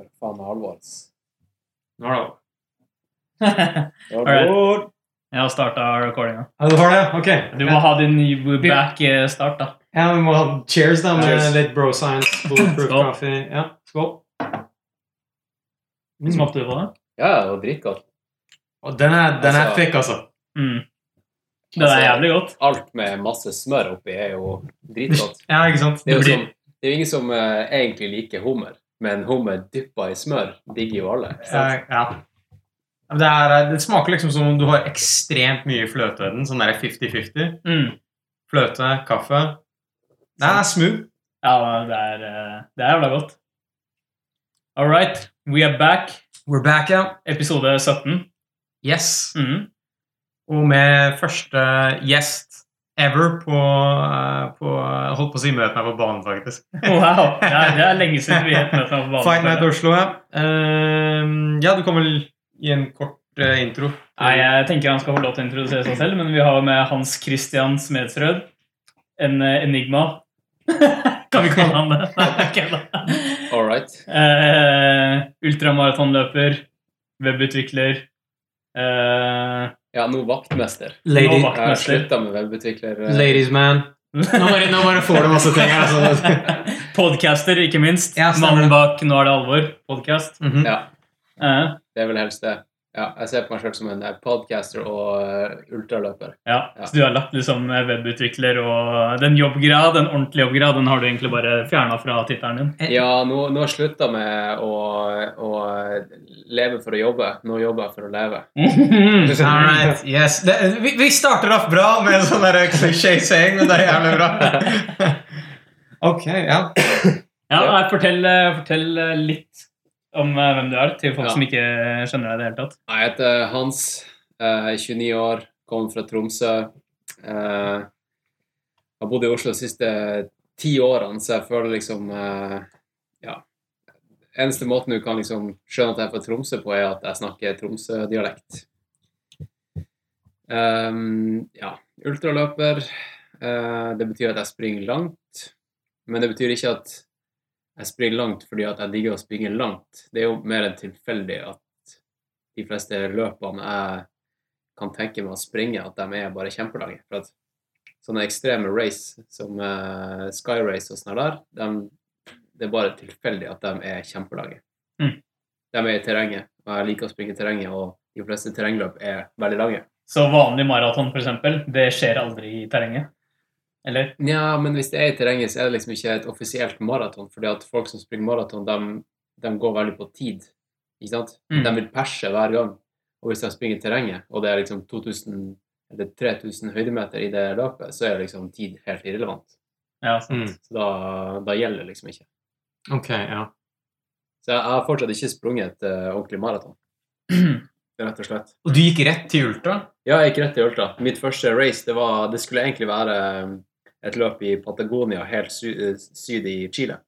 For faen meg alvor. ass. Nå er det over. Alright. Jeg har starta recordinga. Ja, du har det? Ok. Du må ha din back-start, da. Ja, vi må ha cheers, da, med Cheers. litt bro science. Bulletproof coffee. Ja, skål. Mm. Smakte du på det? Ja, det var dritgodt. Og den er, den er Altså- thick, altså. Mm. Det er Altså- jævlig godt. Alt med masse smør oppi er jo dritgodt. Ja, ikke sant? Det er jo blir- som, det er jo ingen som uh, egentlig liker hummer, men hummer dyppa i smør digger jo alle. sant? Ja, ja. Det, er, det smaker liksom som om du har ekstremt mye fløte i den. Sånn der 50-50. Mm. Fløte, kaffe. Det er smooth. Ja, det er, eh, det er jævla godt. All right, we are back. We're back, ja. Episode 17. Yes. Mm. Og med første gjest ever på, eh, på Holdt på å si møte meg på banen, faktisk. Wow, det er, det er lenge siden vi het møte på banen'. Fight Night. Oslo, ja. Uh, ja, du kan vel gi en kort uh, intro? Nei, jeg tenker han skal få lov til å introdusere seg selv, men vi har med Hans Christian Smedsrød. En eh, enigma. kan vi kalle han det? All right. Uh, ultramaratonløper, webutvikler eh, Ja, nå vaktmester. Lady, Nå Jeg har slutta med webutvikler. eh, ladies man. Nå bare, nå bare får du masse ting. Altså. Podcaster, ikke minst. Ja, Mannen bak Nå er det alvor. Podcast. -hmm. Ja, Eh, det er vel helst det. Ja, jeg ser på meg selv som en eh, podcaster og eh, ultraløper. ja. Ja. Så du har lagt liksom webutvikler og den jobbgrad, den ordentlige jobbgrad, den har du egentlig bare fjerna fra tittelen din. Ja, nå, nå har jeg slutta med å, å leve for å jobbe. Nå jobber jeg for å leve. All right, yes. Det, vi, vi starter off bra med en sånn klisjé-saying, men det er jævlig bra. Ok, ja. Ja, fortell, eh, fortell eh, litt om uh, hvem du er, til folk Ja. som ikke skjønner deg i det hele tatt. Jeg heter Hans, uh, 29 år, kommer fra Tromsø. Uh, har bodd i Oslo de siste ti årene, så jeg føler liksom eh, Ja. Eneste måten du kan liksom skjønne at jeg er fra Tromsø på, er at jeg snakker Tromsø-dialekt. Um, ja, ultraløper. eh, det betyr at jeg springer langt. Men det betyr ikke at jeg springer langt fordi at jeg digger å springe langt. Det er jo mer enn tilfeldig at de fleste løpene jeg kan tenke meg å springe, at de er bare kjempelange. For at sånne ekstreme race som uh, Sky Race og sånne der, de, det er bare tilfeldig at de er kjempelange. Mm. De er i terrenget, og jeg liker å springe i terrenget, og de fleste terrengløp er veldig lange. Så vanlig maraton, eksempel, det skjer aldri i terrenget? Eller? Ja, men hvis det er i terrenget, så er det liksom ikke et offisielt maraton, fordi at folk som springer maraton, de, de går veldig på tid, ikke sant? Mm. De vil perse hver gang. Og hvis de springer i terrenget, og det er liksom 2000 eller 3000 høydemeter i det løpet, så er liksom tid helt irrelevant. Ja, sant. Mm. Så da, da gjelder det liksom ikke. Ok, ja. Så jeg har fortsatt ikke sprunget et eh, ordentlig maraton, rett og slett. Og du gikk rett til ultra? Ja, jeg gikk rett til ultra. Mitt første race, det, var, det skulle egentlig være et løp i Patagonia, helt eh, syd i Chile.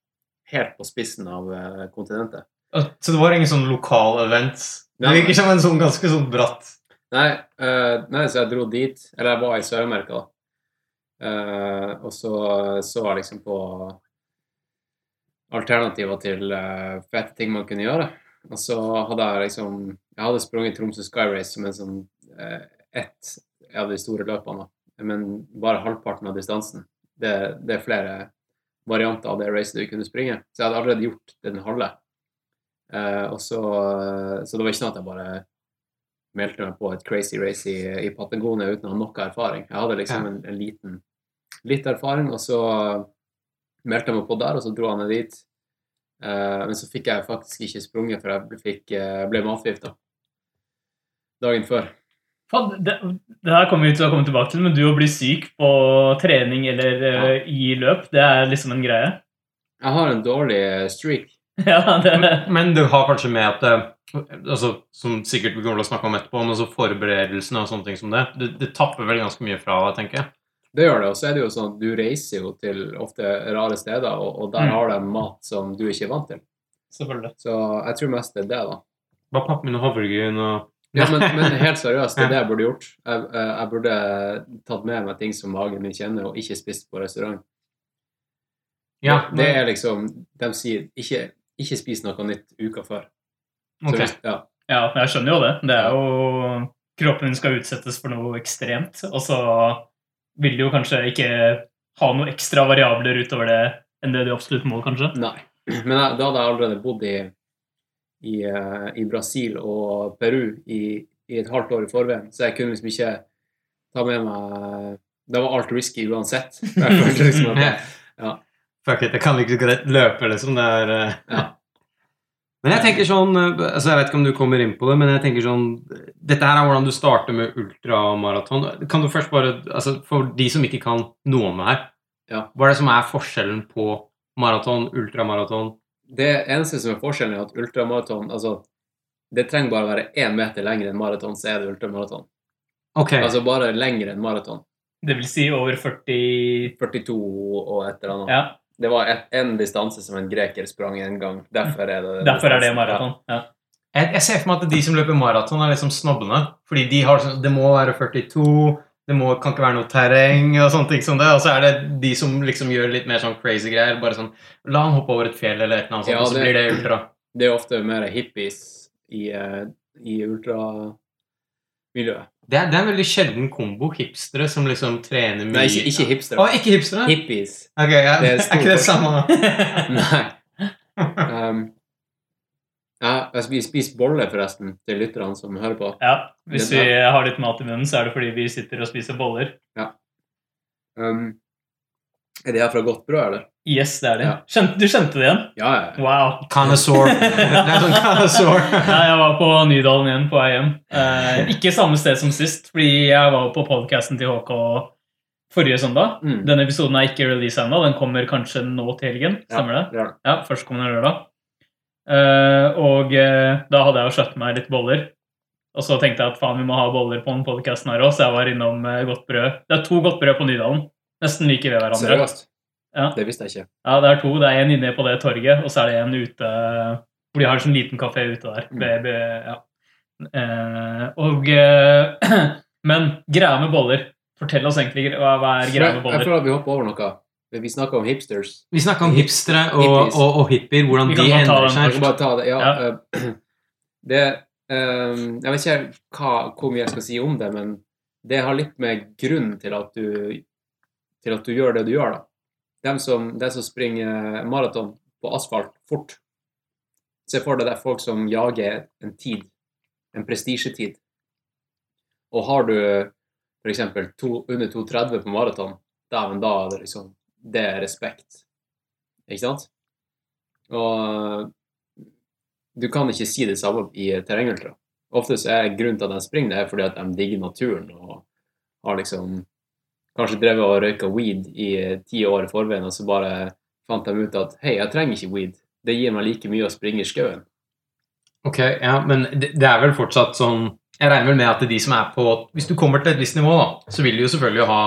Helt på spissen av eh, kontinentet. Så det var ingen sånn lokal event? Det virker som en sånn ganske sånn bratt Nei, uh, nei, så jeg dro dit. Eller jeg var i Sør-Amerika, da. Uh, og så så jeg liksom på alternativer til uh, fete ting man kunne gjøre. Og så hadde jeg liksom Jeg hadde sprunget Tromsø Sky Race som en sånn uh, ett av de store løpene, da. Men bare halvparten av distansen. Det, det er flere varianter av det racet du kunne springe. Så jeg hadde allerede gjort den halve. Eh, og så, så det var ikke sånn at jeg bare meldte meg på et crazy race i, i Patagonia uten å ha noe erfaring. Jeg hadde liksom en, en liten litt erfaring, og så meldte jeg meg på der, og så dro jeg ned dit. Eh, men så fikk jeg faktisk ikke sprunget, for jeg fikk, eh, ble matforgifta dagen før. Det, det her kommer vi til å komme tilbake til, men du å bli syk på trening eller eh, i løp, det er liksom en greie? Jeg har en dårlig eh, streak. ja, det, Men du har kanskje med at det, altså, Som sikkert vi kommer til å snakke om etterpå, men altså forberedelsene og sånne ting som det, det, det tapper vel ganske mye fra deg, tenker jeg. Det gjør det. Og så er det jo sånn at du reiser jo til ofte rare steder, og, og der Mm. har de mat som du ikke er vant til. selvfølgelig. Så jeg tror mest det er det, da. Bare pakk med noe havregryn og Ja, men, men helt seriøst, det er det jeg burde gjort. Jeg, eh, jeg burde tatt med meg ting som magen min kjenner, og ikke spist på restaurant. Ja, det er liksom De sier ikke, ikke spis noe nytt uka før. Okay. Ok. hvis, ja. Ja, jeg skjønner jo det. Det er jo Kroppen din skal utsettes for noe ekstremt, og så vil du jo kanskje ikke ha noe ekstra variabler utover det enn det du absolutt må, kanskje. Nei. Men jeg, da hadde jeg allerede bodd i, i, eh, i Brasil og Peru i, i et halvt år i forveien, så jeg kunne liksom ikke ta med meg Da var alt risky uansett. Jeg følte liksom at Ja. Fuck it, jeg kan ikke løpe, liksom. Det er eh, Ja. Men jeg tenker sånn altså Jeg vet ikke om du kommer inn på det, men jeg tenker sånn Dette her er hvordan du starter med ultramaraton. Kan du først bare altså For de som ikke kan noe om det her, Ja. hva er det som er forskjellen på maraton, ultramaraton? Det eneste som er forskjellen, er at ultramaraton altså, Det trenger bare å være én meter lenger enn maraton, så er det ultramaraton. Ok. Altså bare lenger enn maraton. Det vil si over 40 42 og et eller annet. Ja, Det var et, en distanse som en greker sprang en gang. Derfor er det derfor er det maraton. Ja. Jeg, jeg ser for meg at de som løper maraton, er liksom snobbene. Fordi de har sånn Det må være 42, det må, kan ikke være noe terreng og sånne ting som det. Og så er det de som liksom gjør litt mer sånn crazy greier. Bare sånn La han hoppe over et fjell eller et eller annet sånt, Ja, og så blir det ultra. Det er ofte mer hippies i, eh, i ultramiljøet. Det er, det er en veldig sjelden kombo. Hipstere som liksom trener mye Nei, ikke, ikke Å, ikke hipstere? Hippies. Ok, ja. Det er er, ikke det samme? Nei. Um, ja, jeg spiser, boller, bolle, forresten, til lytterne som hører på. ja. Hvis vi har litt mat i munnen, så er det fordi vi sitter og spiser boller. Um, er det her fra Godt brød, eller? Yes, det er det. Ja. Kjente, du kjente det igjen? Ja, ja. ja. Wow. Connoisseur. Det sånn connoisseur. Nei, jeg var på Nydalen igjen på vei hjem. Eh, ikke samme sted som sist, fordi jeg var på podcasten til HK forrige søndag. Mm. Denne episoden er ikke releasa ennå. Den kommer kanskje nå til helgen. Stemmer det? Ja. Ja, førstkommende lørdag. Eh, og eh, da hadde jeg jo kjøpt meg litt boller. Og så tenkte jeg at faen, vi må ha boller på den podcasten her òg, så jeg var innom eh, Godt brød. Det er to Godt brød på Nydalen. Nesten like ved hverandre. Seriøst? Ja. Det visste jeg ikke. Ja, det er to. Det er en inne på det torget, og så er det en ute hvor de har en sånn liten kafé ute der. Mm. Ja. eh, og Men greia med boller Fortell oss egentlig hva, hva er greia med boller. Jeg føler at vi hopper over noe. Vi snakker om hipsters. Vi snakker om hipstere og, og, og hippier, hvordan de endrer seg. Vi kan bare ta det. Ja, Ja. eh, det um, Jeg vet ikke hva, hvor mye jeg skal si om det, men det har litt med grunnen til at du, til at du gjør det du gjør, da. De som, de som springer maraton på asfalt fort. Se for deg det er folk som jager en tid, en prestisjetid. Og har du f.eks. under 2,30 på maraton, dæven, da er det liksom Det er respekt. Ikke sant? Og du kan ikke si det samme i terrengultra. Ofte er grunnen til at de springer, det er fordi at de digger naturen og har liksom kanskje drevet og røyka weed i ti år i forveien, og så bare fant de ut at hei, jeg trenger ikke weed. Det gir meg like mye å springe i skauen. Ok, ja, men det, det er vel fortsatt sånn Jeg regner vel med at de som er på Hvis du kommer til et visst nivå, da, så vil du jo selvfølgelig ha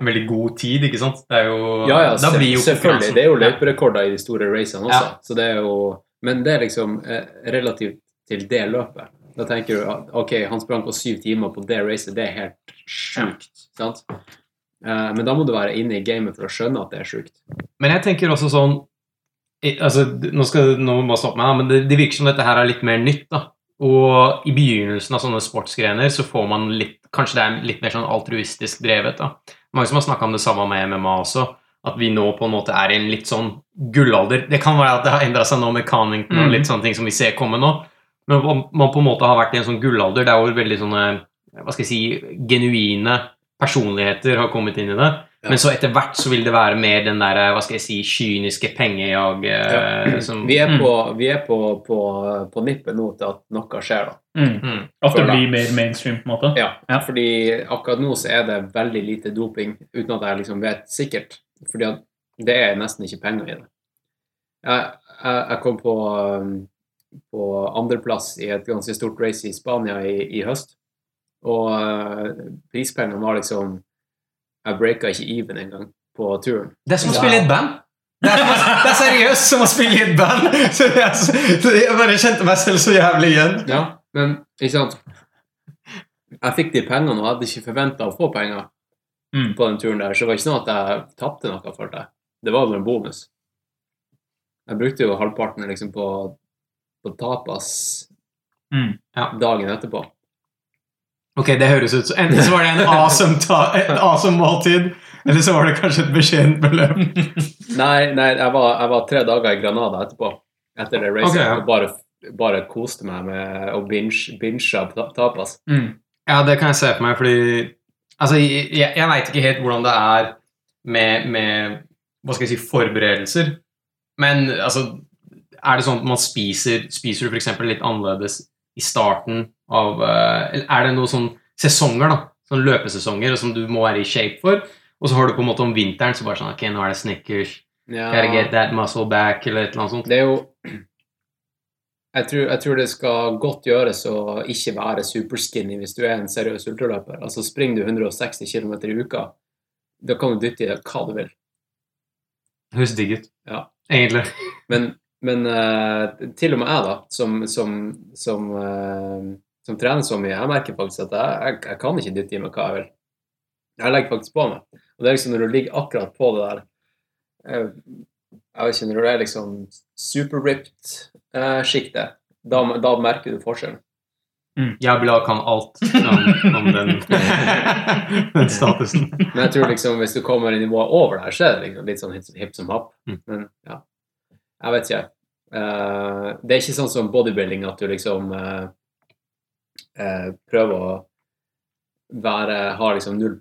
en veldig god tid, ikke sant? Det er jo Ja, ja, da blir jo selvfølgelig. Det er jo løperekorder løyperekorder i de store racene også. Ja. Så det er jo Men det er liksom eh, relativt til det løpet. Da tenker du at ok, han sprang på syv timer på det racet, det er helt sjukt. Sant? Eh, men da må du være inne i gamet for å skjønne at det er sjukt. Men jeg tenker også sånn altså, Nå skal jeg bare stoppe meg, men det, det virker som dette her er litt mer nytt. da. Og i begynnelsen av sånne sportsgrener så får man litt Kanskje det er litt mer sånn altruistisk drevet. da. Mange som har snakka om det samme med MMA også. At vi nå på en måte er i en litt sånn gullalder. Det kan være at det har endra seg nå med Cannington og Mm. litt sånne ting som vi ser komme nå. Men man på en måte har vært i en sånn gullalder der hvor veldig sånne hva skal jeg si, genuine personligheter har kommet inn i det. Ja. Men så etter hvert så vil det være mer den der, hva skal jeg si, kyniske pengejag eh, som Vi er Mm. på, vi er på, på, på nippet nå til at noe skjer, da. Mm. mm. At det blir mer mainstream, på en måte. Ja, Ja. fordi akkurat nå så er det veldig lite doping, uten at jeg liksom vet sikkert. Fordi at det er nesten ikke penger i det. Jeg, jeg, jeg kom på, på andreplass i et ganske stort race i Spania i, i høst. Og uh, prispengene var liksom Jeg breaka ikke even engang på turen. Det er som å spille i et band. Det er, det er seriøst som å spille i et band! Så jeg, så jeg bare kjente meg selv så jævlig igjen. Ja, men ikke sant Jeg fikk de pengene og hadde ikke forventa å få penger Mm. på den turen der, så det var ikke sånn at jeg tapte noe, for det. Det var bare en bonus. Jeg brukte jo halvparten liksom på, på tapas Mm. Ja. dagen etterpå. Ok, det høres ut som Enten så var det en awesome, ta, et awesome måltid, eller så var det kanskje et beskjedent beløp. Nei, nei jeg, var, jeg var tre dager i Granada etterpå. Etter det racet. Okay, ja. Og bare, bare koste meg med å binge, binge ta- tapas. Mm. Ja, det kan jeg se på meg, fordi Altså, jeg, jeg veit ikke helt hvordan det er med, med Hva skal jeg si forberedelser. Men altså Er det sånn at man spiser Spiser du f.eks. litt annerledes i starten av eh, er det noen sånn sesonger, da? Sånn løpesesonger som du må være i shape for? Og så har du på en måte om vinteren så bare sånn Ok, nå er det Snickers. Ja, Gotta get that muscle back, eller et eller annet sånt. det er jo jeg tror, jeg tror det skal godt gjøres å ikke være superskinny hvis du er en seriøs ultraløper. Altså Springer du 160 km i uka, da kan du dytte i deg hva du vil. Høres digg ut. Ja. Egentlig. Men, men uh, til og med jeg, da, som, som, som, eh, som trener så mye, jeg merker faktisk at jeg, jeg, jeg kan ikke dytte i meg hva jeg vil. Jeg legger faktisk på meg. Og det er liksom når du ligger akkurat på det der eh, Jeg vet ikke, når du er liksom super-ripped-sjiktet, da, da merker du forskjellen. Jeg blir kan alt om, om den, den statusen. Men jeg tror liksom hvis du kommer i nivået over der, så er det liksom litt sånn hipp, hipp som happ. Mm. Men ja, jeg vet ikke. Uh, det er ikke sånn som bodybuilding at du liksom eh, eh, prøver å være, ha liksom 0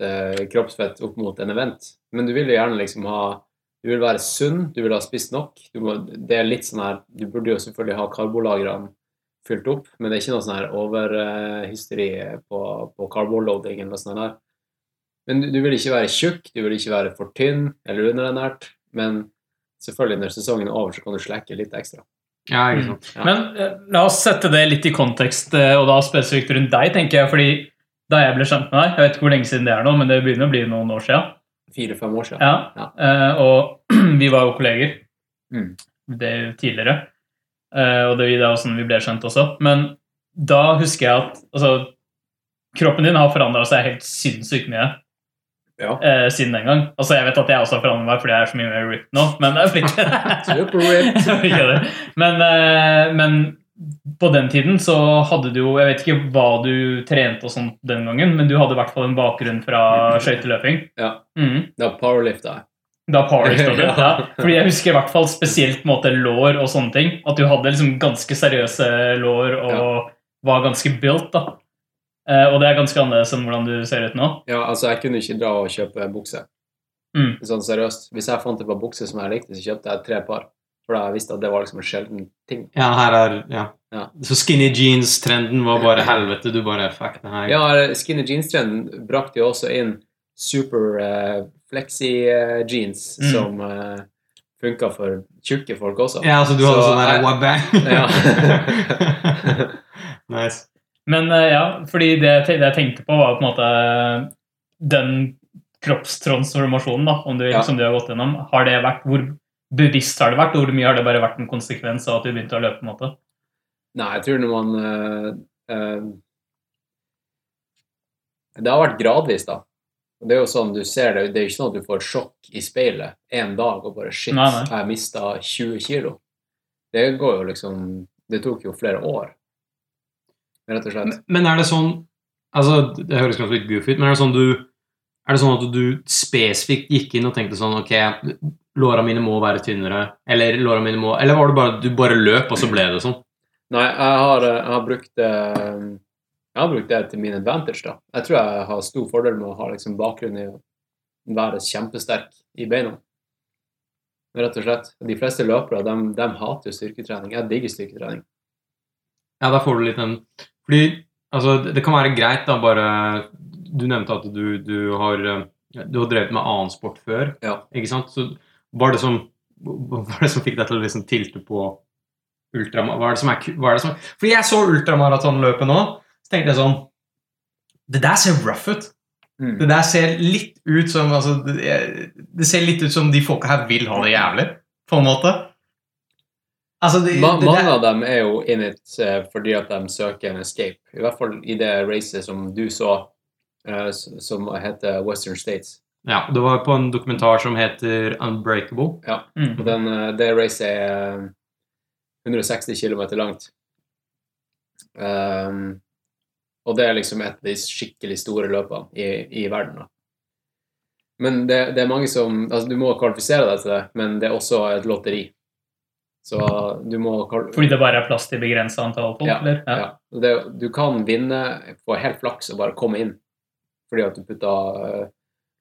eh, kroppsfett opp mot en event. Men du vil jo gjerne liksom ha Du vil være sunn, du vil ha spist nok. Må, det er litt sånn her Du burde jo selvfølgelig ha karbolagrene fylt opp, men det er ikke noe sånn her overhysteri på, på carboloading eller noe sånt der. Men du, du vil ikke være tjukk, du vil ikke være for tynn eller underernært, men selvfølgelig når sesongen er over, så kan du slekke litt ekstra. Ja, ikke sant. Ja. Men eh, la oss sette det litt i kontekst, eh, og da spesifikt rundt deg, tenker jeg. fordi da jeg ble kjent med deg, jeg vet ikke hvor lenge siden det er nå, men det begynner å bli noen år siden. Fire-fem år siden. Ja. Ja. Eh, og vi var jo kolleger Mm. det tidligere. Eh, og det, det er jo sånn vi ble kjent også. Men da husker jeg at altså, kroppen din har forandra seg helt sinnssykt mye Ja. eh, siden den gang. Altså, jeg vet at jeg også har forandret meg fordi jeg er så mye mer ripped nå, men det Super ripped. Ikke det. men, eh, men på den tiden så hadde du jo Jeg vet ikke hva du trente og sånt den gangen, men du hadde i hvert fall en bakgrunn fra skøyteløping. Ja. Mm. Da powerlifta jeg. Da powerlifta du. Ja. Ja. Fordi jeg husker i hvert fall spesielt måte lår og sånne ting. At du hadde liksom ganske seriøse lår og var ganske built. da. Eh, og det er ganske annerledes enn hvordan du ser ut nå. Ja, altså, jeg kunne ikke dra og kjøpe bukse. Mm. Sånn seriøst. Hvis jeg fant et par bukser som jeg likte, så kjøpte jeg tre par. For da jeg visste at det var liksom en sjelden ting. Ja, her er ja. Ja. Så skinny jeans-trenden var bare helvete. Du bare Fuck det her. Ja, skinny jeans-trenden brakte jo også inn super uh, flexy uh, jeans, Mm. som uh, funka for tjukke folk også. Ja, altså du hadde Så sånn der jeg- wabang. Ja. nice. Men eh, ja, fordi det, det jeg tenkte på, var på en måte den kroppstransformasjonen, da, om du Ja. som du har gått gjennom. Har det vært, Hvor bevisst har det vært, og hvor mye har det bare vært en konsekvens av at du begynte å løpe? på en måte? Nei, jeg tror når man eh, eh, Det har vært gradvis, da. Det er jo sånn du ser det, det er jo ikke sånn at du får sjokk i speilet en dag og bare Shit, Nei, nei. jeg mista 20 kilo. Det går jo liksom Det tok jo flere år, rett og slett. Men er det sånn Altså, det høres kanskje litt goofy ut, men er det sånn du Er det sånn at du spesifikt gikk inn og tenkte sånn Ok, låra mine må være tynnere, eller låra mine må Eller var det bare du bare løp, og så ble det sånn? Nei, jeg har, jeg har brukt eh, Jeg har brukt det til min advantage, da. Jeg tror jeg har stor fordel med å ha liksom bakgrunn i å være kjempesterk i beina. Rett og slett. De fleste løpere de, de hater jo styrketrening. Jeg digger styrketrening. Ja, da får du litt den Fordi altså, det kan være greit, da, bare Du nevnte at du, du har eh, Du har drevet med annen sport før, Ja. ikke sant? Så hva er det som Hva er det som fikk deg til å liksom tilte på ultramaraton? Hva er det som er hva er som Fordi jeg så ultramaratonløpet nå, så tenkte jeg sånn Det der ser rough ut. Mm. Det der ser litt ut som altså, det, det ser litt ut som de folka her vil ha det jævlig, på en måte. Altså, det, Ma det, mange av dem er jo in it uh, fordi at de søker en escape. I hvert fall i det racet som du så, uh, som heter Western States. Ja, det var på en dokumentar som heter Unbreakable. Mm. Den, uh, det racet er eh, 160 km langt. Um, og det er liksom et av de skikkelig store løpene i, i verden. da. Men det, det er mange som Altså, du må kvalifisere deg til det, men det er også et lotteri. Så du må Fordi det bare er plass til begrensa antall folk? Ja, eller? Ja. ja. Det, du kan vinne, på helt flaks og bare komme inn fordi at du putta uh,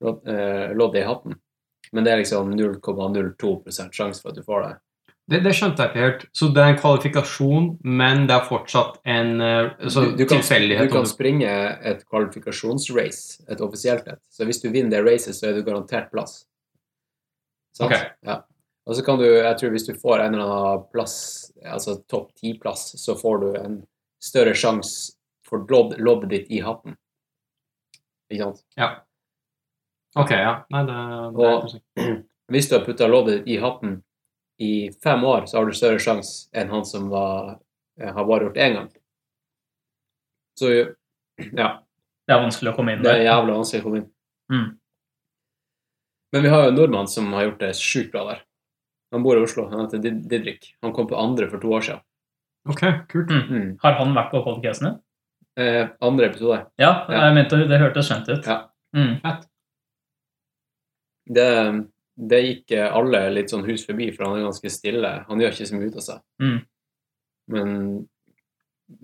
lodd, eh, i hatten. Men det er liksom 0,02% sjanse for at du får det. Det, det skjønte jeg ikke helt. Så det er en kvalifikasjon, men det er fortsatt en eh, altså, du, du, kan, tilfeldighet. du kan springe et kvalifikasjonsrace, et offisielt et. Så hvis du vinner det racet, så er du garantert plass. Sant? Ok. Ja. Og så kan du, jeg tror hvis du får en eller annen plass, altså topp ti-plass, så får du en større sjanse for lodd, loddet ditt i hatten. Ikke sant? Ja. Ok, ja. Nei, det, det er interessant. Hvis du har putta loddet ditt i hatten i fem år, så har du større sjanse enn han som var, eh, har bare gjort én gang. Så ja, Det er vanskelig å komme inn det er jævlig jævla vanskelig å komme inn. Mm. Men vi har jo en nordmann som har gjort det sjukt bra der. Han bor i Oslo. Han heter Didrik. Han kom på andre for to år siden. Ok, kult. Mm. Har han vært på podcastene? Eh, andre episode. Ja, Ja. jeg mente det hørtes kjent ut. Ja. Mm. Fett. Det, det gikk eh, alle litt sånn hus forbi, for han er ganske stille. Han gjør ikke så mye ut av seg. Mm. Men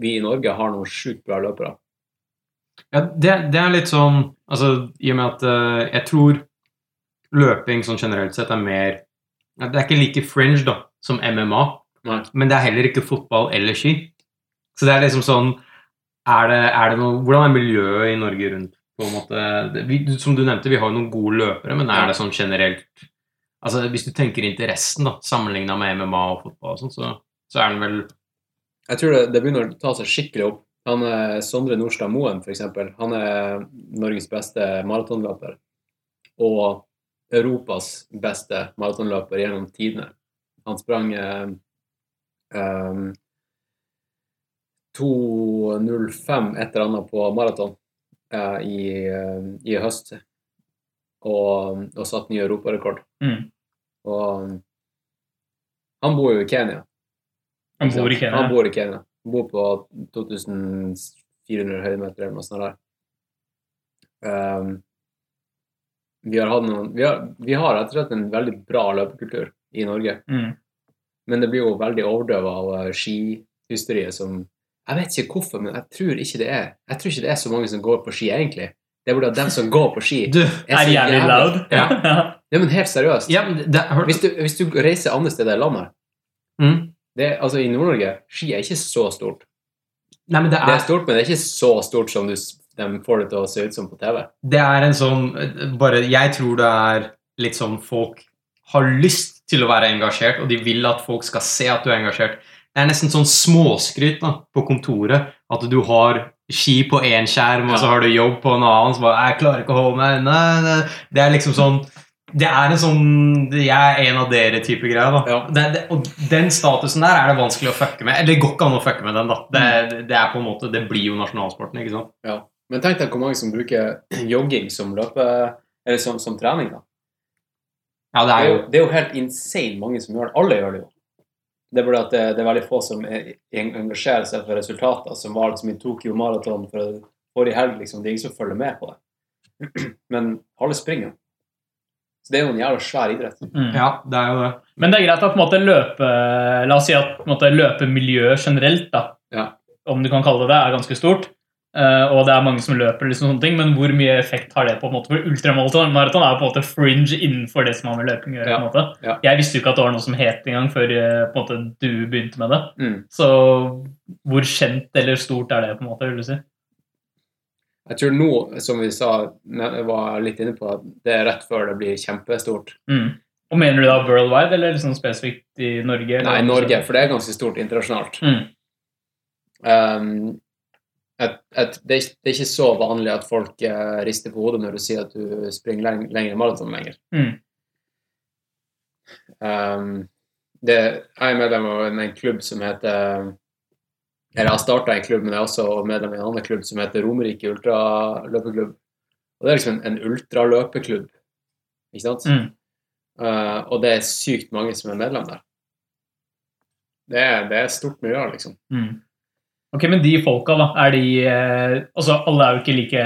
vi i Norge har noen sjukt bra løpere. Ja, det, det er litt sånn Altså, i og med at uh, jeg tror løping sånn generelt sett er mer Det er ikke like fringe da, som MMA, Nei. men det er heller ikke fotball eller ski. Så det er liksom sånn er det, er det noe, Hvordan er miljøet i Norge rundt på en måte, det, vi, Som du nevnte, vi har jo noen gode løpere, men er det sånn generelt altså Hvis du tenker interessen da, sammenligna med MMA og fotball, og sånn, så, så er den vel Jeg tror det, det begynner å ta seg skikkelig opp. Han er Sondre Nordstad Moen, f.eks. Han er Norges beste maratonløper. Og Europas beste maratonløper gjennom tidene. Han sprang eh, um, 2.05 et eller annet på maraton eh, i, eh, i høst. Og, og satt ny europarekord. Mm. Og han bor jo i Kenya. Han bor i Han Kenya. bor i Kenya. Han bor på 2400 høydemeter eller noe sånt der. Um, vi har hatt noen Vi har, vi har rett og slett en veldig bra løpekultur i Norge. Mm. Men det blir jo veldig overdøva av eh, skihysteriet som Jeg vet ikke hvorfor, men jeg tror ikke det er Jeg tror ikke det er så mange som går på ski, egentlig. Det er bare at dem som går på ski, Du, Er jævlig jævla- loud. Ja. Ja, men helt seriøst. ja, men det, Hvis, du, hvis du reiser andre steder i landet mm, det, er- Altså, i Nord-Norge, ski er ikke så stort. Nei, men det Det er er stort, men det er ikke så stort som du, de får det til å se ut som på TV. Det er en sånn bare, Jeg tror det er litt sånn folk har lyst til å være engasjert, og de vil at folk skal se at du er engasjert. Det er nesten sånn småskryt da, på kontoret. At du har ski på én skjerm, og så har du jobb på en annen. Så bare, jeg klarer ikke å holde meg nei, nei. Det er liksom sånn Det er en sånn Jeg er en av dere-type greie. da. Ja. Det, det, og den statusen der er det vanskelig å fucke med. Eller det går ikke an å fucke med den. da. Det, det er på en måte, det blir jo nasjonalsporten. ikke sant? Ja. Men tenk deg hvor mange som bruker jogging som løpe... Eller som, som trening, da. Ja, det Det er er, jo jo, det er jo helt insane mange som gjør det. Alle gjør det jo. Det er bare at det, det er veldig få som er, engasjerer seg for resultater, som var liksom i Tokyo Marathon for forrige helg. liksom. Det er ingen som følger med på det. Men alle springer. Så det er jo en jævla svær idrett. Mm. Ja, det er jo det. Men det er greit at på en måte løpe La oss si at på en måte løpemiljøet generelt, da, Ja. om du kan kalle det det, er ganske stort. Eh, og det er mange som løper, liksom sånne ting, men hvor mye effekt har det på en måte for ultramaraton? Er jo på en måte fringe innenfor det som har med løping å gjøre. Ja, på en måte. ja. Jeg visste jo ikke at det var noe som het engang før eh, på en måte, du begynte med det. Mm. Så hvor kjent eller stort er det, på en måte, vil du si? Jeg tror nå, som vi sa, var litt inne på, at det er rett før det blir kjempestort. Mm. Og Mener du da worldwide, eller liksom spesifikt i Norge? eller? Nei, Norge, for det er ganske stort internasjonalt. Mm. Um, et, at det, er, det er ikke så vanlig at folk uh, rister på hodet når du sier at du springer leng, lengre maraton lenger. Mm. Um, det, jeg er medlem av en, en klubb som heter Eller jeg har starta en klubb, men jeg er også medlem i en annen klubb som heter Romerike ultraløpeklubb. Og det er liksom en, en ultraløpeklubb Ikke sant? Mm. Uh, og det er sykt mange som er medlem der. Det er, det er stort miljø, liksom. Mm. Ok, Men de folka, da, er de eh, Altså, alle er jo ikke like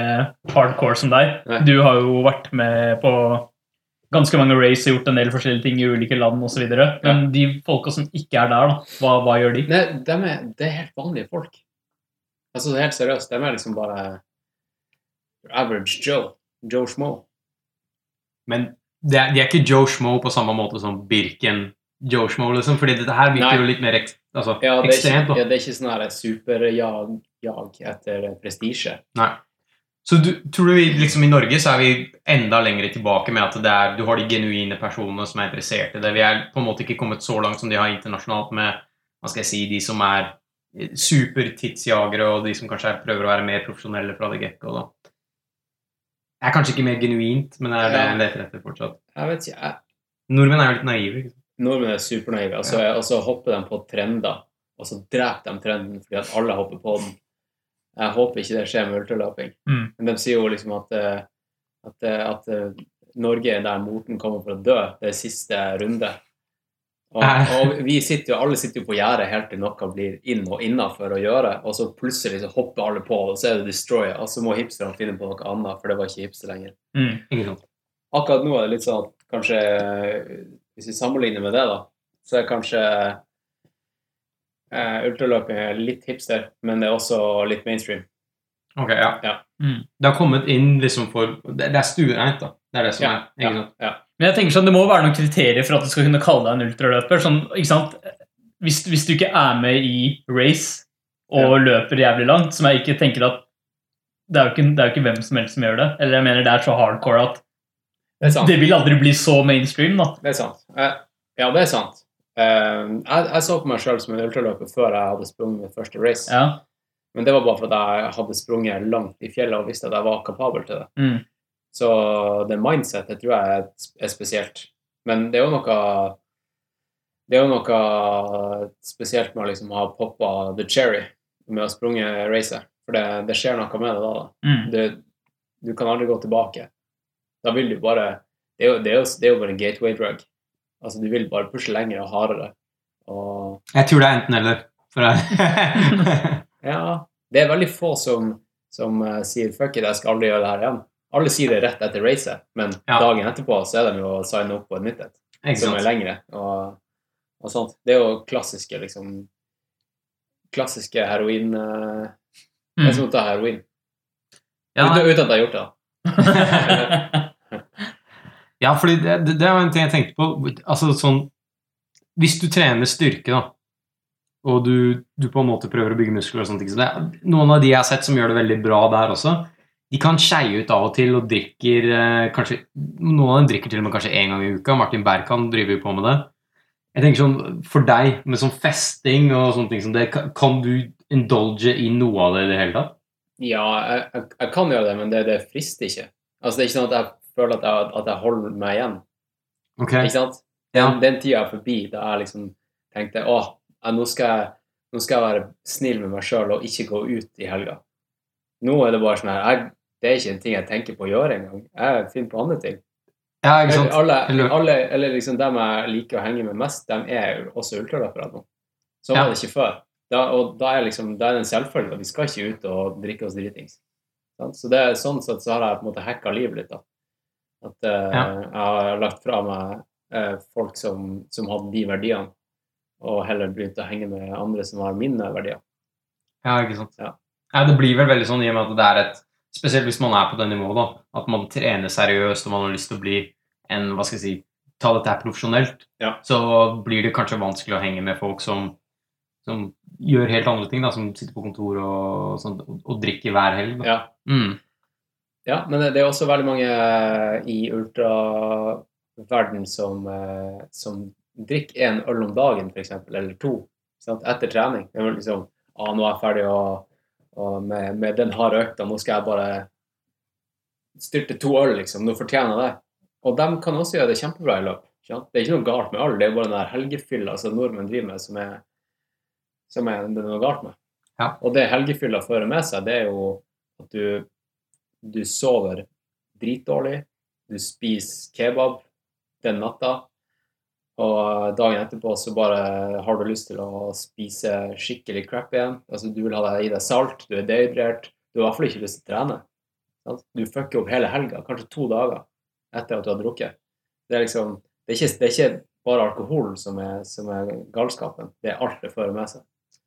hardcore som deg. Nei. Du har jo vært med på ganske mange race og gjort en del forskjellige ting i ulike land osv. Men de folka som ikke er der, da, hva, hva gjør de? Nei, de er, det er helt vanlige folk. Altså, det er helt seriøst. De er liksom bare average Joe. Joe Schmo. Men er, de er ikke Joe Schmo på samme måte som Birken Joe Schmo, liksom. Fordi dette her virker jo litt mer ek, altså, Ja, ekstremt. ikke, ja, det er ikke sånn her superjag jag etter prestisje. Nei. Så du, tror du vi, liksom i Norge så er vi enda lenger tilbake med at det er, du har de genuine personene som er interessert i det. Vi er på en måte ikke kommet så langt som de har internasjonalt med hva skal jeg si, de som er supertidsjagere, og de som kanskje er, prøver å være mer profesjonelle fra det get-go. da. Det er kanskje ikke mer genuint, men det er det jeg leter etter fortsatt. Jeg vet ikke, jeg, Nordmenn er jo litt naive. ikke sant? Nordmenn er supernaive, og så og så hopper de på trender, og så dreper de trenden fordi at alle hopper på den. Jeg håper ikke det skjer med ultraløping. Mm. Men de sier jo liksom at, eh, at, eh, at eh, Norge er der moten kommer for å dø. Det er siste runde. Og, og vi sitter jo, alle sitter jo på gjerdet helt til noe blir inn og innafor å gjøre, og så plutselig så hopper alle på, og så er det destroyer, og så må hipsterne finne på noe annet, for det var ikke hipster lenger. Mm. Akkurat nå er det litt sånn at kanskje Hvis vi sammenligner med det, da, så er kanskje eh, ultraløping er litt hipster, men det er også litt mainstream. Ok, ja. Ja. Mm. Det har kommet inn liksom for Det, det er stuereint, da. Det er det som Ja, er. Ikke ja, ja. Men jeg tenker sånn, det må være noen kriterier for at du skal kunne kalle deg en ultraløper. Sånn, ikke sant? Hvis, hvis du ikke er med i race og løper jævlig langt, som jeg ikke tenker at det er, jo ikke, det er jo ikke hvem som helst som gjør det. Eller jeg mener det er så hardcore at Det det vil aldri bli så mainstream. da. Det er sant. Eh, Ja, det er sant. Eh, Jeg, jeg så på meg sjøl som en ultraløper før jeg hadde sprunget mitt første race. Ja. Men det var bare fordi jeg hadde sprunget langt i fjellet og visste at jeg var kapabel til det. Mm. Så det mindsetet tror jeg er, spesielt. Men det er jo noe Det er jo noe spesielt med å liksom ha poppa the cherry med å sprunge racet. For det, det skjer noe med det da. da. Mm. Du, du kan aldri gå tilbake. Da vil du bare Det er jo, det er jo, det er jo bare en gateway drug. Altså, du vil bare pushe lenger og hardere. Og Jeg tror det er enten-eller. Ja Det er veldig få som, som uh, sier 'fuck it, jeg skal aldri gjøre det her igjen'. Alle sier det rett etter racet, men Ja. dagen etterpå så er de jo å signe opp på et nytt et. Som er lengre og, og sånt. Det er jo klassiske, liksom Klassiske heroin eh, Det er Mm. som å ta heroin. Ja, uten, uten at jeg har gjort det. Ja, fordi det, det, var en ting jeg tenkte på. Altså sånn Hvis du trener styrke, da, og du, du på en måte prøver å bygge muskler og sånne ting så det, Noen av de jeg har sett som gjør det veldig bra der også, de kan skeie ut av og til og drikker eh, kanskje Noen av dem drikker til og med kanskje én gang i uka. Martin Berkan driver jo på med det. Jeg tenker sånn, For deg, med sånn festing og sånne ting som det, kan du indulge i noe av det i det hele tatt? Ja, jeg, jeg, jeg kan gjøre det, men det, det frister ikke. Altså, det er ikke sånn at jeg føler at jeg, at jeg holder meg igjen. Okay. Ikke sant? Ja. Den, den tida er forbi da jeg liksom tenkte å, nå, skal jeg, nå skal jeg være snill med meg sjøl og ikke gå ut i helga. Nå er det bare sånn her jeg, Det er ikke en ting jeg tenker på å gjøre engang. Jeg finner på andre ting. Ja, ikke sant? Alle, Eller- alle, eller liksom dem jeg liker å henge med mest, dem er også ultraløpere nå. Sånn var det ikke før. Da, og da er, liksom, da er det en selvfølge vi skal ikke ut og drikke oss dritings. Så det er sånn sett så har jeg på en måte hacka livet litt. da. At eh, Ja. jeg har lagt fra meg eh, folk som, som hadde de verdiene, og heller begynt å henge med andre som har mine verdier. Ja, ikke sant. Ja. Ja, det blir vel veldig sånn i og med at det er et Spesielt hvis man er på det nivået, da. At man trener seriøst og man har lyst til å bli en Hva skal jeg si Ta dette her profesjonelt. Ja. Så blir det kanskje vanskelig å henge med folk som, som gjør helt andre ting, da. Som sitter på kontor og, og, og drikker hver helg. Da. Ja. Mm. Ja, men det, er også veldig mange i ultraverden som, eh, som drikker en øl om dagen, f.eks., eller to, sant? etter trening. Det er vel liksom ah, 'Nå er jeg ferdig og, og med, med den harde økta, nå skal jeg bare styrte to øl, liksom. Nå fortjener jeg det.' Og de kan også gjøre det kjempebra i løp. sant? Det er ikke noe galt med øl, det er bare den der helgefylla som nordmenn driver med, som er, som er det er noe galt med. Ja. Og det helgefylla fører med seg, det er jo at du, du sover dritdårlig, du spiser kebab den natta, og dagen etterpå så bare har du lyst til å spise skikkelig crap igjen. Altså, du vil ha deg i deg salt, du er dehydrert, du har i hvert fall ikke lyst til å trene. Du fucker opp hele helga, kanskje to dager etter at du har drukket. Det er liksom Det er ikke, det er ikke bare alkoholen som som er galskapen, det er alt det fører med seg.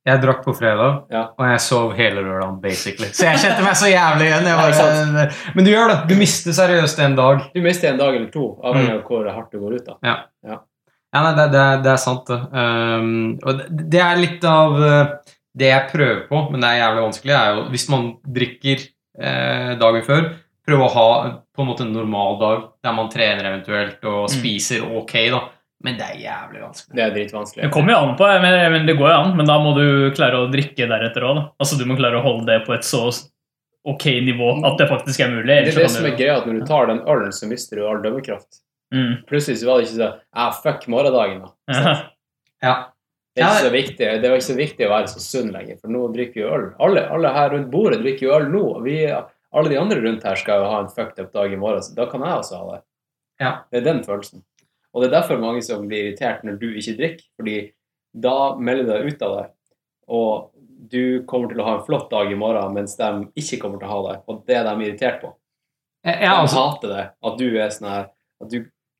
Jeg drakk på fredag, Ja. og jeg sov hele lørdagen, basically. Så jeg kjente meg så jævlig igjen. Ja, bare, men du gjør det. Du mister seriøst en dag. Du mister en dag eller to, avhengig av hvor hardt du går ut. da. Ja, nei, det, det, det er sant, det. Um, og det, det er litt av uh, det jeg prøver på, men det er jævlig vanskelig, er jo hvis man drikker eh, dagen før, prøve å ha på en måte en normal dag der man trener eventuelt og spiser ok, da. Men det er jævlig vanskelig. Det er dritvanskelig. Det kommer jo an på, men, men det går jo an. Men da må du klare å drikke deretter òg. Altså, du må klare å holde det på et så ok nivå at det faktisk er mulig. Det er det som er greia, at når du tar den ølen, så mister du all dømmekraft. Mm. Plutselig så var det ikke sånn ah, fuck morgendagen, da. Ja. Ja. Det er, ikke så viktig, det er ikke så viktig å være så sunn lenger, for nå drikker vi øl. Alle, alle her rundt bordet drikker jo øl nå. og Vi, alle de andre rundt her skal jo ha en fucked up dag i morgen, så da kan jeg også ha det. Ja. Det er den følelsen. Og det er derfor mange som blir irritert når du ikke drikker, fordi da melder du deg ut av det, og du kommer til å ha en flott dag i morgen, mens de ikke kommer til å ha det, og det er de irritert på. Jeg, De jeg, altså, hater det, at du er sånn her at du,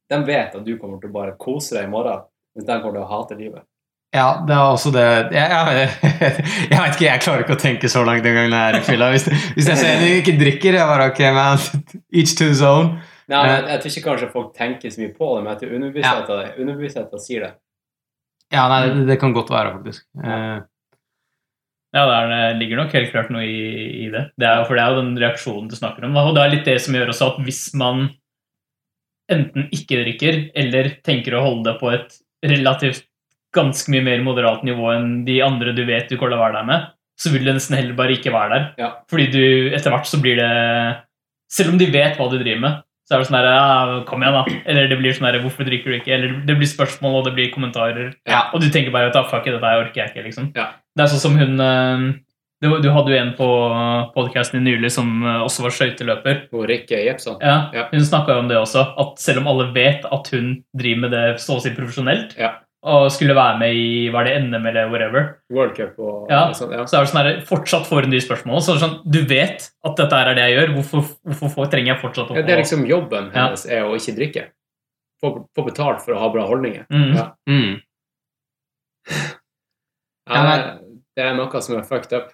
De vet at du kommer til å bare kose deg i morgen, mens de kommer til å hate livet. Ja, det er også det Jeg, jeg, jeg vet ikke, jeg klarer ikke å tenke så langt den gangen jeg er i fylla. Hvis, hvis jeg ser de ikke drikker, jeg bare ok, man, each to own. Nei, men jeg, jeg tror ikke kanskje folk tenker så mye på det, men jeg tror underbevisstheten underbevisstheten sier det. Ja, nei, det, det kan godt være, faktisk. Eh, Ja, det, er, ligger nok helt klart noe i, i det. det er, for det er jo den reaksjonen du snakker om. Og det er litt det som gjør også at hvis man enten ikke drikker, eller tenker å holde det på et relativt ganske mye mer moderat nivå enn de andre du vet du kommer til å være der med, så vil du nesten heller bare ikke være der. Ja. Fordi du etter hvert så blir det Selv om de vet hva du driver med, så er det sånn der, ja, Kom igjen, da. Eller det blir sånn der, Hvorfor drikker du ikke? Eller det blir spørsmål, og det blir kommentarer. Ja. Og du tenker bare at fuck it, dette orker jeg ikke, liksom. Ja. Det er sånn som hun eh, Du, du hadde jo en på podkasten nylig som eh, også var skøyteløper. Rikke Jepson. Ja, Ja. Hun snakka jo om det også, at selv om alle vet at hun driver med det så å si profesjonelt, Ja. Og skulle være med i var det NM eller whatever, World Cup og, Ja. og sånn. Ja. så er det sånn her, fortsatt får hun de spørsmålene. Så sånn, du vet at dette er det jeg gjør, hvorfor, hvorfor får, trenger jeg fortsatt å Ja, det er liksom jobben Ja. hennes er å ikke drikke. Få, få betalt for å ha bra holdninger. Mm. Ja. mm. Ja, Ja, det, er noe som er fucked up.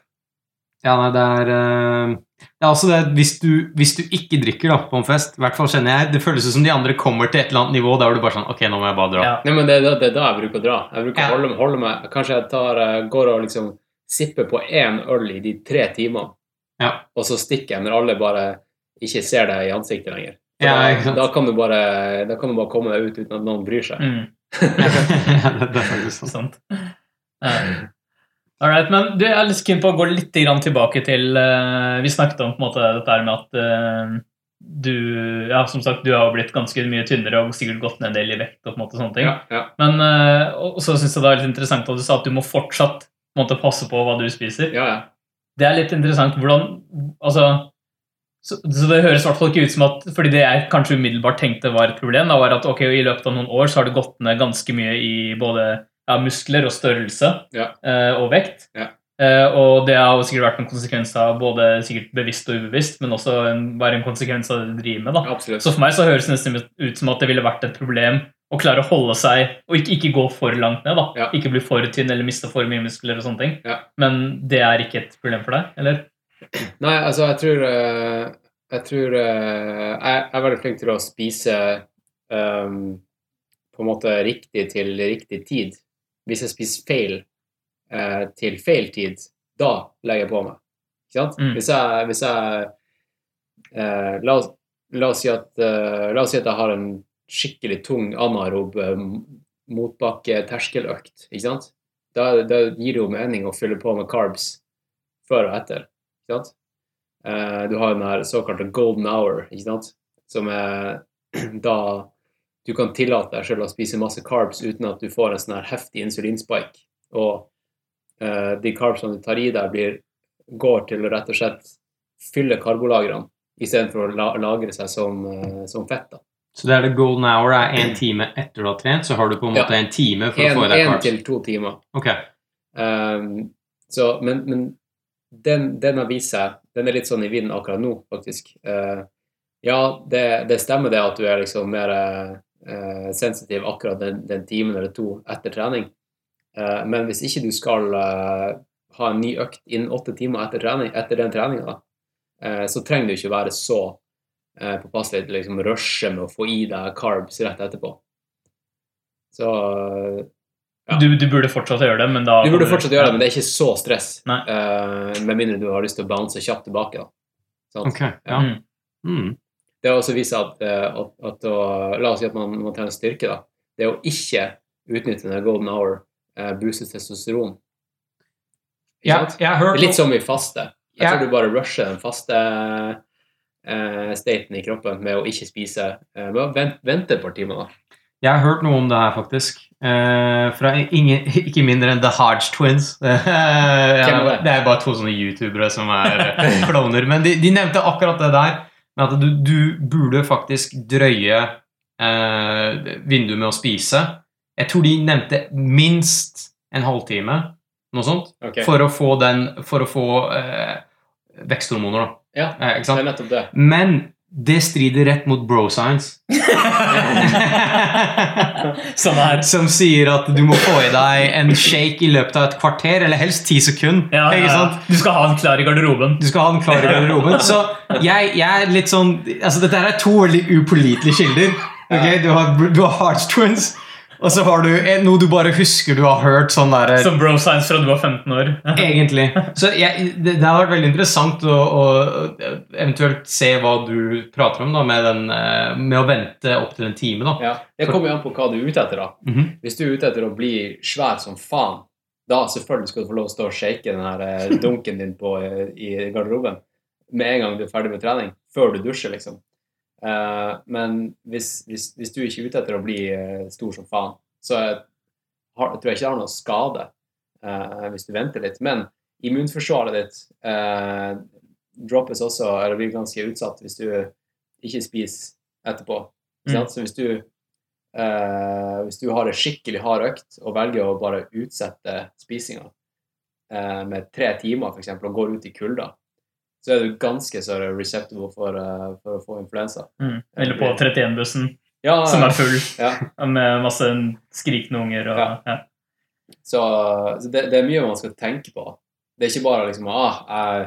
Ja, nei, det er eh, Det er også det hvis du, hvis du ikke drikker da, på en fest, i hvert fall kjenner jeg, det føles som de andre kommer til et eller annet nivå der er du bare sånn Ok, nå må jeg bare dra. Ja. Nei, men det, da- det er da jeg bruker å dra. Jeg bruker Ja. å holde, holde meg Kanskje jeg tar, eh, går og liksom sipper på én øl i de tre timene, Ja. og så stikker jeg når alle bare ikke ser deg i ansiktet lenger. Ja, da, da, kan du bare, da kan du bare komme deg ut uten at noen bryr seg. Mm. det er faktisk sånn. Sant. Eh, Alright, men du, jeg er litt keen på å gå litt grann tilbake til uh, Vi snakket om på en måte dette her med at uh, du ja, som sagt, du har blitt ganske mye tynnere og sikkert gått ned en del i vekt. og på en måte sånne ting. Ja, ja. Men uh, så syns jeg det er litt interessant at du sa at du må fortsatt på måte, passe på hva du spiser. ja, ja. Det er litt interessant hvordan altså, så, så det høres i hvert fall ikke ut som at fordi det jeg kanskje umiddelbart tenkte var et problem, da var at ok, i løpet av noen år så har du gått ned ganske mye i både ja, muskler og størrelse Ja. eh, og vekt. Ja. Eh, og det har jo sikkert vært en konsekvens av både sikkert bevisst og ubevisst, men også en, være en konsekvens av det du driver med. da. Absolutt. Så for meg så høres det nesten ut som at det ville vært et problem å klare å holde seg og ikke, ikke gå for langt ned. da. Ikke bli for tynn eller miste for mye muskler og sånne ting. Men det er ikke et problem for deg, eller? Nei, altså, jeg tror uh, Jeg tror uh, jeg er veldig flink til å spise um, på en måte riktig til riktig tid. Hvis jeg spiser feil eh, til feil tid, da legger jeg på meg. Ikke sant? Mm. Hvis jeg, hvis jeg eh, la, oss, la, oss si at, eh, la oss si at jeg har en skikkelig tung anaerob eh, motbakke-terskeløkt, ikke sant? Da, da gir det jo mening å fylle på med carbs før og etter. Ikke sant? Eh, du har den her såkalte golden hour, ikke sant? som er da du kan tillate deg selv å spise masse carbs uten at du får en sånn her heftig insulinspike. Og eh, de carbsene du tar i deg, blir, går til å rett og slett fylle karbolagrene istedenfor å la lagre seg som, eh, som fett. da. Så det er det golden hour er én time etter du har trent, så har du på en Ja. måte en time for å få i deg Én carbs. til to timer. Ok. Um, så, men men den, den har vist seg Den er litt sånn i vinden akkurat nå, faktisk. Uh, ja, det, det stemmer det at du er liksom mer eh, sensitiv akkurat den, den timen eller to etter trening. Eh, men hvis ikke du skal eh, ha en ny økt innen åtte timer etter, trening, etter den treninga, eh, så trenger du ikke være så eh, påpasselig til liksom rushe med å få i deg carbs rett etterpå. Så Ja. Du, du burde fortsatt gjøre det, men da du burde fortsatt gjøre det, men det er ikke så stress. Eh, med mindre du har lyst til å bounce kjapt tilbake. Da. Sånn. Ok, ja. Mm. Mm. Det har også vist seg at, eh, at, at å, La oss si at man, man trener styrke. da. Det å ikke utnytte den golden hour eh, booster testosteron. Ja, jeg har Det hørt er litt som i faste. Jeg Ja. tror du bare rusher den faste eh, staten i kroppen med å ikke spise. Eh, vent, vente, et par timer. da. Jeg har hørt noe om det her, faktisk. Eh, fra ingen, ikke mindre enn The Hodge Twins. Ja, det? er bare to sånne youtubere som er klovner. Men de, de nevnte akkurat det der. Med at du, du burde faktisk drøye eh, vinduet med å spise. Jeg tror de nevnte minst en halvtime, noe sånt, okay. for å få den For å få eh, veksthormoner, da. Ja, Eh, det er nettopp det. Men det strider rett mot bro science. som, som sier at du må få i deg en shake i løpet av et kvarter, eller helst ti sekunder. Ja, ja? Du skal ha den klar i garderoben. Du skal ha den klar i garderoben. Så jeg, jeg er litt sånn altså Dette er to veldig upålitelige kilder. Okay? Du har, du har Hearts Twins, og så har du noe du bare husker du har hørt sånn der, Som bro science fra du var 15 år. Egentlig. Så jeg, det, det har vært veldig interessant å, å eventuelt se hva du prater om da, med, den, eh, med å vente opptil en time. da. Ja, Det kommer jo an på hva du er ute etter. da. Mhm. Hvis du er ute etter å bli svær som faen, da selvfølgelig skal du få lov å stå og shake den her eh, dunken din på, eh, i garderoben med en gang du er ferdig med trening, før du dusjer, liksom. Eh, men hvis, hvis, hvis du ikke er ute etter å bli eh, stor som faen, så jeg, har, tror jeg ikke det har noe skade eh, hvis du venter litt. Men immunforsvaret ditt droppes også, eller blir ganske utsatt hvis du ikke spiser etterpå. Mm. Så hvis du eh, hvis du har en skikkelig hard økt og velger å bare utsette spisinga eh, med tre timer eksempel, og går ut i kulda, så er du ganske så receptable for, eh, for å få influensa. Mm. Eller på 31-bussen, Ja, som er full ja. med masse skrikende unger. Og, Ja. ja. Så, så det, det er mye man skal tenke på. Det er ikke bare liksom ah, jeg,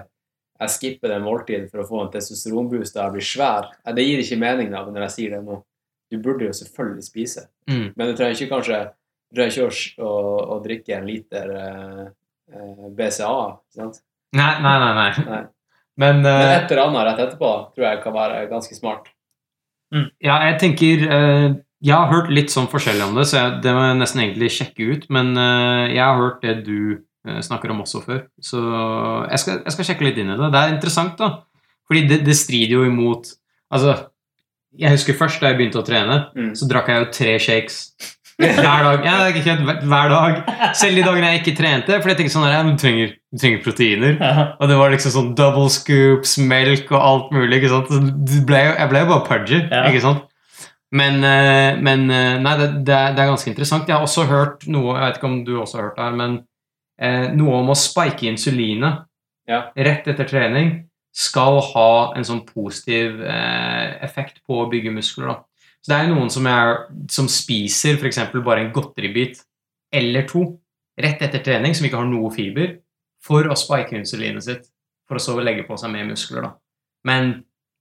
jeg skipper det måltidet for å få en testosteronboost da jeg blir svær. Det gir ikke mening da, når jeg sier det nå. Du burde jo selvfølgelig spise. Mm. Men du trenger ikke kanskje du trenger ikke å, å, å drikke en liter eh, eh, BCA. sant? Nei, nei, nei. nei. Nei. Men, Men eh, et eller annet rett etterpå tror jeg kan være ganske smart. Ja, jeg tenker uh, Jeg har hørt litt sånn forskjellig om det, så jeg, det må jeg nesten egentlig sjekke ut. Men uh, jeg har hørt det du snakker om også før, så jeg skal, jeg skal sjekke litt inn i det. Det er interessant, da. Fordi det, det strider jo imot Altså, jeg husker først da jeg begynte å trene, Mm. så drakk jeg jo tre shakes hver dag. Ja, det er ikke hver- dag. Selv de dagene jeg ikke trente, for jeg tenkte sånn her, du trenger, du trenger proteiner. Og det var liksom sånn double scoops, melk og alt mulig. ikke sant? Ble, jeg ble jo bare pudgy. Ja. ikke sant? Men, eh, men eh, nei, det, det, er, det er ganske interessant. Jeg har også hørt noe jeg vet ikke om du også har hørt det her, men eh, noe om å spike insulinet Ja. rett etter trening skal ha en sånn positiv eh, effekt på å bygge muskler. da. Så det er noen som, er, som spiser f.eks. bare en godteribit eller to rett etter trening, som ikke har noe fiber, for å spike insulinet sitt, for å så legge på seg mer muskler. da. Men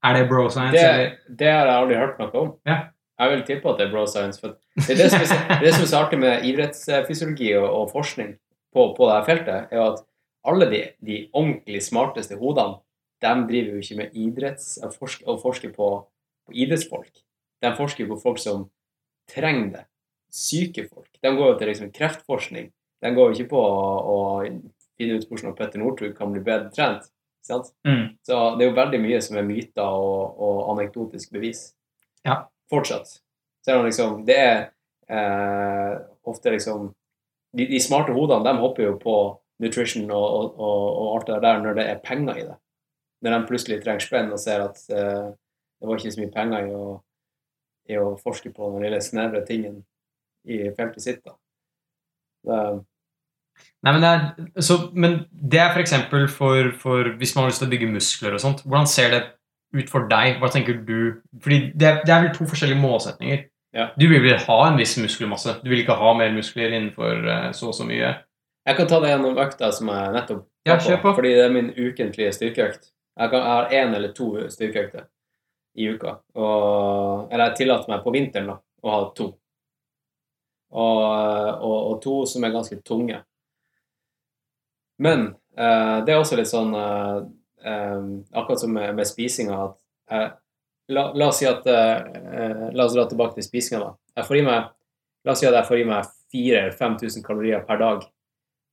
er det bro science? Det, det har jeg aldri hørt noe om. Ja. Jeg vil tippe at det er bro science. For det er det som er, det som er så artig med idrettsfysiologi og, og forskning på, på dette feltet, er at alle de, de ordentlig smarteste hodene de driver jo ikke med idretts og forsker, og forsker på, på idrettsfolk. De forsker jo på folk som trenger det. Syke folk. De går jo til liksom kreftforskning. De går jo ikke på å, å finne ut hvordan Petter Northug kan bli bedre trent. Sant? Mm. Så det er jo veldig mye som er myter og, og anekdotisk bevis. Ja. Fortsatt. Selv om liksom Det er eh, ofte liksom de, de smarte hodene de hopper jo på nutrition og, og, og alt det der når det er penger i det. når de plutselig trenger spenn og ser at eh, det var ikke så mye penger i å, i å forske på den lille snevre tingen i feltet sitt. da. Det, Nei, men det er, så, men det er for eksempel for, for hvis man har lyst til å bygge muskler og sånt. Hvordan ser det ut for deg? Hva tenker du? Fordi det, det er vel to forskjellige målsetninger. Ja. Du vil vel ha en viss muskelmasse. Du vil ikke ha mer muskler innenfor eh, så og så mye. Jeg kan ta det gjennom økta som jeg nettopp Ja, på. Fordi det er min ukentlige styrkeøkt. Jeg, kan, jeg har én eller to styrkeøkter i uka. Og, eller jeg tillater meg på vinteren da, å ha to. Og, og, og to som er ganske tunge. Men eh, det er også litt sånn eh, eh, Akkurat som med, med spisinga at jeg, la, la oss si at eh, La oss dra tilbake til spisinga, da. Jeg får i meg, la oss si at jeg får i meg 4000 eller 5000 kalorier per dag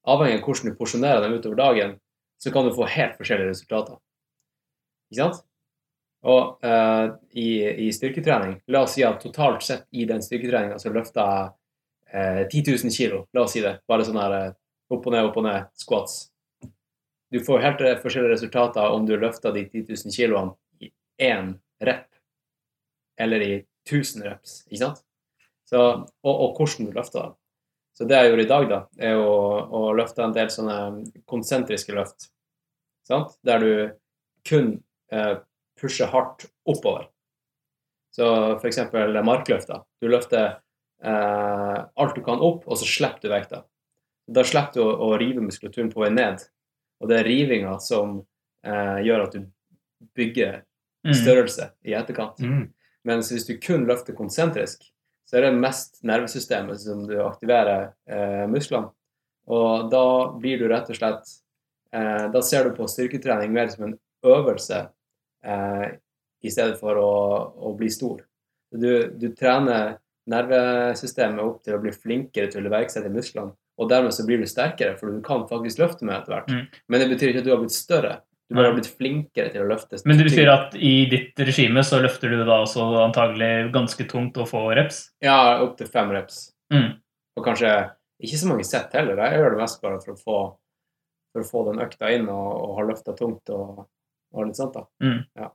avhengig av hvordan du porsjonerer dem utover dagen, så kan du få helt forskjellige resultater. Ikke sant? Og uh, i, i styrketrening, la oss si at totalt sett i den styrketreninga så løfta jeg uh, 10 000 kilo, la oss si det, bare sånn her uh, opp og ned, opp og ned, squats. Du får helt eh, forskjellige resultater om du løfter de 10 000 kiloene i én rep, eller i 1000 reps, ikke sant? Så, og, og hvordan du løfter dem. Så det jeg gjorde i dag, da, er å, å løfte en del sånne konsentriske løft. Sant? Der du kun pusher hardt oppover. Så eksempel markløfter. Du løfter eh, alt du kan opp, og så slipper du vekta. Da slipper du å, å rive muskulaturen på vei ned. Og det er rivinga som eh, gjør at du bygger Mm. størrelse i etterkant. Mm. Mens hvis du kun løfter konsentrisk, så er det mest nervesystemet som du aktiverer eh, musklene. Og da blir du rett og slett eh, Da ser du på styrketrening mer som en øvelse eh, i stedet for å, å bli stor. Du, du trener nervesystemet opp til å bli flinkere til å iverksette musklene. Og dermed så blir du sterkere, for du kan faktisk løfte med etter hvert. Mm. Men det betyr ikke at du har blitt større. Du bare har blitt flinkere til å løfte. Men det betyr at i ditt regime så løfter du da også antagelig ganske tungt og få reps? Ja, opp til fem reps. Mm. Og kanskje ikke så mange sett heller. Jeg gjør det mest bare for å få, for å få den økta inn og, og ha løfta tungt og, og litt sånt. da. Mm. Ja.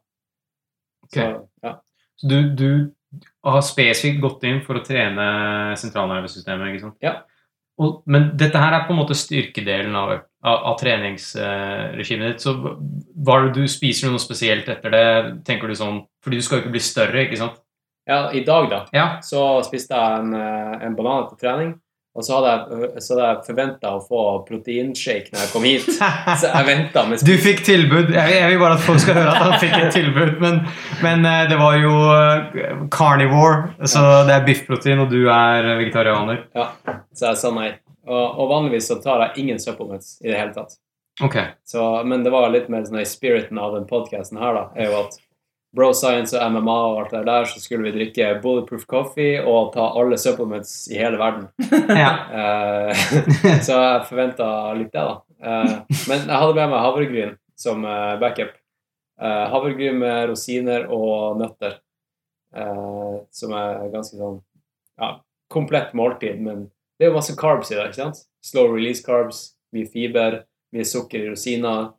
Okay. Så, ja. Så du, du har spesifikt gått inn for å trene sentralnervesystemet, ikke sant? Ja. Og, men dette her er på en måte styrkedelen av, av, av treningsregimet ditt. Så hva er det du spiser noe spesielt etter det? Tenker du sånn Fordi du skal jo ikke bli større, ikke sant? ja, I dag, da, Ja. så spiste jeg en, eh, en banan etter trening. Og så hadde jeg, så hadde jeg forventa å få proteinshake når jeg kom hit. Så jeg venta med Du fikk tilbud. Jeg, vil bare at folk skal høre at han fikk et tilbud, men, men eh, det var jo eh, carnivore, så det er biffprotein, og du er vegetarianer. Ja, så jeg sa nei. Og, og vanligvis så tar jeg ingen supplements i det hele tatt. Okay. Så, men det var litt mer sånn i spiriten av den podcasten her, da, er jo at Bro Science og MMA og alt det der, så skulle vi drikke Bulletproof Coffee og ta alle supplements i hele verden. Ja. Eh, så jeg forventa litt det, da. Eh, men jeg hadde med meg havregryn som eh, backup. Havregryn med rosiner og nøtter. Som er ganske sånn ja, komplett måltid, men det er jo masse carbs i det. ikke sant? Slow release carbs, mye fiber, mye sukker i rosiner,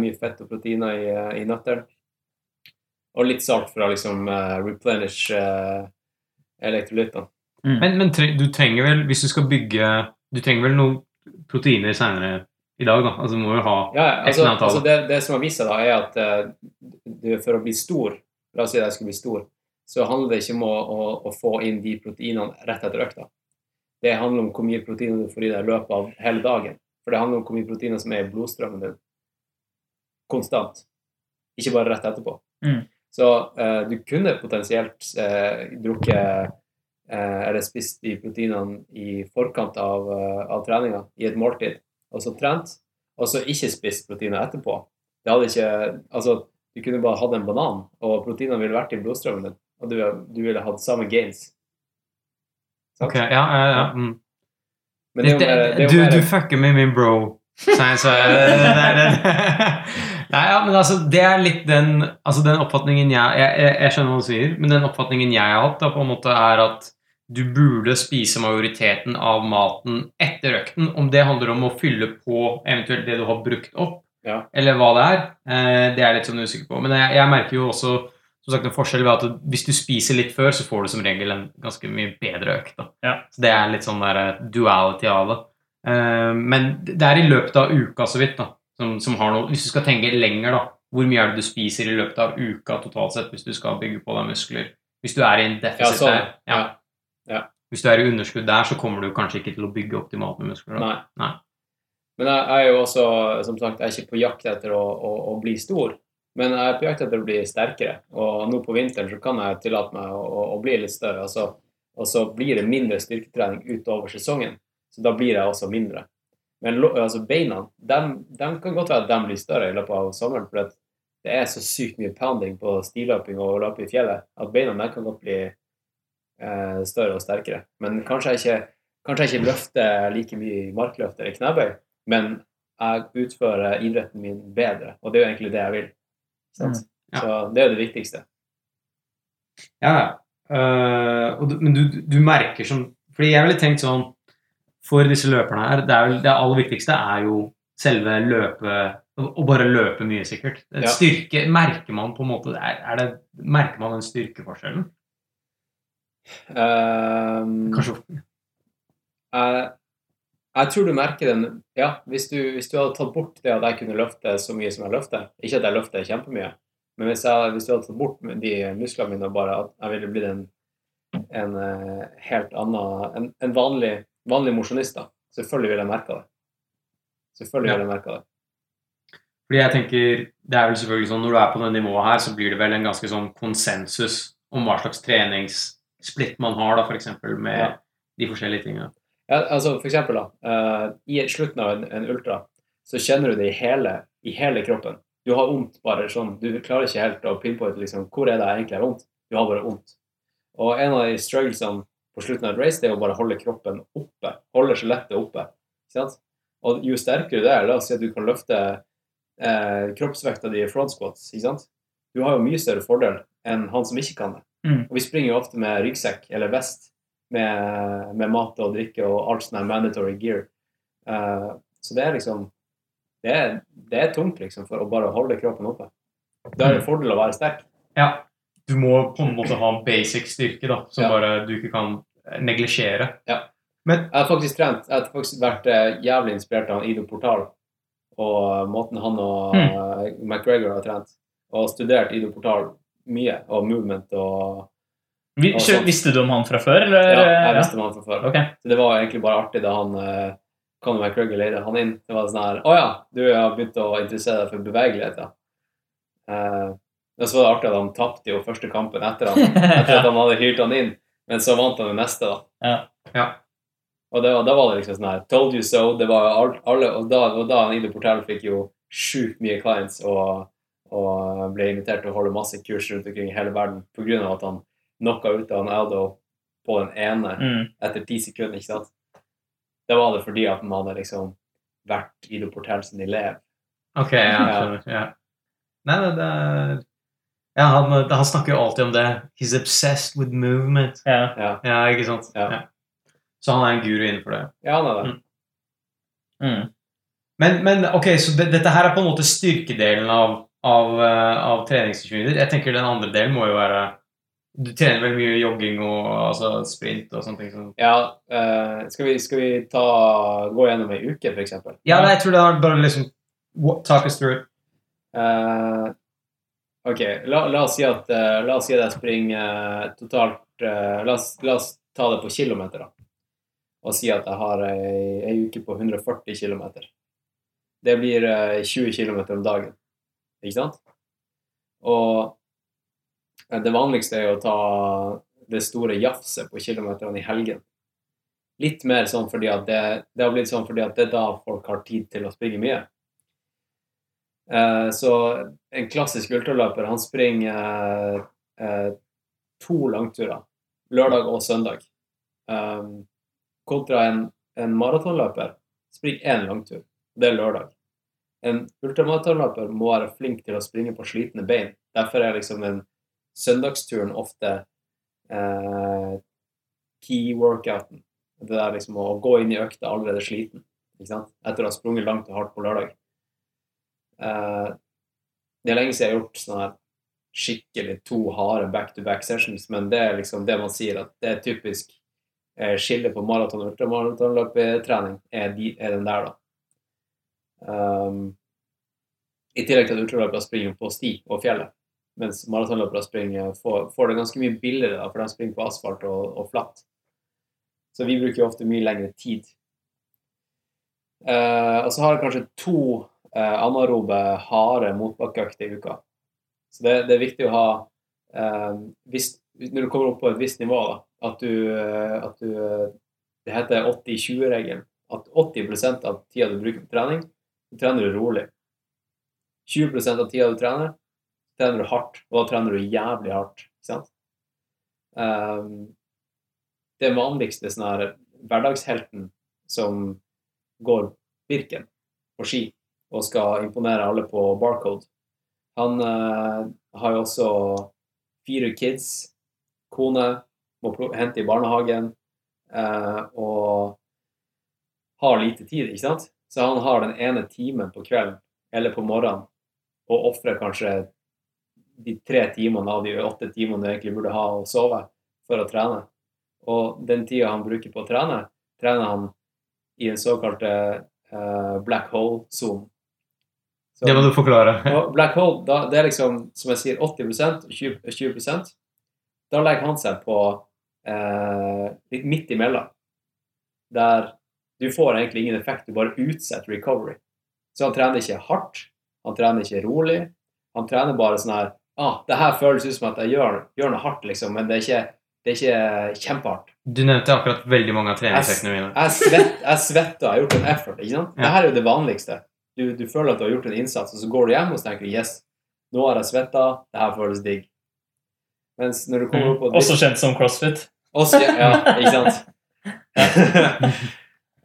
mye fett og proteiner i, i nøtter. Og litt salt for å liksom uh, replenish uh, elektrolyttene. Men, men tre, du trenger vel, hvis du skal bygge Du trenger vel noen proteiner senere i dag, da? Altså, du må jo ha Ja, ja, altså, altså det, det som har vist seg, da, er at uh, du, for å bli stor La oss si at jeg skulle bli stor, så handler det ikke om å, å, å få inn de proteinene rett etter økta. Det handler om hvor mye proteiner du får i deg i løpet av hele dagen. For det handler om hvor mye proteiner som er i blodstrømmen din. Konstant. Ikke bare rett etterpå. Mm. Så eh, du kunne potensielt eh, drukket eh, eller spist de proteinene i forkant av, eh, av treninga, i et måltid, og så trent, og så ikke spist proteiner etterpå. Det hadde ikke Altså, du kunne bare hatt en banan, og proteinene ville vært i blodstrømmen din, og du, du ville hatt samme gains. Sant? Ok, ja, ja, ja. Mm. Men det Det- det du, du fucker med min bro. Science, så det, det, det. Nei, ja, men altså, det er litt den, altså den oppfatningen jeg, jeg, jeg jeg skjønner hva du sier, men den oppfatningen jeg har hatt, da, på en måte er at du burde spise majoriteten av maten etter økten. Om det handler om å fylle på eventuelt det du har brukt opp, Ja. eller hva det er. Eh, det er jeg litt sånn usikker på. Men jeg, jeg merker jo også som sagt, en forskjell ved at hvis du spiser litt før, så får du som regel en ganske mye bedre økt. Da. Ja. Så det er litt sånn der eh, duality av det. Eh, men det er i løpet av uka, så vidt, da, som, som har noe Hvis du skal tenke lenger, da. Hvor mye er det du spiser i løpet av uka totalt sett hvis du skal bygge på deg muskler? Hvis du er i en Ja, deficit sånn. der. Ja. Ja. Hvis du er i underskudd der, så kommer du kanskje ikke til å bygge optimalt med muskler. Nei. Nei. Men jeg, jeg er jo også, som sagt, jeg er ikke på jakt etter å, å, å bli stor. Men jeg er på jakt etter å bli sterkere. Og nå på vinteren så kan jeg tillate meg å, å, bli litt større. Altså, og så blir det mindre styrketrening utover sesongen. Så da blir jeg også mindre. Men altså, beina, dem, dem kan godt være at de blir større i løpet av sommeren. For at det er så sykt mye pounding på stiløping og løp i fjellet at beina dem kan godt bli eh, større og sterkere. Men kanskje jeg ikke, kanskje jeg ikke løfter like mye i markløft eller knebøy, men jeg utfører idretten min bedre. Og det er jo egentlig det jeg vil. Sant? Mm. Ja. Så det er jo det viktigste. Ja, ja. Uh, men du, du merker som Fordi jeg ville tenkt sånn For disse løperne her, det, vel, det aller viktigste er jo selve løpe Å å bare løpe mye, sikkert. Ja. Styrke Merker man på en måte er, er det, Merker man den styrkeforskjellen? Um, Kanskje jeg, jeg tror du merker den Ja, hvis du, hvis du hadde tatt bort det at jeg kunne løfte så mye som jeg løfter Ikke at jeg løfter kjempemye, men hvis, jeg, hvis du hadde tatt bort de musklene mine og bare at jeg ville blitt en, en eh, helt annen En, en vanlig, vanlig mosjonister. Selvfølgelig vil jeg merke det. Selvfølgelig Ja. vil jeg merke det. Fordi jeg tenker, det er vel selvfølgelig sånn Når du er på det nivået her, så blir det vel en ganske sånn konsensus om hva slags treningssplitt man har, da, f.eks. med Ja. de forskjellige tingene. Ja, altså for eksempel, da. eh, I slutten av en, en ultra så kjenner du det i hele, i hele kroppen. Du har vondt bare sånn. Du klarer ikke helt å pinpointe liksom, hvor er det egentlig har vondt. Du har bare vondt. Og en av de strugglesene på slutten av et race det er å bare holde kroppen oppe. Holde skjelettet oppe. Og jo sterkere du er, la oss si at du kan løfte eh, kroppsvekta di i front squats? Du har jo mye større fordel enn han som ikke kan det. Mm. Og vi springer jo ofte med ryggsekk eller vest med, med mat og drikke og alt sånn mandatory gear. Uh, så det er liksom det er, det er tungt liksom for å bare holde kroppen oppe. Da er det en fordel å være sterk. Ja. Du må på en måte ha en basic styrke da, som Ja. bare du ikke kan neglisjere. Jeg har faktisk trent, jeg har faktisk vært eh, jævlig inspirert av Ido Portal og måten han og mm. McGregor har trent. Og studert Ido Portal mye, og movement og Og sånt. visste du om han fra før, eller? Ja, jeg visste om han fra før. Okay. Så det var egentlig bare artig da han uh, Conor McGregor leide han inn. Det var sånn her Å ja, du har begynt å interessere deg for bevegelighet, ja. Eh, og så var det artig at han tapte jo første kampen etter han, etter at han hadde hyrt han inn. Men så vant han det neste, da. Ja. Ja. Og det var, da var det liksom sånn her Told you so. Det var alle, og da, og da Ido Portell fikk jo sjukt mye clients og, og ble invitert til å holde masse kurs rundt omkring i hele verden pga. at han knocka ut av Aldo på den ene Mm. etter ti sekunder, ikke sant? Da var det fordi at han hadde liksom vært Ido Portell sin elev. Ok, ja, Ja. Ja. Nei, det er ja, han, han snakker jo alltid om det. He's obsessed with movement. Ja. Ja, Ja, ikke sant? Ja. Så han er en guru innenfor det. ja han er det. Mm. Men, men ok, så det, dette her er på en måte styrkedelen av, av, eh, av treningssesjoner. Jeg tenker den andre delen må jo være Du trener vel mye jogging og altså, sprint og sånne ting? Sånn. Ja, Uh, skal vi, skal vi ta, gå gjennom ei uke, eksempel? ja, nei, jeg tror det er bare liksom what, Talk us through it. Ok, la, la, oss si at, eh, la oss si at jeg springer eh, totalt eh, la, oss, la oss ta det på kilometer, da. Og si at jeg har ei, ei uke på 140 km. Det blir eh, 20 km om dagen, ikke sant? Og det vanligste er å ta det store jafset på kilometerne i helgen. Litt mer sånn fordi at det, det har blitt sånn fordi at det er da folk har tid til å springe mye. Eh, så en klassisk ultraløper, han springer eh, to langturer. Lørdag og søndag. Um, kontra en, en maratonløper springer én langtur. Det er lørdag. En ultramaratonløper må være flink til å springe på slitne bein. Derfor er liksom den søndagsturen ofte eh, key workouten. Det der liksom å gå inn i økta allerede sliten. Etter å ha sprunget langt og hardt på lørdag. Eh, det er lenge siden jeg har gjort sånne her skikkelig to harde back-to-back sessions, men det er liksom det man sier, at det er typisk skillet skille på maraton og ultramaratonløpetrening, er, er den der, da. Um, I tillegg til at ultraløpere springer på sti og fjellet, mens maratonløpere springer, får det ganske mye billigere, da, for de springer på asfalt og, og flatt. Så vi bruker jo ofte mye lengre tid. Uh, og så har jeg kanskje to eh, anarobe, harde motbakkeøkter i uka. Så det, det, er viktig å ha eh, hvis, Når du kommer opp på et visst nivå, da, at du, eh, at du eh, Det heter 80-20-regelen. At 80% av tida du bruker på trening, så trener du rolig. 20% av tida du trener, trener du hardt. Og da trener du jævlig hardt. ikke sant? Um, det vanligste sånn her hverdagshelten som går Birken på ski og skal imponere alle på Barcode. Han uh, har jo også fire kids, kone, må hente i barnehagen uh, og har lite tid, ikke sant? Så han har den ene timen på kvelden eller på morgenen og ofrer kanskje de tre timene av de åtte timene du egentlig burde ha å sove for å trene. Og den tida han bruker på å trene, trener han i en såkalt uh, black hole-sonen. Det må du forklare. black hole, da, det er liksom, som jeg sier, 80 og 20, 20 Da legger han seg på eh, litt midt imellom. Der du får egentlig ingen effekt, du bare utsetter recovery. Så han trener ikke hardt, han trener ikke rolig. Han trener bare sånn her ah, Det her føles ut som at jeg gjør, gjør noe hardt, liksom, men det er ikke det er ikke kjempehardt. Du nevnte akkurat veldig mange av treningsøktene mine. Jeg, svett, jeg svetter, jeg har gjort en effort. ikke sant? Ja. Dette er jo det vanligste. Du, du, føler at du har gjort en innsats, og så går du hjem og så tenker du, yes, nå har jeg svetta, det her føles digg. Mens når du kommer opp på mm. Også kjent som crossfit. Også, ja, ikke sant?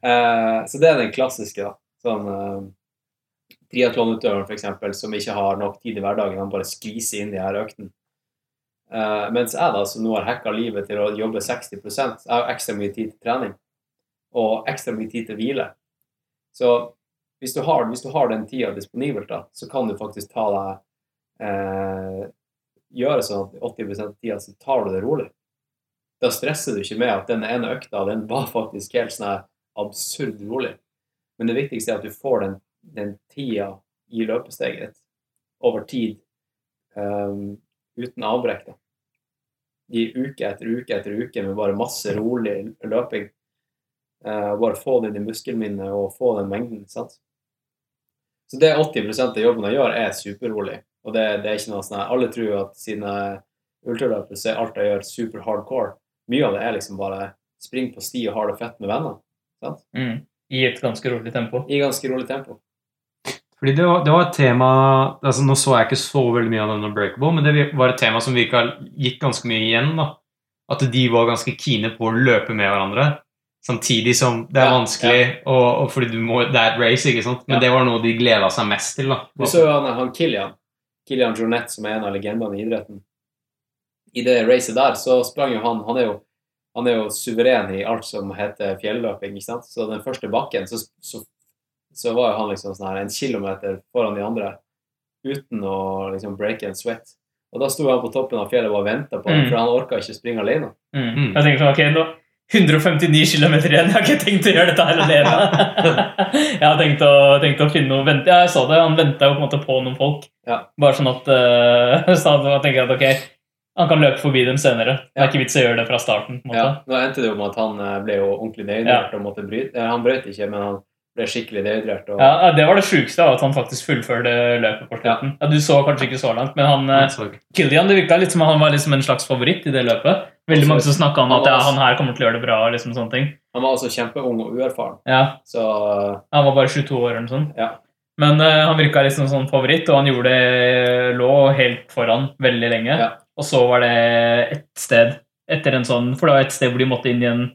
uh, så det er den klassiske, da. Sånn uh, triatlonutøveren, f.eks., som ikke har nok tid i hverdagen, han bare skviser inn de her øktene. Uh, mens jeg da, som nå har hacka livet til å jobbe 60 jeg har ekstra mye tid til trening og ekstra mye tid til hvile. Så hvis du har, hvis du har den tida disponibelt, da, så kan du faktisk ta deg eh, Gjøre sånn at 80 av tida så tar du det rolig. Da stresser du ikke med at den ene økta den var faktisk helt sånn absurd rolig. Men det viktigste er at du får den, den tida i løpesteget ditt over tid um, uten avbrekk. da i uke etter uke etter uke med bare masse rolig løping. Uh, bare få det i muskelminnet og få den mengden. sant? Så det 80% av jobben jeg gjør, er superrolig. Og det, det er ikke noe sånn Alle tror at sine ultraløpere så er alt jeg gjør, super hardcore. Mye av det er liksom bare spring på sti og ha det fett med venner. sant? Mm. I et ganske rolig tempo. I ganske rolig tempo. Fordi det var, det var, et tema altså Nå så jeg ikke så veldig mye av denne Breakable, men det var et tema som virka gikk ganske mye igjen. da. At de var ganske kine på å løpe med hverandre. Samtidig som det er ja, vanskelig, ja. Og, og, fordi du må, det er et race, ikke sant? men ja. det var noe de gleda seg mest til. da. Du så jo han, han Kilian, Kilian Jornett, som er en av legendene i idretten. I det racet der så sprang jo han Han er jo, han er jo suveren i alt som heter fjelløping. ikke sant? Så den første bakken så, så så var jo han liksom sånn her en kilometer foran de andre uten å liksom break and sweat. Og da sto han på toppen av fjellet og bare venta på ham, mm. for han orka ikke springe alene. Mm. mm. Jeg tenker sånn, ok, nå 159 km igjen, jeg har ikke tenkt å gjøre dette her alene. jeg har tenkt å, tenkt å, finne noe vente. Ja, jeg så det, han venta jo på en måte på noen folk. Ja. Bare sånn at uh, så da tenker at ok, han kan løpe forbi dem senere. Det er ikke vits å gjøre det fra starten. Ja, Nå endte det jo med at han eh, ble jo ordentlig dehydrert ja. og måtte bryte. Han brøt ikke, men han ble skikkelig dehydrert. Og... Ja, Det var det sjukeste, at han faktisk fullførte løpet på slutten. Ja. ja. Du så kanskje ikke så langt, men han, eh, Killian, det virka litt som han var liksom en slags favoritt i det løpet. Veldig mange som snakka om at ja, han her kommer til å gjøre det bra. liksom sånne ting. Han var altså kjempeung og uerfaren. Ja. Så... Han var bare 22 år eller noe sånt. Ja. Men uh, han virka liksom sånn favoritt, og han gjorde det lå helt foran veldig lenge. Ja. Og så var det et sted etter en sånn For det var et sted hvor de måtte inn i en,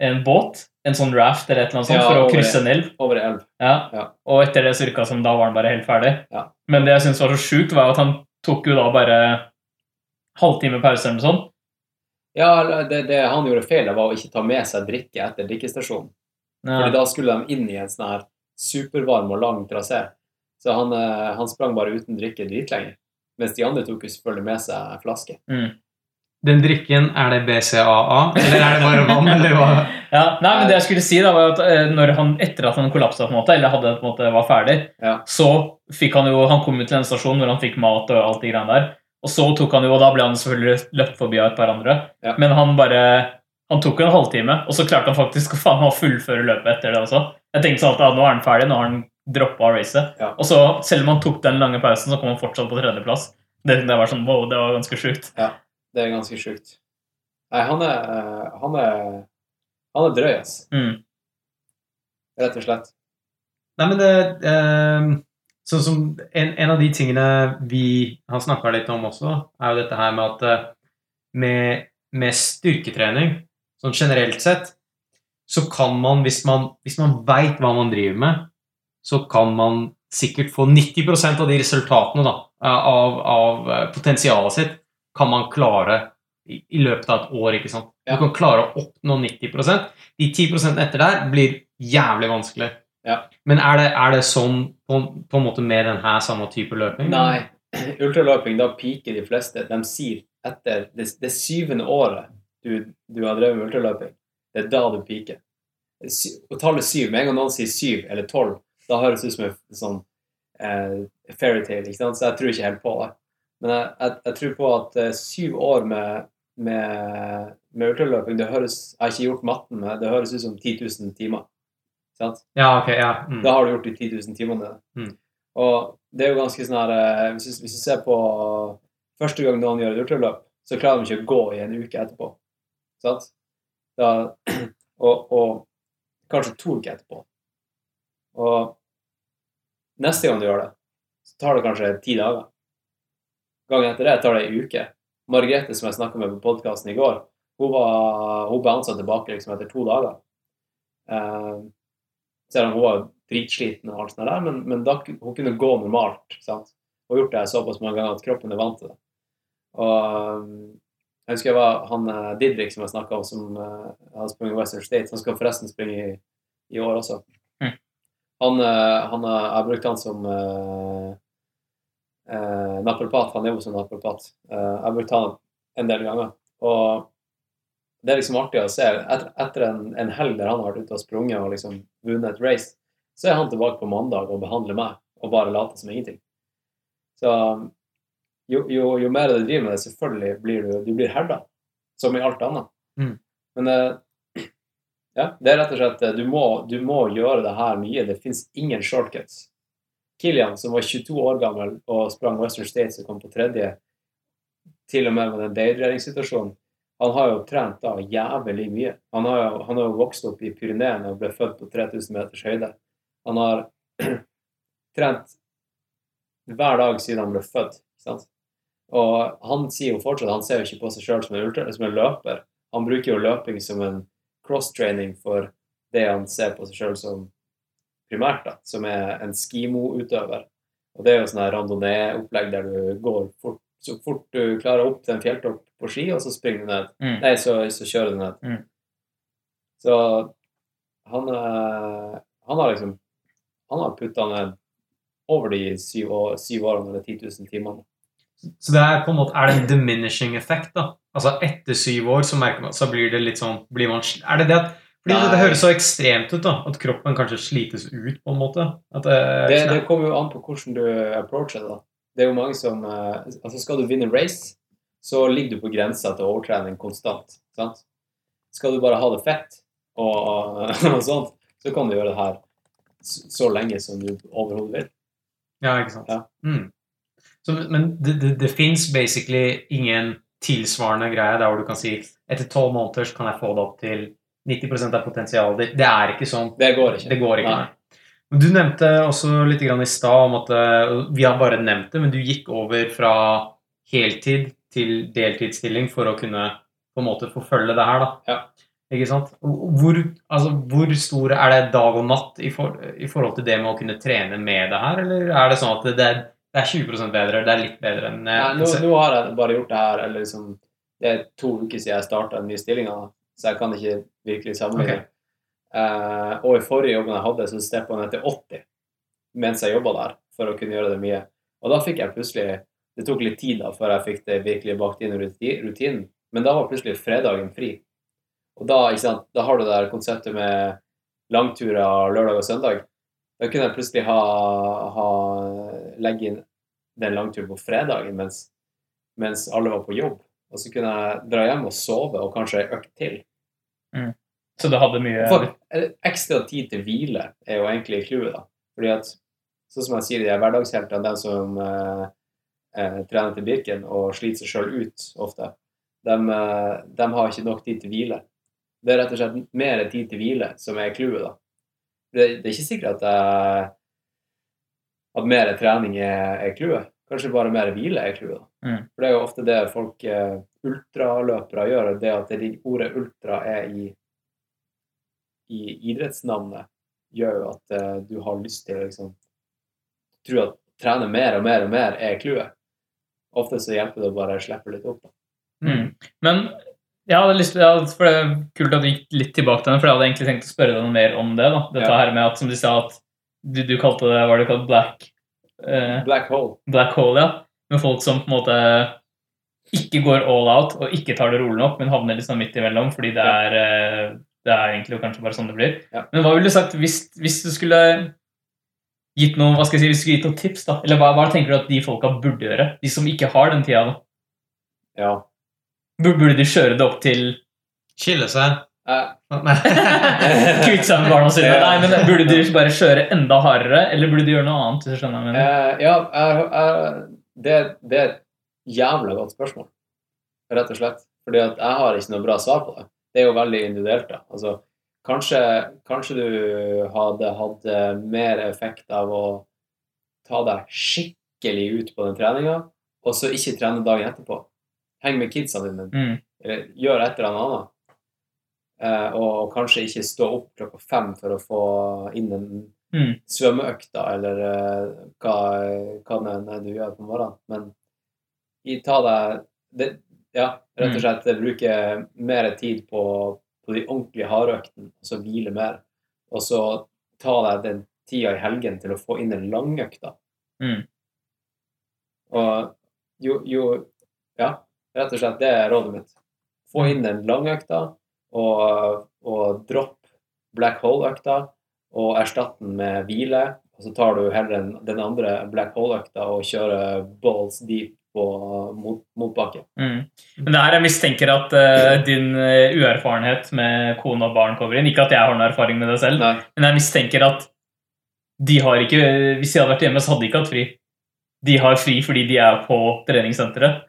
en båt en sånn raft eller et eller annet sånt for å krysse en elv. Over elv. Ja. ja. Og etter det så virka som da var han bare helt ferdig. Ja. Men det jeg syntes var så sjukt, var at han tok jo da bare halvtime pause eller noe sånt. Ja, det, det, han gjorde feil, var å ikke ta med seg drikke etter drikkestasjonen. Ja. Fordi da skulle de inn i en sånn her supervarm og lang trasé. Så han, eh, han sprang bare uten drikke dritlenge. Mens de andre tok jo selvfølgelig med seg flaske. Mm. Den drikken, er det BCAA, eller er det bare vann, eller hva? Ja, nei, men det jeg skulle si da var at eh, når han, Etter at han kollapsa, på en måte, eller hadde, på en måte, var ferdig, Ja. så fikk han jo Han kom ut til en stasjon hvor han fikk mat og alt de greiene der. Og så tok han jo, og da ble han selvfølgelig løpt forbi av et par andre. Ja. Men han bare Han tok en halvtime, og så klarte han faktisk å faen meg å fullføre løpet etter det også. Jeg tenkte sånn at ja, nå er han ferdig, nå har han droppa racet. Ja. Og så, selv om han tok den lange pausen, så kom han fortsatt på tredjeplass. Det, det var sånn, wow, det var ganske sjukt. Det er ganske sjukt. Nei, han er Han er, han er drøy, ass. Mm. Rett og slett. Nei, men det eh, Sånn som en, en av de tingene vi har snakka litt om også, er jo dette her med at eh, med, med styrketrening, sånn generelt sett, så kan man, hvis man, hvis man veit hva man driver med, så kan man sikkert få 90% av de resultatene da, av, av eh, potensialet sitt, kan man klare i, i løpet av et år. ikke sant? Du kan klare å oppnå 90% De 10% etter der blir jævlig vanskelig. Ja. Men er det, er det sånn på, på en måte med denne samme type løping? Nei. Ultraløping, da piker de fleste. De sier etter det, det syvende året du, du har drevet med ultraløping, det er da du piker. Og tallet syv, med en gang noen sier syv eller tolv, da høres det ut som en sånn eh, fairytale, ikke sant? Så jeg tror ikke helt på det. Men jeg, jeg, jeg tror på at eh, syv år med, med, med ultraløping, det høres Jeg har ikke gjort matten, men det høres ut som 10 000 timer. Ja, ok, ja. Mm. Da har du gjort de 10 000 timene. Mm. Og det er jo ganske sånn her eh, hvis, hvis du ser på første gang noen gjør et ultraløp, så klarer de ikke å gå i en uke etterpå. Sant? Da, og, og kanskje to uker etterpå. Og neste gang du gjør det, så tar det kanskje ti dager. Gangen etter det tar det ei uke. Margrethe, som jeg snakka med på podkasten i går, hun, var, hun bounsa tilbake liksom etter to dager. Eh, selv om hun var dritsliten og alt sånt der, men, men da, hun kunne gå normalt. sant? Hun har gjort det såpass mange ganger at kroppen er vant til det. Og um, jeg husker jeg var han eh, Didrik som jeg snakka om, som uh, har sprunget Western States. Han skal forresten springe i, i år også. Mm. Han, eh, han har, jeg brukte han som uh, uh, naprapat. Han er jo som naprapat. Uh, jeg brukte han en del ganger. Og det er liksom artig å se. Etter, etter en, en helg der han har vært ute og sprunget og liksom vunnet et race, så er han tilbake på mandag og behandler meg og bare later som ingenting. Så jo, jo, jo mer du driver med det, selvfølgelig blir du, du blir herda, som i alt annet. Mm. Men eh, ja, det er rett og slett eh, Du må, du må gjøre det her mye. Det fins ingen shortcuts. Kilian, som var 22 år gammel og sprang Western States og kom på tredje, til og med med den dehydreringssituasjonen, han har jo trent da jævlig mye. Han har jo, han har jo vokst opp i Pyreneene og ble født på 3000 meters høyde. Han har trent hver dag siden han ble født. Sant? Og han sier jo fortsatt han ser jo ikke på seg sjøl som, som en løper. Han bruker jo løping som en cross-training for det han ser på seg sjøl som primært, da, som er en skimo-utøver. Og det er jo sånn randonee-opplegg der du går fort, så fort du klarer opp til en fjelltopp på ski, og så springer du ned. Mm. Nei, så, så kjører du ned. Mm. Så han, eh, han har liksom Han har putta ned over de syv, år, syv årene eller 10 000 timene. Så det er på en måte er det en diminishing effect, da? Altså etter syv år så merker man, så blir det litt sånn blir man, Er det det at fordi det, det høres så ekstremt ut, da. At kroppen kanskje slites ut, på en måte. At det, Det, det kommer jo an på hvordan du approacher det. da. Det er jo mange som eh, Altså, skal du vinne race, så ligger du på grensa til overtrening konstant. sant? Skal du bare ha det fett og, og sånt, så kan du gjøre det her så, lenge som du overhodet vil. Ja, ikke sant. Ja. Mm. Så, men det, det, det fins basically ingen tilsvarende greie der hvor du kan si etter tolv måneder så kan jeg få det opp til 90% av potensialet ditt. Det er ikke sånn. Det går ikke. Det går ikke. Nei. Du nevnte også litt grann i stad om at eh, Vi har bare nevnt det, men du gikk over fra heltid til deltidsstilling for å kunne på en måte forfølge det her, da. Ja. Ikke sant? Hvor, altså, hvor stor er det dag og natt i, for, i forhold til det med å kunne trene med det her, eller er det sånn at det er, det er 20% bedre, det er litt bedre enn eh, Nei, nå, nå har jeg bare gjort det her eller liksom, Det er to uker siden jeg starta den nye stillinga, så jeg kan ikke virkelig sammenligne. Eh, og i forrige jobben jeg hadde, så steppa jeg ned til 80 mens jeg jobba der, for å kunne gjøre det mye. Og da fikk jeg plutselig Det tok litt tid da før jeg fikk det virkelig bakt inn i rutinen, men da var plutselig fredagen fri. Og da, ikke sant, da har du det der konseptet med langturer lørdag og søndag. Da kunne jeg plutselig ha, ha legge inn den langturen på fredagen mens, mens alle var på jobb. Og så kunne jeg dra hjem og sove og kanskje ei økt til. Så du hadde mye For ekstra tid til hvile er jo egentlig clouet, da. Fordi at, sånn som jeg sier, de er hverdagsheltene, de som eh, eh, trener til Birken og sliter seg sjøl ut ofte, de, eh, de har ikke nok tid til hvile. Det er rett og slett mer tid til hvile som er clouet, da. Det, det er ikke sikkert at, jeg, at mer trening er, clouet. Kanskje bare mer hvile er clouet. Mm. For det er jo ofte det folk eh, ultraløpere gjør, det at det ordet ultra er i i idrettsnavnet gjør jo at uh, du har lyst til å liksom tro at trene mer og mer og mer er clouet. Ofte så hjelper det å bare slippe litt opp. Mm. Men jeg hadde lyst til, ja, for det er kult at du gikk litt tilbake til den, for jeg hadde egentlig tenkt å spørre deg noe mer om det. da. Dette Ja. her med at, som du sa, at du, du kalte det hva var det kalt, black, eh, Black hole. black hole, ja. Med folk som på en måte ikke går all out og ikke tar det rolig nok, men havner sånn midt imellom, fordi det er, eh, det er egentlig kanskje bare sånn det blir. Ja. Men hva ville du sagt hvis, hvis du skulle gitt noen, hva skal jeg si, hvis du skulle gitt noen tips, da? Eller hva, hva tenker du at de folka burde gjøre? De som ikke har den tida, da. Ja. Burde de kjøre det opp til Skille seg. Kvitte seg med barna sine? Nei, men Burde de bare kjøre enda hardere, eller burde de gjøre noe annet? hvis du skjønner hva jeg mener? eh, ja, det, det er et jævla godt spørsmål, rett og slett. Fordi at jeg har ikke noe bra svar på det. Det er jo veldig individuelt. da. Altså, kanskje, kanskje du hadde hatt eh, mer effekt av å ta deg skikkelig ut på den treninga, og så ikke trene dagen etterpå. Heng med kidsa dine, Mm. eller gjør et eller annet. Eh, og kanskje ikke stå opp klokka fem for å få inn en Mm. svømmeøkta, eller eh, hva, hva det er du gjør på morgenen. Men ta deg det, Ja, rett og slett bruke mer tid på, på de ordentlige hardøktene, og så hvile mer. Og så ta deg den tida i helgen til å få inn den langøkta. Mm. Og jo, jo Ja, rett og slett, det er rådet mitt. Få inn den langøkta, og, og dropp black hole-økta, og erstatt den med hvile. Og så tar du heller den, den andre black hole-økta og kjører balls deep på mot, motbakke. Mm. Men det her jeg mistenker at uh, din uh, uerfarenhet med kone og barn kommer inn. Ikke at jeg har noen erfaring med det selv, Nei, men jeg mistenker at de har ikke Hvis de hadde vært hjemme, så hadde de ikke hatt fri. De har fri fordi de er på treningssenteret.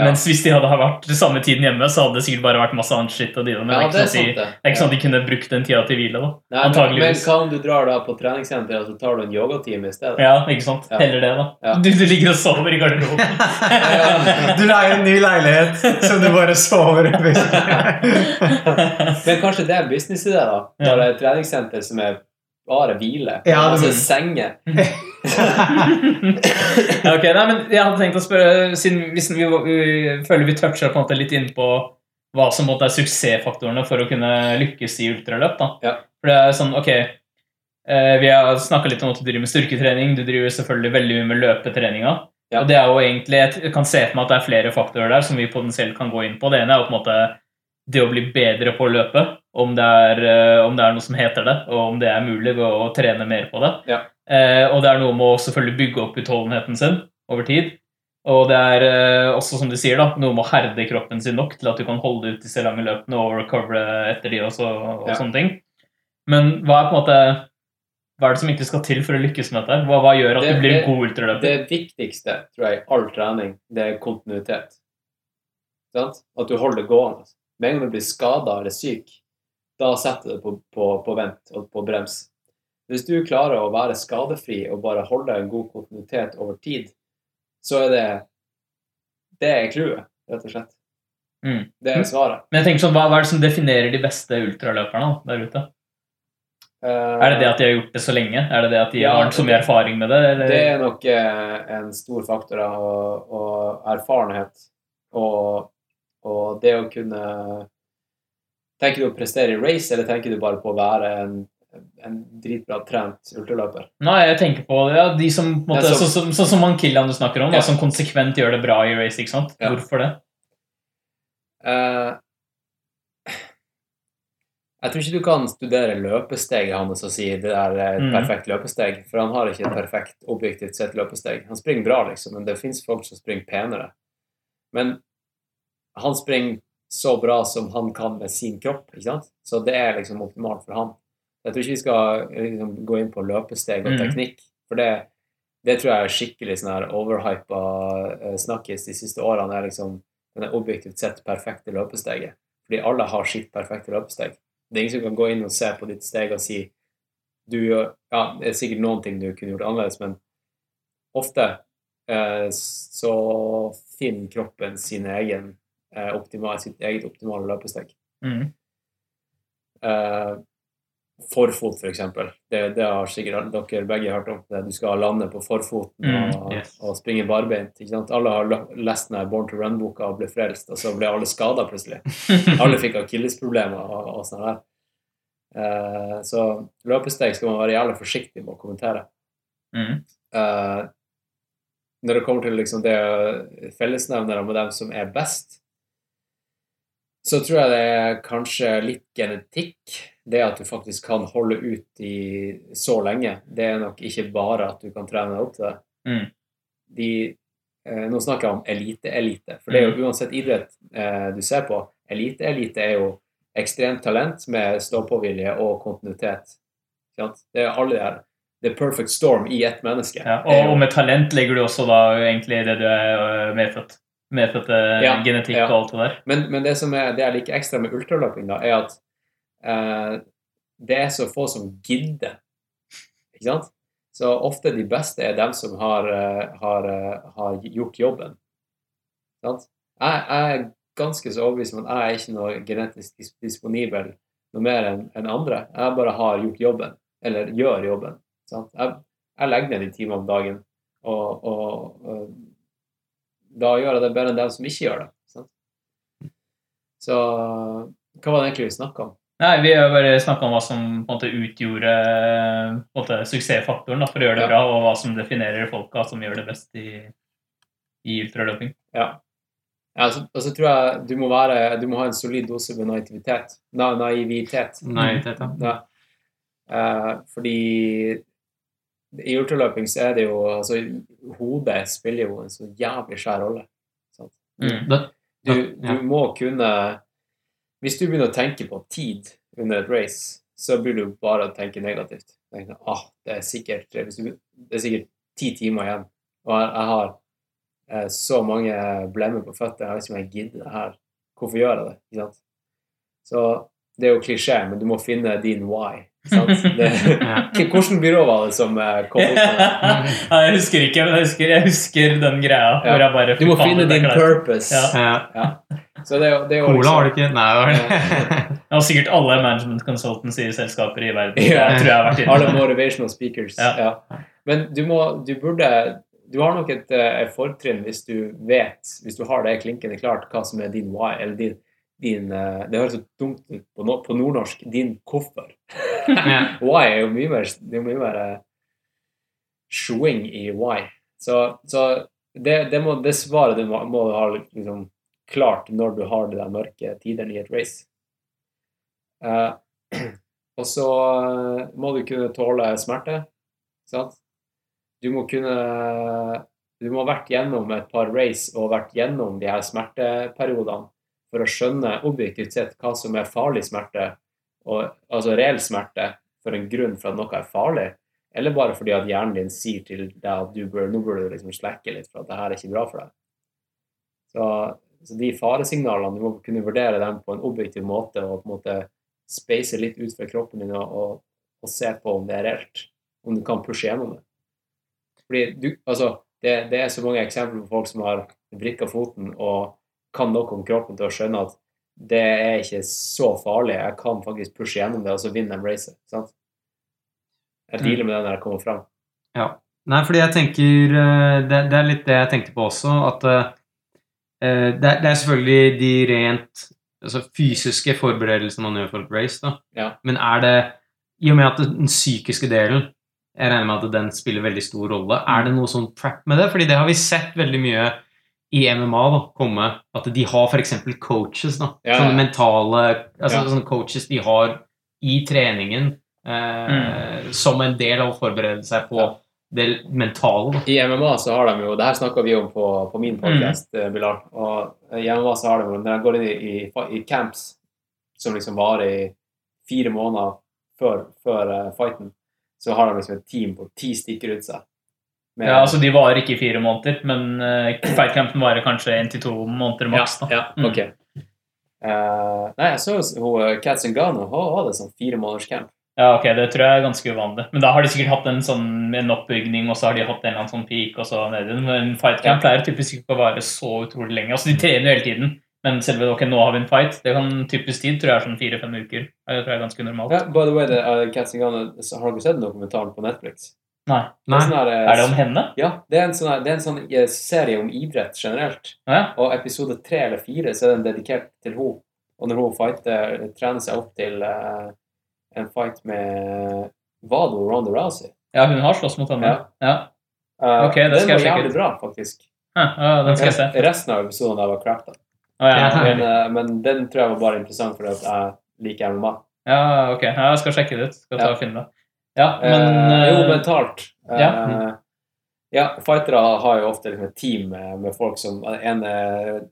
Ja. Mens hvis de hadde vært samme tiden hjemme, så hadde det sikkert bare vært masse annet shit. Ja, det, er sånn de, sant, det. det er ikke sånn at de kunne brukt den tida til hvile. da. Nei, men, men hva om du drar da på treningssenteret, og så tar du en yogatime i stedet? Ja, ikke sant? Ja. Heller det, da. Ja. Du, du ligger og sover i garderoben. Du leier en ny leilighet som du bare sover i. Men kanskje det er businessidé, da? Når det er et treningssenter som er bare hvile? Ja, altså senger? Ok, nei, men jeg hadde tenkt å spørre, siden hvis vi, vi føler vi toucher på en måte litt inn på hva som måtte er suksessfaktorene for å kunne lykkes i ultraløp. da. Ja. For det er sånn, ok, eh, Vi har snakka litt om at du driver med styrketrening, du driver selvfølgelig veldig mye med løpetreninga. Ja. Og det er jo egentlig, Jeg kan se for meg at det er flere faktorer der som vi potensielt kan gå inn på. Det ene er jo på en måte det å bli bedre på å løpe, om det er, eh, om det er noe som heter det, og om det er mulig ved å trene mer på det. Ja. Eh, og det er noe med å selvfølgelig bygge opp utholdenheten sin over tid. Og det er eh, også, som du sier, da, noe med å herde kroppen sin nok til at du kan holde ut disse lange løpene og recovere etter de også, og Ja. sånne ting. Men hva er på en måte hva er det som egentlig skal til for å lykkes med dette? Hva, hva gjør at Det- du blir det- god ultraløper? Det viktigste, tror jeg, i all trening, det er kontinuitet. Sant? At du holder gående. Med en gang du blir skada eller syk, da setter du det på, på, på vent og på brems. Hvis du klarer å være skadefri og bare holde en god kontinuitet over tid, så er det Det er clouet, rett og slett. Mm. Det er svaret. Men jeg tenker sånn, hva, hva er det som definerer de beste ultraløperne der ute? Uh, Er det det at de har gjort det så lenge? Er det det at de Ja, har så mye erfaring med det? Eller? Det er nok eh, en stor faktor av erfarenhet. Og, og det å kunne Tenker du å prestere i race, eller tenker du bare på å være en, en dritbra trent ultraløper. Nei, jeg tenker på ja, de som Sånn måte, så, så- som, sånn han Killian du snakker om, Ja. da, som konsekvent gjør det bra i race. ikke sant? Ja. Hvorfor det? Uh, jeg tror ikke du kan studere løpesteget hans og si det er et Mm. perfekt løpesteg, for han har ikke et perfekt objektivt sett løpesteg. Han springer bra, liksom, men det fins folk som springer penere. Men han springer så bra som han kan med sin kropp, ikke sant? Så det er liksom optimalt for han. Jeg tror ikke vi skal liksom, gå inn på løpesteg og Mm. teknikk, for det, det tror jeg er skikkelig sånn her overhypa eh, snakkis de siste årene. er liksom den er objektivt sett perfekte løpesteget. Fordi alle har sitt perfekte løpesteg. Det er ingen som kan gå inn og se på ditt steg og si du ja, Det er sikkert noen ting du kunne gjort annerledes, men ofte eh, så finner kroppen sin egen optimal, sitt eget optimale løpesteg. Mm. Eh, forfot, for eksempel. Det, det har sikkert dere begge hørt om. Det, du skal lande på forfoten Mm, og, yes. og springe barbeint. Alle har lest den Born to Run-boka og ble frelst, og så ble alle skada plutselig. Alle fikk akillesproblemer og, og sånn her. Eh, så løpesteg skal man være jævlig forsiktig med å kommentere. Mm. Eh, når det kommer til liksom det fellesnevnere med dem som er best, så tror jeg det er kanskje litt genetikk. Det at du faktisk kan holde ut i så lenge. Det er nok ikke bare at du kan trene deg opp til det. Mm. De, eh, nå snakker jeg om elite-elite, for det er jo uansett idrett eh, du ser på. Elite-elite er jo ekstremt talent med stå-på-vilje og kontinuitet. Det er alle de her The perfect storm i ett menneske. Ja, og, og med talent legger du også da egentlig det du er øh, medfødt. Medfødt øh, Ja, genetikk ja. og alt det der. Men, men det som er, det jeg liker ekstra med ultraløping, da, er at eh, det er så få som gidder. Ikke sant? Så ofte de beste er dem som har, eh, har, eh, har gjort jobben. Ikke Sant? Jeg, jeg er ganske så overbevist om at jeg er ikke noe genetisk disponibel noe mer enn en andre. Jeg bare har gjort jobben, eller gjør jobben. Sant? Jeg, jeg legger ned de timene om dagen, og, og da gjør jeg det bedre enn dem som ikke gjør det. Sant? Så hva var det egentlig vi snakka om? Nei, Vi har bare snakka om hva som på en måte utgjorde på en måte, suksessfaktoren da, for å gjøre det Ja. bra, og hva som definerer folka som gjør det best i, i ultraløping. Ja. Ja, så, og så tror jeg du må, være, du må ha en solid dose med naivitet. Na, naivitet. Naivitet, ja. Ja. Eh, fordi i ultraløping så er det jo altså, Hodet spiller jo en så jævlig svær rolle. Sant? Mm. Du, Ja. du må kunne Hvis du begynner å tenke på tid under et race, så blir du bare å tenke negativt. Tenke, ah, det, er sikkert, hvis du, det er sikkert ti timer igjen, og jeg, jeg har eh, så mange blemmer på føttene, jeg vet ikke om jeg gidder det her. Hvorfor gjør jeg det? Ikke sant? Så det er jo klisjé, men du må finne din why. Sant? Det, Ja. Byrå var det som eh, kom opp med det? Nei, jeg husker ikke, men jeg husker, jeg husker den greia. Ja. hvor jeg bare Du må finne din purpose. Ja. ja. Ja. Så det, det Cola liksom- har du ikke? Nei, det var det. Sikkert alle management consultancy-selskaper i verden. Ja. Jeg tror jeg har vært inne. Alle motivational speakers. Ja. Ja. Men du må Du burde Du har nok et, eh, et fortrinn hvis du vet, hvis du har det klinkende klart, hva som er din why, eller din, din eh, Det høres så dumt ut på, no, på nordnorsk. Din hvorfor. Why er jo mye mer Det er mye mer eh, swing i why. Så, så det, det, må, det svaret du må, må ha liksom, klart når du har de der mørke tidene i et race. Uh, og så må du kunne tåle smerte. Sant? Du må kunne Du må ha vært gjennom et par race og vært gjennom de her smerteperiodene for å skjønne objektivt sett hva som er farlig smerte, og, altså reell smerte, for en grunn for at noe er farlig, eller bare fordi at hjernen din sier til deg at du bør, nå burde du liksom slekke litt, for at det her er ikke bra for deg. Så, så de faresignalene, du må kunne vurdere dem på en objektiv måte og på en måte speise litt ut fra kroppen din og, og, og se på om det er reelt. Om du kan pushe gjennom det. Fordi du, altså, det, det er så mange eksempler på folk som har vrikka foten og kan nok om kroppen til å skjønne at det er ikke så farlig, jeg kan faktisk pushe gjennom det, og så vinner de racet. sant? Jeg dealer med det når jeg kommer fram. Ja. Nei, fordi jeg tenker eh, det, det er litt det jeg tenkte på også, at eh, det, er- det er selvfølgelig de rent altså, fysiske forberedelsene man gjør for et race, da. Ja. Men er det I og med at den psykiske delen Jeg regner med at den spiller veldig stor rolle. Er det noe sånn prep med det? Fordi det har vi sett veldig mye i MMA da, komme. At de har f.eks. coaches. da, Ja, ja. Sånne mentale altså Ja. sånne coaches de har i treningen eh, som en del av å forberede seg på Ja. det mentale. da. I MMA så har de jo Det her snakka vi om på, på min Mm. podcast, eh, Bilal. Og i MMA så har de jo Når de går inn i, i, i camps som liksom varer i fire måneder før, før uh, fighten, så har de liksom et team på ti stykker rundt seg. Med- Ja, altså De varer ikke i fire måneder, men uh, fightcampen varer kanskje én til to måneder maks. da. Ja, Mm. ok. Eh, nei, jeg så hun, eh, Kat Zingano hun hadde sånn fire måneders camp. Ja, ok, Det tror jeg er ganske uvanlig. Men da har de sikkert hatt en sånn en oppbygning, og så har de hatt en eller annen sånn peak, og så ned igjen. Men en fightcamp pleier typisk ikke å vare så utrolig lenge. Altså, De trener jo hele tiden, men selve ok, nå har vi en fight. Det kan typisk tid tror jeg er sånn fire-fem uker. Det tror jeg er ganske normalt. Ja, by the way, det, uh, Kat Zingano, har dere sett dokumentaren på Netflix? Nei. Det er, Nei. sånn her, Er det om henne? Ja, det er en sånn, her- det er en sånn eh, serie om idrett generelt. Ja. Og episode tre eller fire så er den dedikert til henne. Og når hun fighter, trener seg opp til uh, en fight med Var det Ronda Rousey? ja, hun har slåss mot henne. Ja. Ja. Eh, Ok, det den skal jeg sjekke jævlig ut. bra, faktisk. Ja, den skal jeg se. Resten av episoden der var crap. da. Oh, ja. Men, men den tror jeg var bare interessant fordi jeg liker MMA. ja, ok. Jeg skal sjekke det ut. Skal ta Ja. og finne det. Ja, Eh, jo, eh, mentalt. Eh, ja. ja, fightere har jo ofte liksom et team med, folk som En er,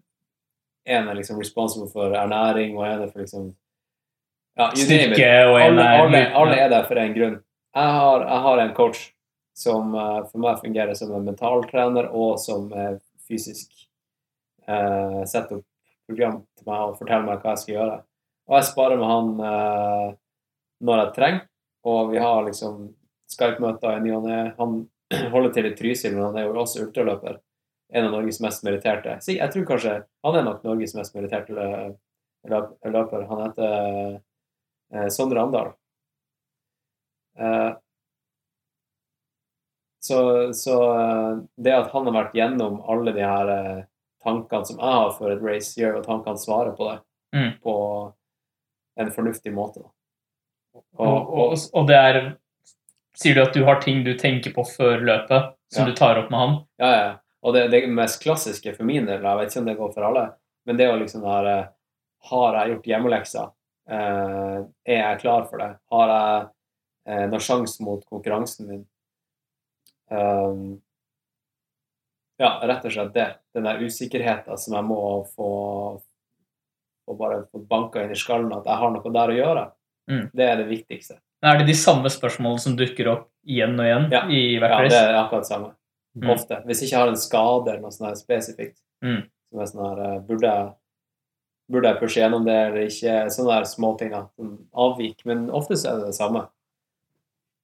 en er liksom responsible for ernæring, og en er for liksom ja. Styrke og en alle, er alle, alle er der for en grunn. Jeg har, jeg har en coach som eh, for meg fungerer som en mentaltrener og som eh, fysisk eh, setter opp program til meg og forteller meg hva jeg skal gjøre. Og jeg sparer med han eh, når jeg trenger, og vi har liksom Skype-møter i ny og ne. Han holder til i Trysil, men han er jo også ultraløper. En av Norges mest meritterte. Så jeg tror kanskje han er nok Norges mest meritterte løp- løper. Han heter eh, Sondre Andal. Eh, så, så eh, det at han har vært gjennom alle de her tankene som jeg har for et race, gjør at han kan svare på det Mm. på en fornuftig måte. Da. Og, og, og det er Sier du at du har ting du tenker på før løpet, som Ja. du tar opp med han? Ja, ja. Og det, det mest klassiske for min del, jeg vet ikke om det går for alle, men det jo liksom eh, Har jeg gjort hjemmelekser? Eh, er jeg klar for det? Har jeg eh, noen sjanse mot konkurransen min? Um, ja, rett og slett det. Den der usikkerheten som jeg må få, få bare få banka inn i skallen, at jeg har noe der å gjøre. Mm. Det er det viktigste. Er det de samme spørsmålene som dukker opp igjen og igjen Ja. i hvert Ja, det er akkurat det samme. Mm. Ofte. Hvis jeg ikke har en skade eller noe sånt spesifikt. Mm. Som er sånn her eh, Burde jeg, burde jeg pushe gjennom det eller ikke? Sånne der småting. Sånn avvik. Men ofte så er det det samme.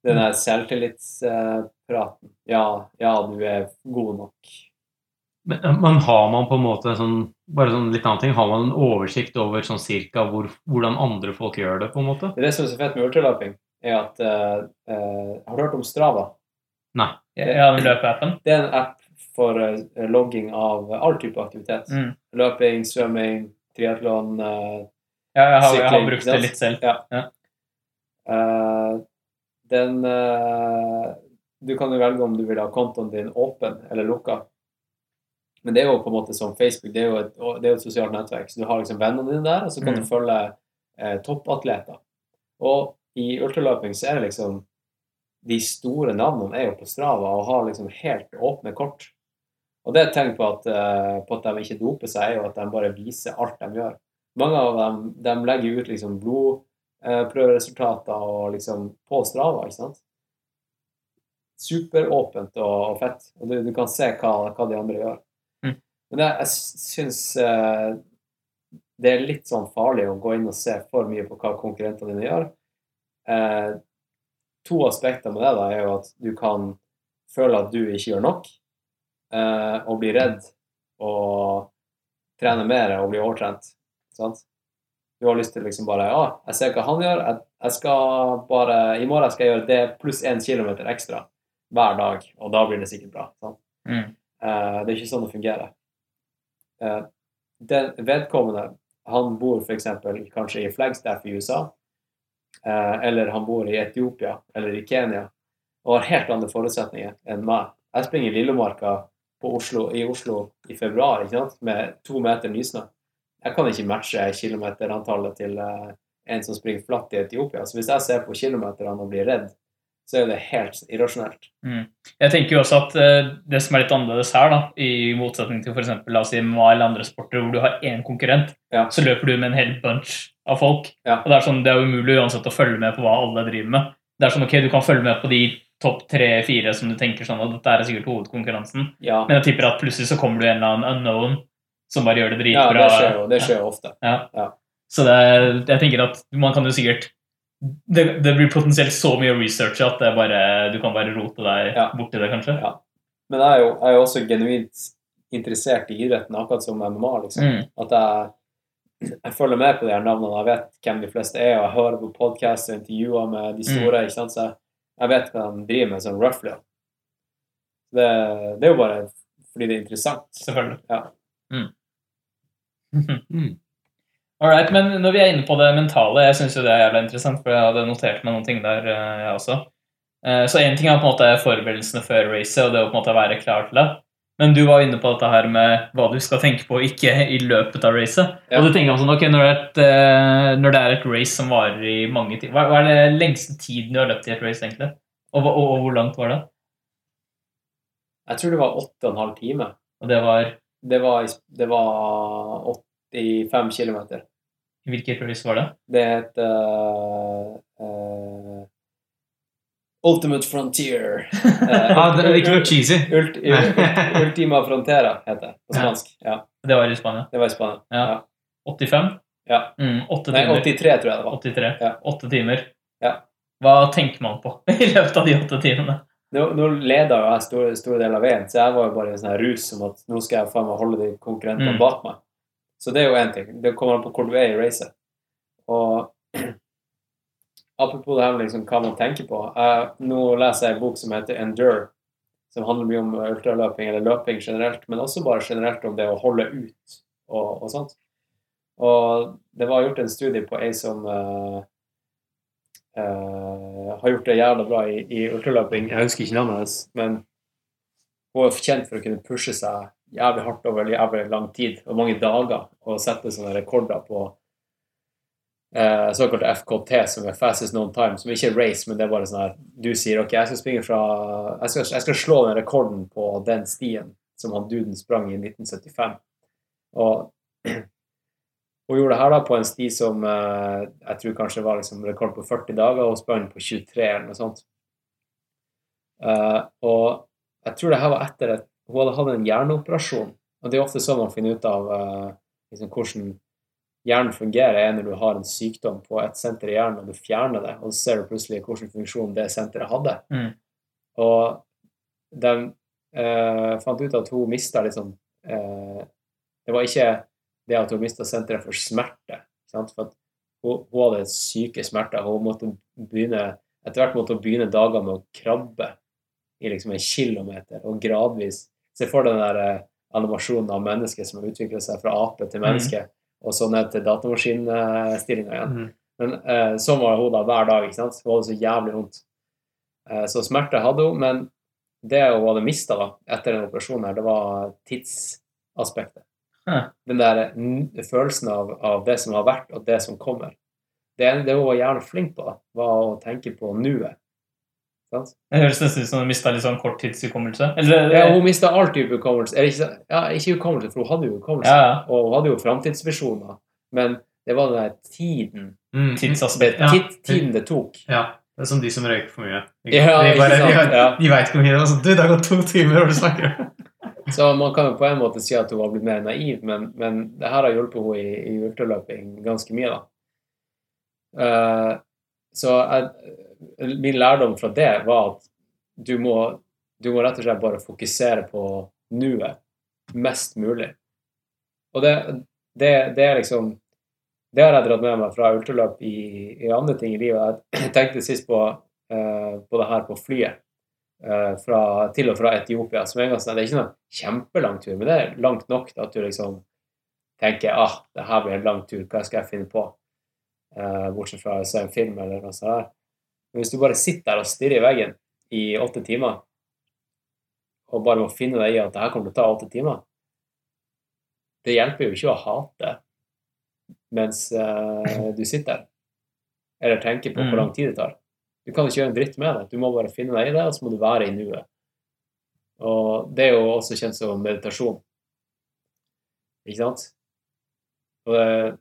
Den der selvtillitspraten. Ja, ja, du er god nok. Men, men har man på en måte sånn bare sånn litt annen ting, har man en oversikt over sånn cirka hvor, hvordan andre folk gjør det, på en måte? Det som er så fett med ultraløping, er at uh, uh, Har du hørt om Strava? Nei. Ja, den løpeappen? Det er en app for uh, logging av all type aktivitet. Mm. Løping, svømming, triatlon. eh, Ja, jeg har, jeg har brukt det litt selv. Ja. Ja. Eh, den Du kan jo velge om du vil ha kontoen din åpen eller lukka. Men det er jo på en måte som Facebook, det er jo et, det er et sosialt nettverk. Så du har liksom vennene dine der, og så kan Mm. du følge eh, toppatleter. Og i ultraløping så er det liksom De store navnene er jo på Strava og har liksom helt åpne kort. Og det er et tegn på at, eh, på at de ikke doper seg, jo at de bare viser alt de gjør. Mange av dem de legger ut liksom blodprøveresultater og liksom på Strava, ikke sant? Superåpent og, og fett. Og du, du kan se hva, hva de andre gjør. Men jeg, jeg syns eh, det er litt sånn farlig å gå inn og se for mye på hva konkurrentene dine gjør. Eh, to aspekter med det da er jo at du kan føle at du ikke gjør nok, eh, og bli redd og trene mer og bli overtrent. Sant? Du har lyst til liksom bare Ja, jeg ser hva han gjør. Jeg, jeg skal bare I morgen skal jeg gjøre det pluss én kilometer ekstra hver dag, og da blir det sikkert bra. Sant? Mm. Eh, det er ikke sånn det fungerer. Eh, den vedkommende han bor f.eks. kanskje i Flagstaff i USA, eh, eller han bor i Etiopia eller i Kenya og har helt andre forutsetninger enn meg. Jeg springer i Lillomarka Oslo, i Oslo i februar ikke sant? med to meter nysnø. Jeg kan ikke matche kilometerantallet til eh, en som springer flatt i Etiopia. Så hvis jeg ser på kilometerne og blir redd, så er det helt irrasjonelt. Mm. Jeg tenker jo også at uh, det som er litt annerledes her, da, i motsetning til f.eks. la oss si MMA eller andre sporter hvor du har én konkurrent, Ja. så løper du med en hel bunch av folk. Ja. Og Det er sånn, det er umulig uansett å følge med på hva alle driver med. Det er sånn, ok, Du kan følge med på de topp tre-fire som du tenker sånn, at dette er sikkert hovedkonkurransen. Ja, Men jeg tipper at plutselig så kommer du en eller annen unknown som bare gjør det ja dritbra. det skjer jo, det skjer jo ofte. Så det, jeg tenker at man kan jo sikkert det, det blir potensielt så mye research at det bare, du kan bare rote deg Ja. borti det, kanskje. Ja. Men jeg er jo, jeg er jo også genuint interessert i idretten, akkurat som MMA. liksom. Mm. At jeg, jeg følger med på de her navnene, jeg vet hvem de fleste er, og jeg hører på podkast og intervjuer med de store. ikke sant? Så jeg, jeg vet hva de driver med sånn roughly. Det, det er jo bare fordi det er interessant. Selvfølgelig. Ja. Mm. Alright, men når vi er inne på det mentale, jeg syns jo det er jævla interessant, for jeg hadde notert meg noen ting der, eh, jeg også. Eh, Så én ting er på en måte forberedelsene før racet og det å på en måte være klar til det. Men du var inne på dette her med hva du skal tenke på, ikke i løpet av racet. Ja. Og du tenker sånn, ok, når det, er et, eh, når det er et race som varer i mange timer Hva hva er det lengste tiden du har løpt i et race, egentlig? Og, og, og hvor langt var det? Jeg tror det var åtte og en halv time. Og det var Det var, det var 85 km. Hvilket race var det? Det heter uh, Ultimate Frontier. Eh, Ah, det er ikke noe cheesy. Ult, ult, Ultima Frontera heter det på spansk. Ja, Det var i Spania. det var i Spania. Ja. Ja. 85? Ja. Mm, åtte Nei, 83 tror jeg det var. 83. Ja. 8 timer. Ja. Hva tenker man på i løpet av de åtte timene? Nå, nå leda jo jeg store, store deler av veien, så jeg var jo bare i en sånn her rus om at nå skal jeg faen meg holde de konkurrentene Mm. bak meg. Så det er jo én ting. Det kommer an på hvor du er i racet. Og apropos det her med liksom hva man tenker på. Jeg, nå leser jeg en bok som heter Endure, som handler mye om ultraløping eller løping generelt, men også bare generelt om det å holde ut og, og sånt. Og det var gjort en studie på ei som uh, uh, har gjort det jævla bra i, i ultraløping. Jeg husker ikke navnet hennes, men hun er kjent for å kunne pushe seg jævlig hardt over jævlig lang tid og mange dager å sette sånne rekorder på eh, såkalt FKT, som er fastest known time, som ikke er race, men det er bare sånn her Du sier OK, jeg skal springe fra Jeg skal, jeg skal slå den rekorden på den stien som han duden sprang i 1975. Og hun gjorde det her da på en sti som eh, jeg tror kanskje var liksom rekord på 40 dager, og sprang på 23 eller noe sånt. Eh, og jeg tror det her var etter at hun hadde hatt en hjerneoperasjon. Og det er ofte sånn man finner ut av eh, liksom hvordan hjernen fungerer, er når du har en sykdom på et senter i hjernen, og du fjerner det, og så ser du plutselig hvilken funksjon det senteret hadde. Mm. Og de eh, fant ut at hun mista liksom eh, Det var ikke det at hun mista senteret for smerte. Sant? For hun, hun hadde syke smerter. Hun måtte begynne, etter hvert måtte hun begynne dager med å krabbe i liksom en kilometer, og gradvis Se for deg den der eh, animasjonen av mennesket som har utvikla seg fra ape til menneske, og så ned til datamaskinstillinga igjen. Mm. Men eh, sånn var hun da hver dag. ikke sant? Hun hadde så jævlig vondt. Eh, så smerte hadde hun, men det hun hadde mista etter den operasjonen, her, det var tidsaspektet. Hæ. Den der følelsen av, av det som har vært, og det som kommer. Det, det hun var jævlig flink på, da, var å tenke på nuet. Det høres nesten ut som hun mista litt sånn korttidshukommelse. Eller, Ja, hun mista all type hukommelse. Eller ikke, ja, ikke hukommelse, for hun hadde jo hukommelse. ja, ja. Og hun hadde jo framtidsvisjoner. Men det var den der tiden Mm. Tidsaspektet. Ja. tid, tiden det tok. Ja. Det er som de som røyker for mye. De, Ja, de ikke bare, sant? de, de vet ikke hvor mye det er. Altså, du, det har gått to timer, og du snakker om Så man kan jo på en måte si at hun har blitt mer naiv, men, men det her har hjulpet henne i, i ultraløping ganske mye, da. Uh, så jeg, min lærdom fra det var at du må, du må rett og slett bare fokusere på nuet mest mulig. Og det, det, det er liksom Det har jeg dratt med meg fra ultraløp i, i andre ting i livet. Jeg tenkte sist på, uh, på det her på flyet eh, fra, til og fra Etiopia. Som en gang, sånn, det er ikke noen kjempelang tur, men det er langt nok til at du liksom tenker ah, det her blir en lang tur, hva skal jeg finne på? eh, bortsett fra å se en film eller noe sånt. der. Men hvis du bare sitter der og stirrer i veggen i åtte timer, og bare må finne deg i at det her kommer til å ta åtte timer, det hjelper jo ikke å hate mens uh, du sitter der, eller tenker på Mm. hvor lang tid det tar. Du kan ikke gjøre en dritt med det. Du må bare finne deg i det, og så må du være i nuet. Og det er jo også kjent som meditasjon. Ikke sant? Og det,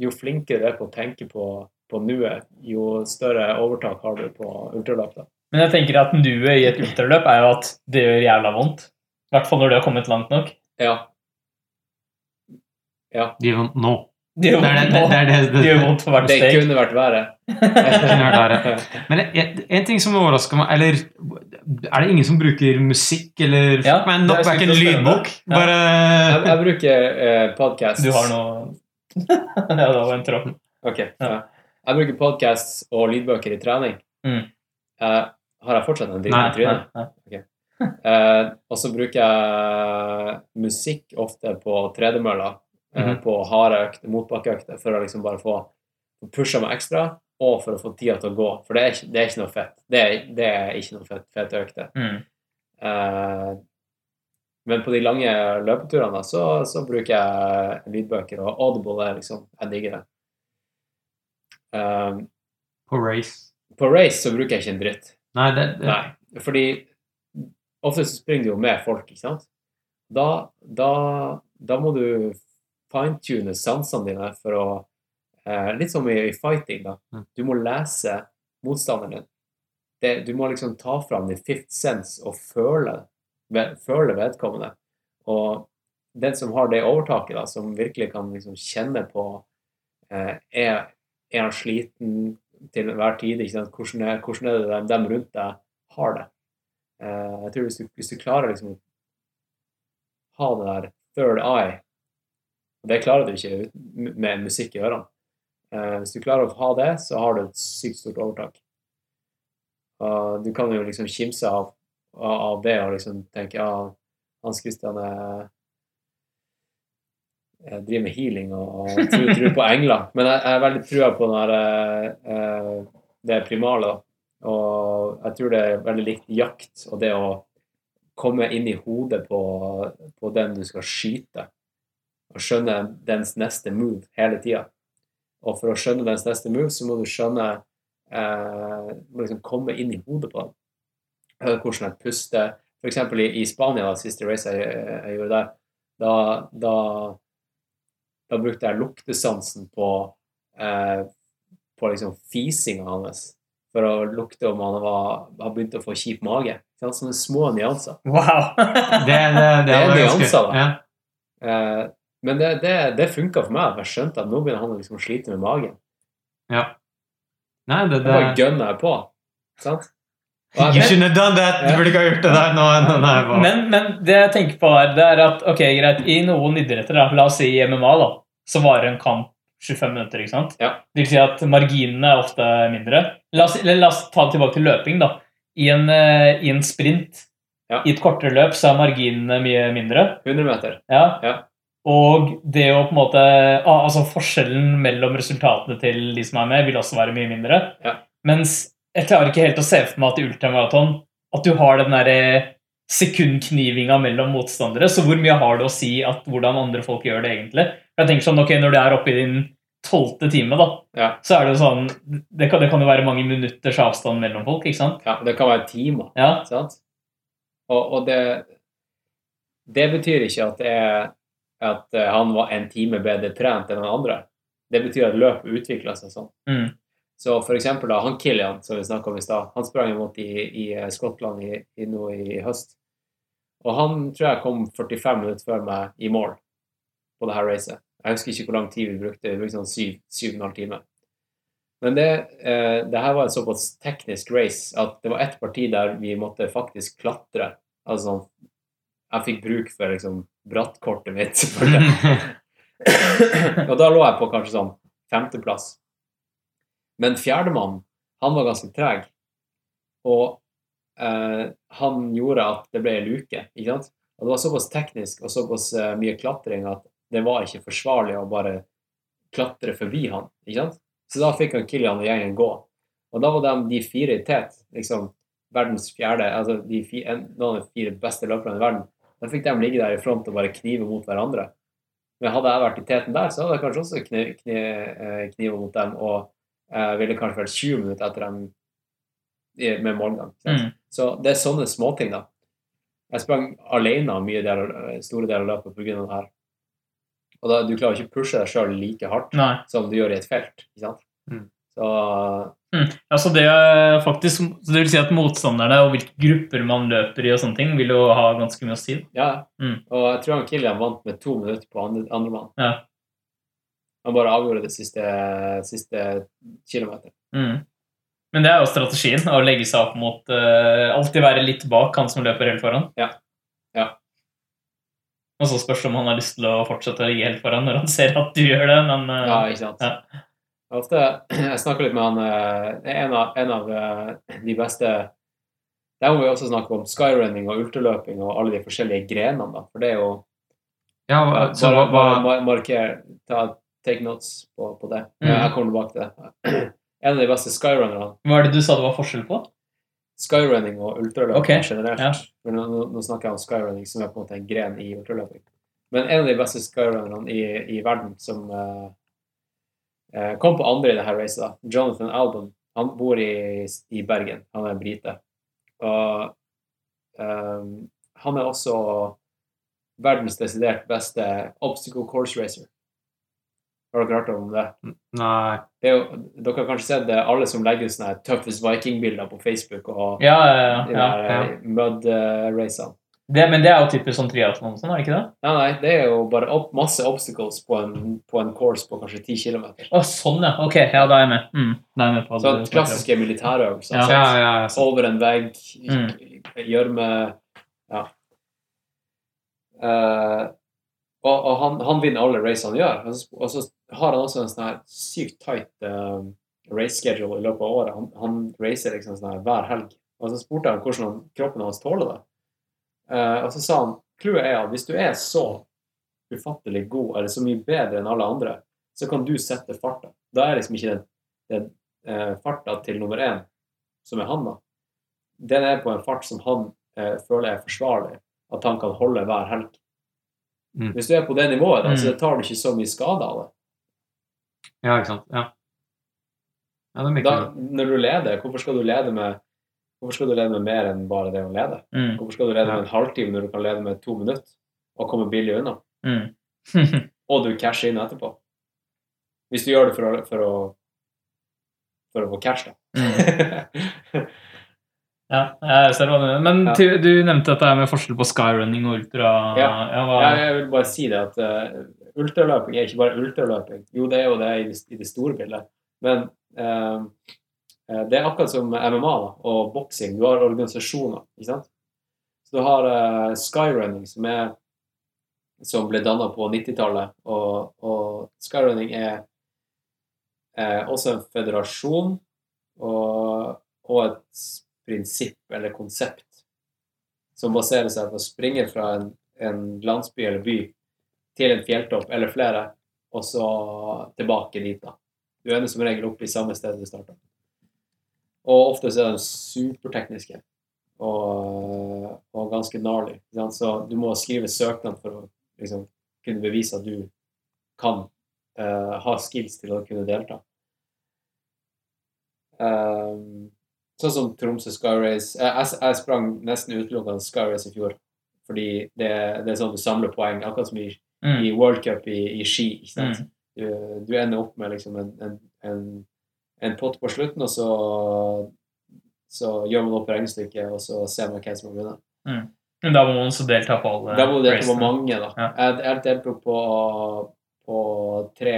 jo flinkere du er på å tenke på, på nuet, jo større overtak har du på ultraløp. da. Men jeg tenker at nuet i et ultraløp er jo at det gjør jævla vondt. I hvert fall når du har kommet langt nok. Ja. De. Det gjør vondt er det, vondt det, nå. det, det, Det gjør vondt for hvert Det steg. kunne vært verre. kunne vært verre. Men en, ting som overrasker meg Eller er det ingen som bruker musikk eller Ja, Men nok er ikke en lydbok. Ja. Bare Jeg, jeg bruker eh, podcasts. Du har noe Ja, det var en tråd. Ok. Ja. Jeg bruker podcasts og lydbøker i trening. Mm. Uh, har jeg fortsatt en dritt i trynet? nei, nei. Og så bruker jeg musikk ofte på tredemølla, eh, Mhm. på harde økter, motbakkeøkter, for å liksom bare få pusha meg ekstra, og for å få tida til å gå. For det er ikke, det er ikke noe fett. Det er, det er ikke noe fett, fett økte. Mm. Uh, men på de lange løpeturene så, så bruker jeg lydbøker, og Audible er liksom Jeg digger det. Eh, På race. på race så bruker jeg ikke en dritt. Nei, det, det Nei, fordi ofte så springer du jo med folk, ikke sant? Da, da, da må du fine-tune sansene dine for å eh, Litt som i, i fighting, da. Mm. Du må lese motstanderen din. Det, du må liksom ta fram din fifth sense og føle, ved, føle vedkommende. Og den som har det overtaket, da, som virkelig kan liksom kjenne på eh, er, er han sliten til enhver tid? Hvordan, er, hvordan er det dem, rundt deg har det? Eh, jeg tror hvis du, hvis du klarer liksom ha det der third eye og Det klarer du ikke med musikk i ørene. Eh, hvis du klarer å ha det, så har du et sykt stort overtak. Og du kan jo liksom kimse av av det og liksom tenke ja, Hans Christian er jeg driver med healing og, og tror, tror på engler. Men jeg, jeg er veldig trua på den her, eh, det primale. Og jeg tror det er veldig likt jakt og det å komme inn i hodet på, på den du skal skyte. Og skjønne dens neste move hele tida. Og for å skjønne dens neste move, så må du skjønne eh, må liksom komme inn i hodet på den. Hvordan jeg puster. F.eks. I, i Spania, da, siste race jeg, jeg gjorde der, da, da da brukte jeg luktesansen på, eh, på liksom fisinga hans. For å lukte om han var, har begynt å få kjip mage. Sant? Sånne små nyanser. Wow! det, det, det, Det er nyanser, da. Ja. Eh, men det, det, det funka for meg. Jeg skjønte at nå begynner han å liksom slite med magen. ja. Nei, det, det bare gønner jeg på. Sant? You shouldn't have done that! Du burde ikke ha gjort det der. Nå. Men, men det jeg tenker på her, det er at ok, greit, i noen idretter, da, la oss si i MMA, da, så varer en kamp 25 minutter. ikke sant? Ja. Det vil si at marginene er ofte mindre. La oss, eller la oss ta det tilbake til løping. da. I en, eh, i en sprint, Ja. i et kortere løp, så er marginene mye mindre. 100 meter. Ja. Ja. Og det å på en måte ah, Altså forskjellen mellom resultatene til de som er med, vil også være mye mindre. Ja. Mens jeg klarer ikke helt å se for meg at i ultramaraton at du har den derre sekundknivinga mellom motstandere. Så hvor mye har det å si at hvordan andre folk gjør det egentlig? Jeg tenker sånn, ok, Når du er oppe i din tolvte time, da, Ja. så er det jo sånn det kan, det kan jo være mange minutters avstand mellom folk. ikke sant? ja, det kan være timer. Ja, Sant? Og, og det Det betyr ikke at, er, at eh, han var en time bedre trent enn den andre. Det betyr at løpet utvikla seg sånn. mm. Så for eksempel da, han Killian, som vi snakket om i stad, han sprang imot i, i eh, Skottland i, i, nå i høst. Og han tror jeg kom 45 minutter før meg i mål på det her racet. Jeg husker ikke hvor lang tid vi brukte. Vi brukte sånn syv, syv og en halv time. Men det, eh, det her var et såpass teknisk race at det var ett parti der vi måtte faktisk klatre. Altså sånn Jeg fikk bruk for liksom brattkortet mitt. og da lå jeg på kanskje sånn femteplass. Men fjerdemann, han var ganske treg. Og eh, han gjorde at det ble ei luke. ikke sant? Og det var såpass teknisk og såpass eh, mye klatring at det var ikke forsvarlig å bare klatre forbi han. ikke sant? Så da fikk han Kilian og gjengen gå. Og da var de de fire i tet, liksom verdens fjerde, altså de fire, noen av de fire beste løperne i verden. Da fikk de ligge der i front og bare knive mot hverandre. Men hadde jeg vært i teten der, så hadde jeg kanskje også kni, kni, eh, knivet mot dem, og jeg ville kanskje vært 20 minutter etter dem i- med målgang. Mm. Så det er sånne småting, da. Jeg sprang alene mye deler, store deler av løpet pga. det her. Og da, du klarer ikke å pushe deg sjøl like hardt Nei. som du gjør i et felt. ikke sant? Mm. Så Ja, så det er faktisk så det vil si at motstanderne og hvilke grupper man løper i og sånne ting, vil jo ha ganske mye å si. ja. Mm. Og jeg tror han Kilian vant med to minutter på andre, andre mann. Ja. Han bare avgjorde det siste, siste kilometer. Mm. Men det er jo strategien, å legge seg opp mot uh, Alltid være litt bak han som løper helt foran. Ja. Ja. Og så spørs det om han har lyst til å fortsette å ligge helt foran når han ser at du gjør det, men uh, Ja, ikke sant? Ja. Ofte, Jeg snakker litt med han eh, er En av, en av de beste Der må vi også snakke om skyrunning og ultraløping og alle de forskjellige grenene. da, For det er jo Ja, så Bare, bare, bare marker ta, Take notes på, på det. Mm. Jeg kommer tilbake til det. En av de beste skyrunnerne. hva er det du sa det var forskjell på? Skyrunning og ultraløp okay. generelt. ja. Men nå, nå, snakker jeg om skyrunning, som er på en måte en gren i ultraløping. Men en av de beste skyrunnerne i, i verden som eh, kom på andre i dette racet, da, Jonathan Albon, han bor i, i Bergen. Han er brite. Og um, han er også verdens desidert beste obstacle course racer. Har dere hørt om det? Nei. det jo, dere har kanskje sett det, alle som legger ut sånne toughest viking-bilder på Facebook og Ja, ja, ja. ja. der eh, mud-racene. Det, men det er jo typisk sånn triatlon, sånn, er det ikke det? Nei, nei, det er jo bare opp, masse obstacles på en, på en course på kanskje 10 km. Å, sånn, ja. Ok, ja, da er jeg med. Mm, da er jeg med på Så klassiske militærøvelser. Ja. Ja, ja, ja. Over en vegg, Mm. gjørme Ja. Eh, og og han, han vinner alle race han gjør. Og så, og så har han også en sånn her sykt tight uh, race schedule i løpet av året. Han, han racer liksom sånn her hver helg. Og så spurte jeg hvordan kroppen hans tåler det. Uh, og så sa han clouet er at hvis du er så ufattelig god, eller så mye bedre enn alle andre, så kan du sette farta. Da er liksom ikke den, den uh, farta til nummer én, som er han, da. Den er på en fart som han føler er forsvarlig, at han kan holde hver helg. Mm. Hvis du er på det nivået, da, Mm. så tar du ikke så mye skade av det. ja, ikke sant. Ja. Ja, det er Da, når du leder, hvorfor skal du lede med Hvorfor skal du lede med mer enn bare det å lede? Mm, Hvorfor skal du lede Ja. med en halvtime når du kan lede med to minutter og komme billig unna? mm. Og du casher inn etterpå. Hvis du gjør det for å, for å, for å få cash, da. Ja, jeg ser hva du mener. Men Ja. til, du nevnte dette med forskjell på skyrunning og ultra... Ja. hva, Ja, jeg vil bare si det at uh, ultraløping er ikke bare ultraløping. Jo, det er jo det i det, i det store bildet. Men eh, det er akkurat som MMA da, og boksing. Du har organisasjoner, ikke sant? Så du har uh, skyrunning, som, er, som ble danna på 90-tallet. Og, og skyrunning er også en federasjon og, og et prinsipp eller konsept som baserer seg på å springe fra en, en landsby eller by til en fjelltopp eller flere, og så tilbake dit. da. Du ender som regel opp i samme sted du starta. Og ofte så er de supertekniske og, og ganske gnarly. Så du må skrive søknad for å liksom, kunne bevise at du kan uh, ha skills til å kunne delta. Um, sånn som Tromsø Sky Race. Jeg, jeg, sprang nesten utelukkende Sky Race i fjor. Fordi det, det er sånn du samler poeng, akkurat som i, Mm. i World Cup i, i ski. ikke sant? Mm. Du, du ender opp med liksom en, en, en, en pott på slutten, og så, så gjør man opp regnestykket, og så ser man hvem som har vunnet. Men da må man også delta på alle Da må du delta på mange, da. Ja. Jeg, jeg deltok på, på tre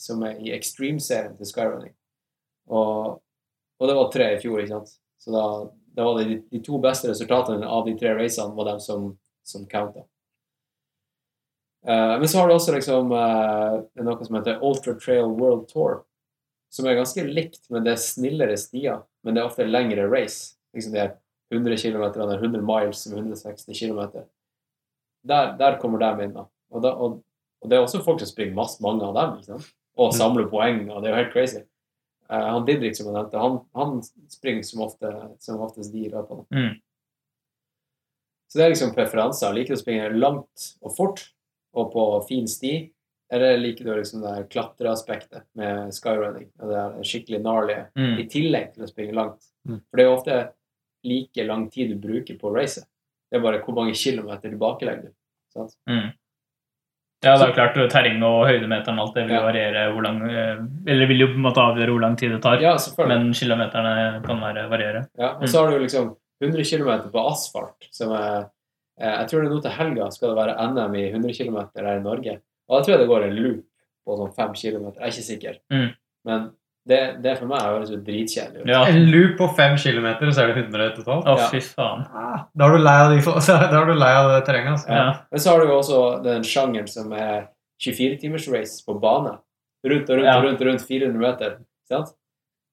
som er i Extreme-serien til Skyrunning. Og, og det var tre i fjor, ikke sant. Så da, da var det de, de to beste resultatene av de tre racene var dem som, som counta. Uh, men så har du også liksom uh, noe som heter Ultra Trail World Tour, som er ganske likt, men det er snillere stier. Men det er ofte lengre race. Liksom de her 100 km eller 100 miles som 160 km. Der, der kommer de inn. da. Og, da og, og det er også folk som springer masse, mange av dem. ikke sant? og samler poeng, og det er jo helt crazy. Eh, han Didrik, som jeg nevnte, han, han springer som, ofte, som oftest de løpene. Mm. Så det er liksom preferanser. Liker du å springe langt og fort og på fin sti, eller liker du liksom det klatreaspektet med skyrunning og det er skikkelig gnarly Mm. i tillegg til å springe langt? Mm. For det er jo ofte like lang tid du bruker på racet. Det er bare hvor mange kilometer tilbakelegger du. Sant? Mm. Ja, det er klart terrenget og høydemeteren og alt det vil jo variere hvor lang eh, Eller vil jo på en måte avgjøre hvor lang tid det tar. Ja. Men kilometerne kan være, variere. Ja, og så har du liksom 100 km på asfalt, som er eh, Jeg tror det nå til helga skal det være NM i 100 km her i Norge. Og da tror jeg det går en loop på sånn 5 km. Jeg er ikke sikker. Mm. Men det, det for meg er jo dritkjedelig ut. Ja. En loop på fem kilometer, og så er det 100 totalt. Å, fy faen. Ah, Da er du lei av, de, da er du lei av det terrenget. Altså. Ja. Men så har du jo også den sjangeren som er 24-timers race på bane. Rundt og rundt Ja. og rundt, rundt 400 meter. Sant?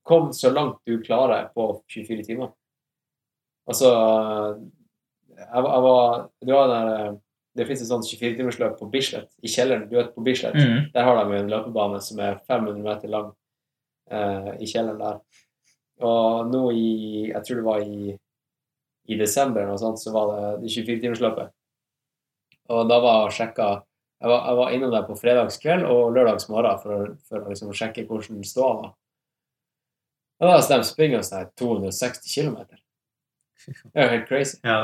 Kom så langt du klarer på 24 timer. Altså Jeg, jeg var Du har den der Det fins et sånt 24-timersløp på Bislett, i kjelleren. Du vet på Bislett. Mm. Der har de en løpebane som er 500 meter lang eh, i kjelleren der. Og nå i Jeg tror det var i, i desember eller noe sånt, så var det det 24-timersløpet. Og da var jeg sjekka jeg var, jeg var innom der på fredagskveld og lørdagsmorgen for, for å liksom sjekke hvordan ståa var. Og da de springer sånn 260 km. Det er jo helt crazy. Ja,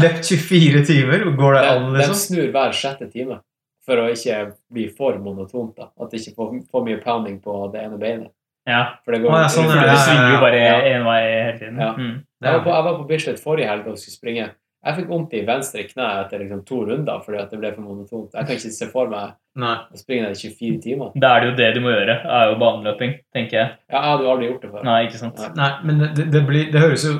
Løpt 24 timer, går det De, liksom? de snur hver sjette time for å ikke bli for monotont. da. At det ikke får for mye pounding på det ene beinet. ja. For det går ja, sånn, For ja, det ja, svinger jo bare ja. én vei hele tiden. Ja. Mm. Jeg var på, jeg var på Bislett forrige helg og skulle springe. Jeg fikk vondt i venstre kne etter liksom to runder fordi at det ble for monotont. Jeg kan ikke se for meg Nei. å springe der i 24 timer. Da er det jo det du må gjøre, er jo baneløping, tenker jeg. Ja, Jeg hadde jo aldri gjort det før. Nei, ikke sant? Nei. Nei, men det, det, blir, det høres jo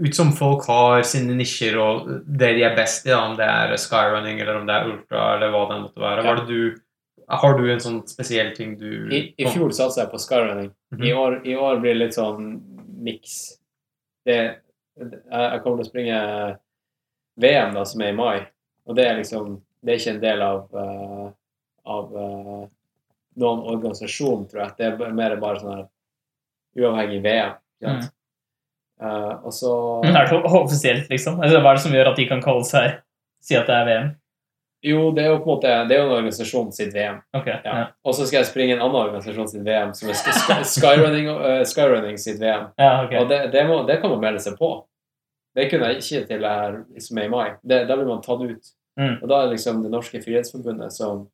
ut som folk har sine nisjer og det de er best i, da, om det er skyrunning eller om det er ultra eller hva det måtte være. Ja. Du, har du en sånn spesiell ting du I, I fjor satsa jeg på skyrunning. Mhm. I, år, I år blir det litt sånn miks. Det, jeg, jeg kommer til å springe VM, da, som er i mai. Og det er liksom Det er ikke en del av, uh, av uh, noen organisasjon, tror jeg. Det er mer bare sånn her uavhengig VM. ikke Eh, og så Men er det offisielt, liksom? Altså, hva er det som gjør at de kan kalle seg Si at det er VM? Jo, det er jo på en måte Det er jo en organisasjon sitt VM. Okay, Ja. Ja. Og så skal jeg springe en annen organisasjon sitt VM, som er sk sk skyrunning, uh, skyrunning sitt VM. ja, okay. Og det, det, må, det kan man melde seg på. Det kunne jeg ikke til her som er i mai. Det, da blir man tatt ut. Mm. Og da er det liksom Det norske frihetsforbundet som,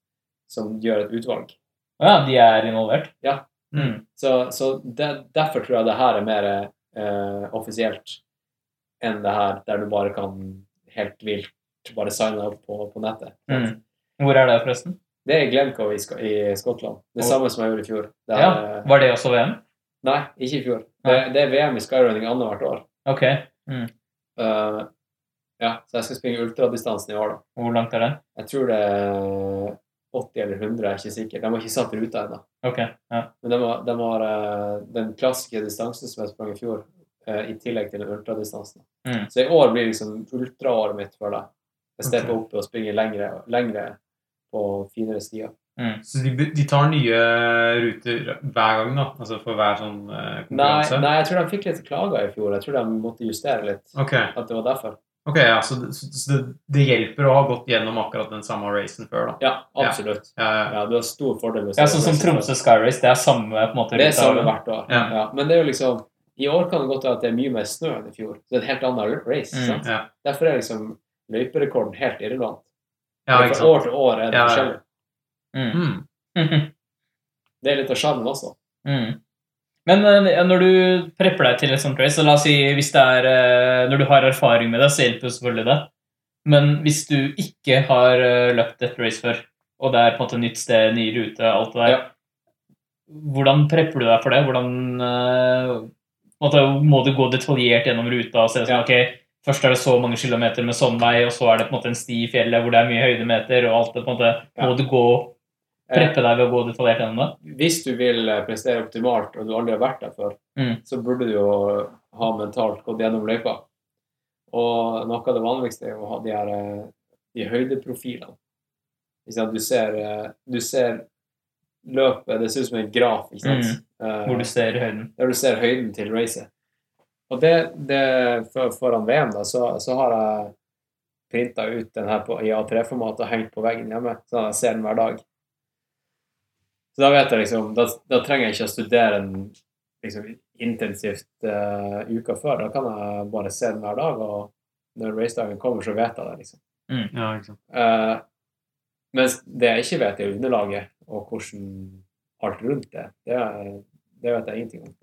som gjør et utvalg. Ja, de er involvert? Ja. Mm. Så, så det, derfor tror jeg det her er mer eh, offisielt enn det her der du bare kan helt vilt bare signe opp på, på nettet. Mm. Hvor er det, forresten? Det er Glencoe i, Sk- i Skottland. Det Og- samme som jeg gjorde i fjor. Det Ja, er, Var det også VM? Nei, ikke i fjor. Det, det er VM i skyrunning annethvert år. Ok. Eh, ja, så jeg skal springe ultradistansen i år, da. Hvor langt er det? Jeg tror det er 80 eller 100, jeg er ikke sikker. De har ikke satt ruta ennå. Okay, Ja. Men de har, de har eh, den klassiske distansen som jeg sprang i fjor, eh, i tillegg til den ultradistansen. Mm. Så i år blir liksom ultraåret mitt, føler jeg. Jeg stepper okay. opp og springer lengre, lengre på finere stier. Mm. Så de, de tar nye ruter hver gang, da? Altså for hver sånn konkurranse? Nei, nei, jeg tror de fikk litt klager i fjor. Jeg tror de måtte justere litt. Okay. At det var derfor. Ok, ja, så, det, så det, det hjelper å ha gått gjennom akkurat den samme racen før, da? Ja, absolutt. Ja, ja. Ja, du har stor fordel. Ja, sånn som Tromsø. Sky Race, det er samme på en måte Det er samme hvert år. Ja. Ja. Men det er jo liksom I år kan det godt være at det er mye mer snø enn i fjor. Så det er et helt annet race. Mm, sant? ja. Derfor er liksom løyperekorden helt irrelevant. ja For Fra år til år er det Ja, ja. forskjellig. Mm. Mm. Det er litt av sjarmen også. Mm. Men eh, når du prepper deg til et sånt race, så la oss si hvis det er eh, Når du har erfaring med det, så hjelper jo selvfølgelig det. Men hvis du ikke har eh, løpt et race før, og det er på en måte nytt sted, ny rute, alt det der, Ja. hvordan prepper du deg for det? Hvordan Må du gå detaljert gjennom ruta og se sånn, Ja. ok, først er det så mange kilometer med sånn vei, og så er det på en måte en sti i fjellet hvor det er mye høydemeter, og alt det på en måte Ja. Må du gå preppe deg ved å gå detaljert gjennom det? Eh, Hvis du vil eh, prestere optimalt, og du aldri har vært der før, Mm. så burde du jo ha mentalt gått gjennom løypa. Og noe av det vanligste er å ha de her eh, de høydeprofilene. Du ser, eh, du ser løpet Det ser ut som en graf, ikke sant? Mm. Hvor du ser høyden. der du ser høyden til racet. Og det, det for, foran VM, da, så, så har jeg printa ut den her på, i A3-format og hengt på veggen hjemme, så jeg ser den hver dag. Så da vet jeg liksom Da, da trenger jeg ikke å studere en, liksom, intensivt uh, uka før. Da kan jeg bare se den hver dag, og når racedagen kommer, så vet jeg det, liksom. Ja, liksom. Eh, mens det jeg ikke vet, er underlaget og hvordan alt rundt det. Det, det vet jeg ingenting om.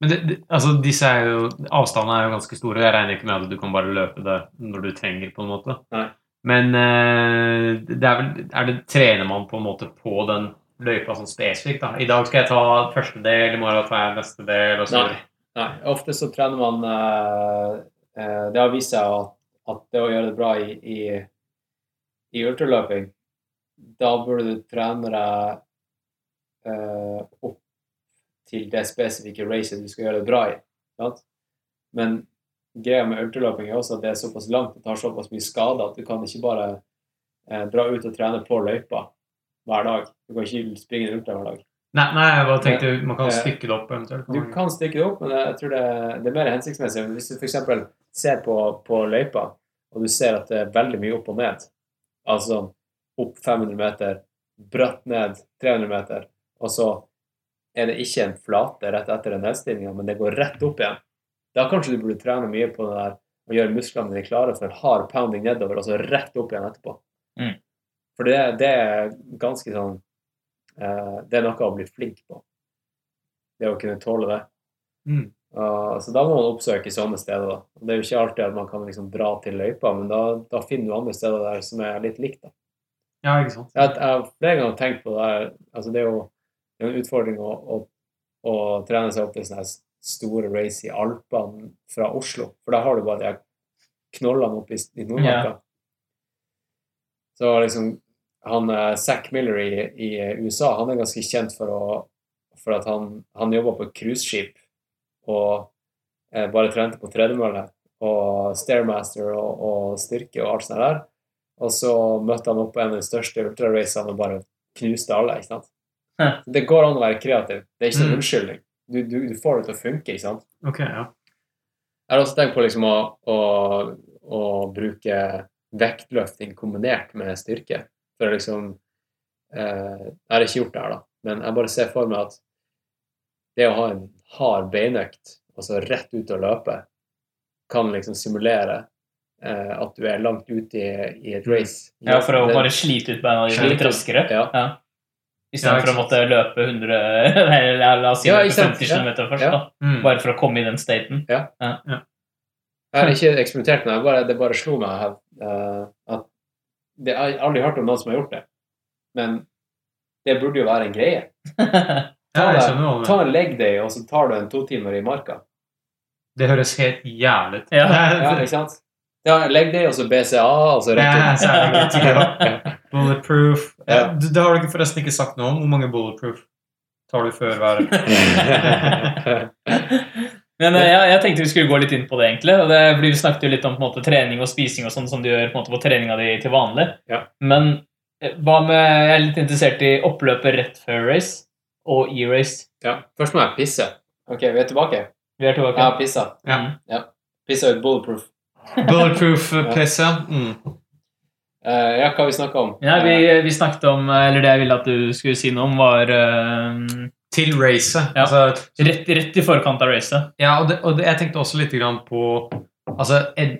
Men det, det, altså, disse er jo, avstandene er jo ganske store. Jeg regner ikke med at du kan bare løpe det når du trenger, på en måte. Nei. Men eh, det er vel er det, Trener man på en måte på den løypa sånn spesifikt? da? I dag skal jeg ta første del, i morgen tar jeg neste del, og så Nei. Nei, ofte så trener man eh, eh, Det har vist seg at, at det å gjøre det bra i, i, i ultraløping, da burde du trene deg eh, opp til det spesifikke racet du skal gjøre det bra i. Sant? Men greia med ultraløping er også at det er såpass langt og tar såpass mye skade at du kan ikke bare eh, dra ut og trene på løypa hver dag. Du kan ikke springe rundt der hver dag. Nei, nei, jeg bare tenkte man kan stykke det opp eventuelt. Du kan stykke det opp, men jeg tror det, det er mer hensiktsmessig. Hvis du f.eks. ser på, på løypa, og du ser at det er veldig mye opp og ned, altså opp 500 meter, bratt ned 300 meter, og så er det ikke en flate rett etter den nedstigninga, men det går rett opp igjen. Da kanskje du burde trene mye på det der og gjøre musklene dine klare for hard pounding nedover, og så rett opp igjen etterpå. Mm. For det, det er ganske sånn eh, Det er noe å bli flink på. Det å kunne tåle det. Mm. Uh, så da må man oppsøke sånne steder. da. Det er jo ikke alltid at man kan liksom dra til løypa, men da, da finner du andre steder der som er litt likt. da. Ja, ikke sant. Jeg, jeg har flere ganger tenkt på det her. altså Det er jo det er en utfordring å, å, å trene seg opp til sånne store race i Alpene fra Oslo. For da har du bare de knollene oppe i, i Nordmarka. Så liksom han eh, Zack Miller i, i USA han er ganske kjent for, å, for at han, han jobba på cruiseskip og eh, bare trente på tredemølle og stairmaster og, og styrke og alt sånt der. Og så møtte han opp på en av de største ultraracene og bare knuste alle. ikke sant? Hæ. Det går an å være kreativ. Det er ikke noen Mm. unnskyldning. Du, du, du får det til å funke. ikke sant? Ok, ja. Jeg har også tenkt på liksom å, å, å bruke vektløfting kombinert med styrke. For å liksom eh, Jeg har ikke gjort det her, da, men jeg bare ser for meg at det å ha en hard beinøkt, altså rett ut og løpe, kan liksom simulere eh, at du er langt ute i, i et race. Ja, for å Det- bare slite ut beina dine litt raskere. Ja. Ja. Ja, Istedenfor ja, å måtte løpe 100 eller la oss si Ja, løpe ikke 50 Ja. km først, Ja. da. Mm. Bare for å komme i den staten. Jeg har ikke eksperimentert med det, bare, det bare slo meg her, eh, at det, Jeg har aldri hørt om noen som har gjort det, men det burde jo være en greie. Ta en leg day, og så tar du en to timer i marka. Det høres helt jævlig ut. Ja. Ja, ikke sant? Ja, leg day, og så BCA, og så rett Ja, ut. Bulletproof. Ja. Du, det har du forresten ikke sagt noe om. Hvor mange bulletproof tar du før hver Men eh, ja, jeg tenkte vi skulle gå litt inn på det, egentlig. Og det, fordi Vi snakket jo litt om på en måte, trening og spising og sånn som du gjør på, en måte, på treninga di til vanlig. Ja. Men eh, hva med Jeg er litt interessert i oppløpet rett før race og e-race. ja. Først må jeg pisse. Ok, vi er tilbake. Vi er tilbake. Jeg har pissa. Ja. Mm. Pissa ut bulletproof. Bulletproof-pisse. ja. Mm. Uh, ja, hva vi snakka om? Ja, vi, vi snakket om Eller det jeg ville at du skulle si noe om, var eh, Til racet. Ja. Altså, rett, rett i forkant av racet. ja, og, det, og det, jeg tenkte også litt grann på altså, ed,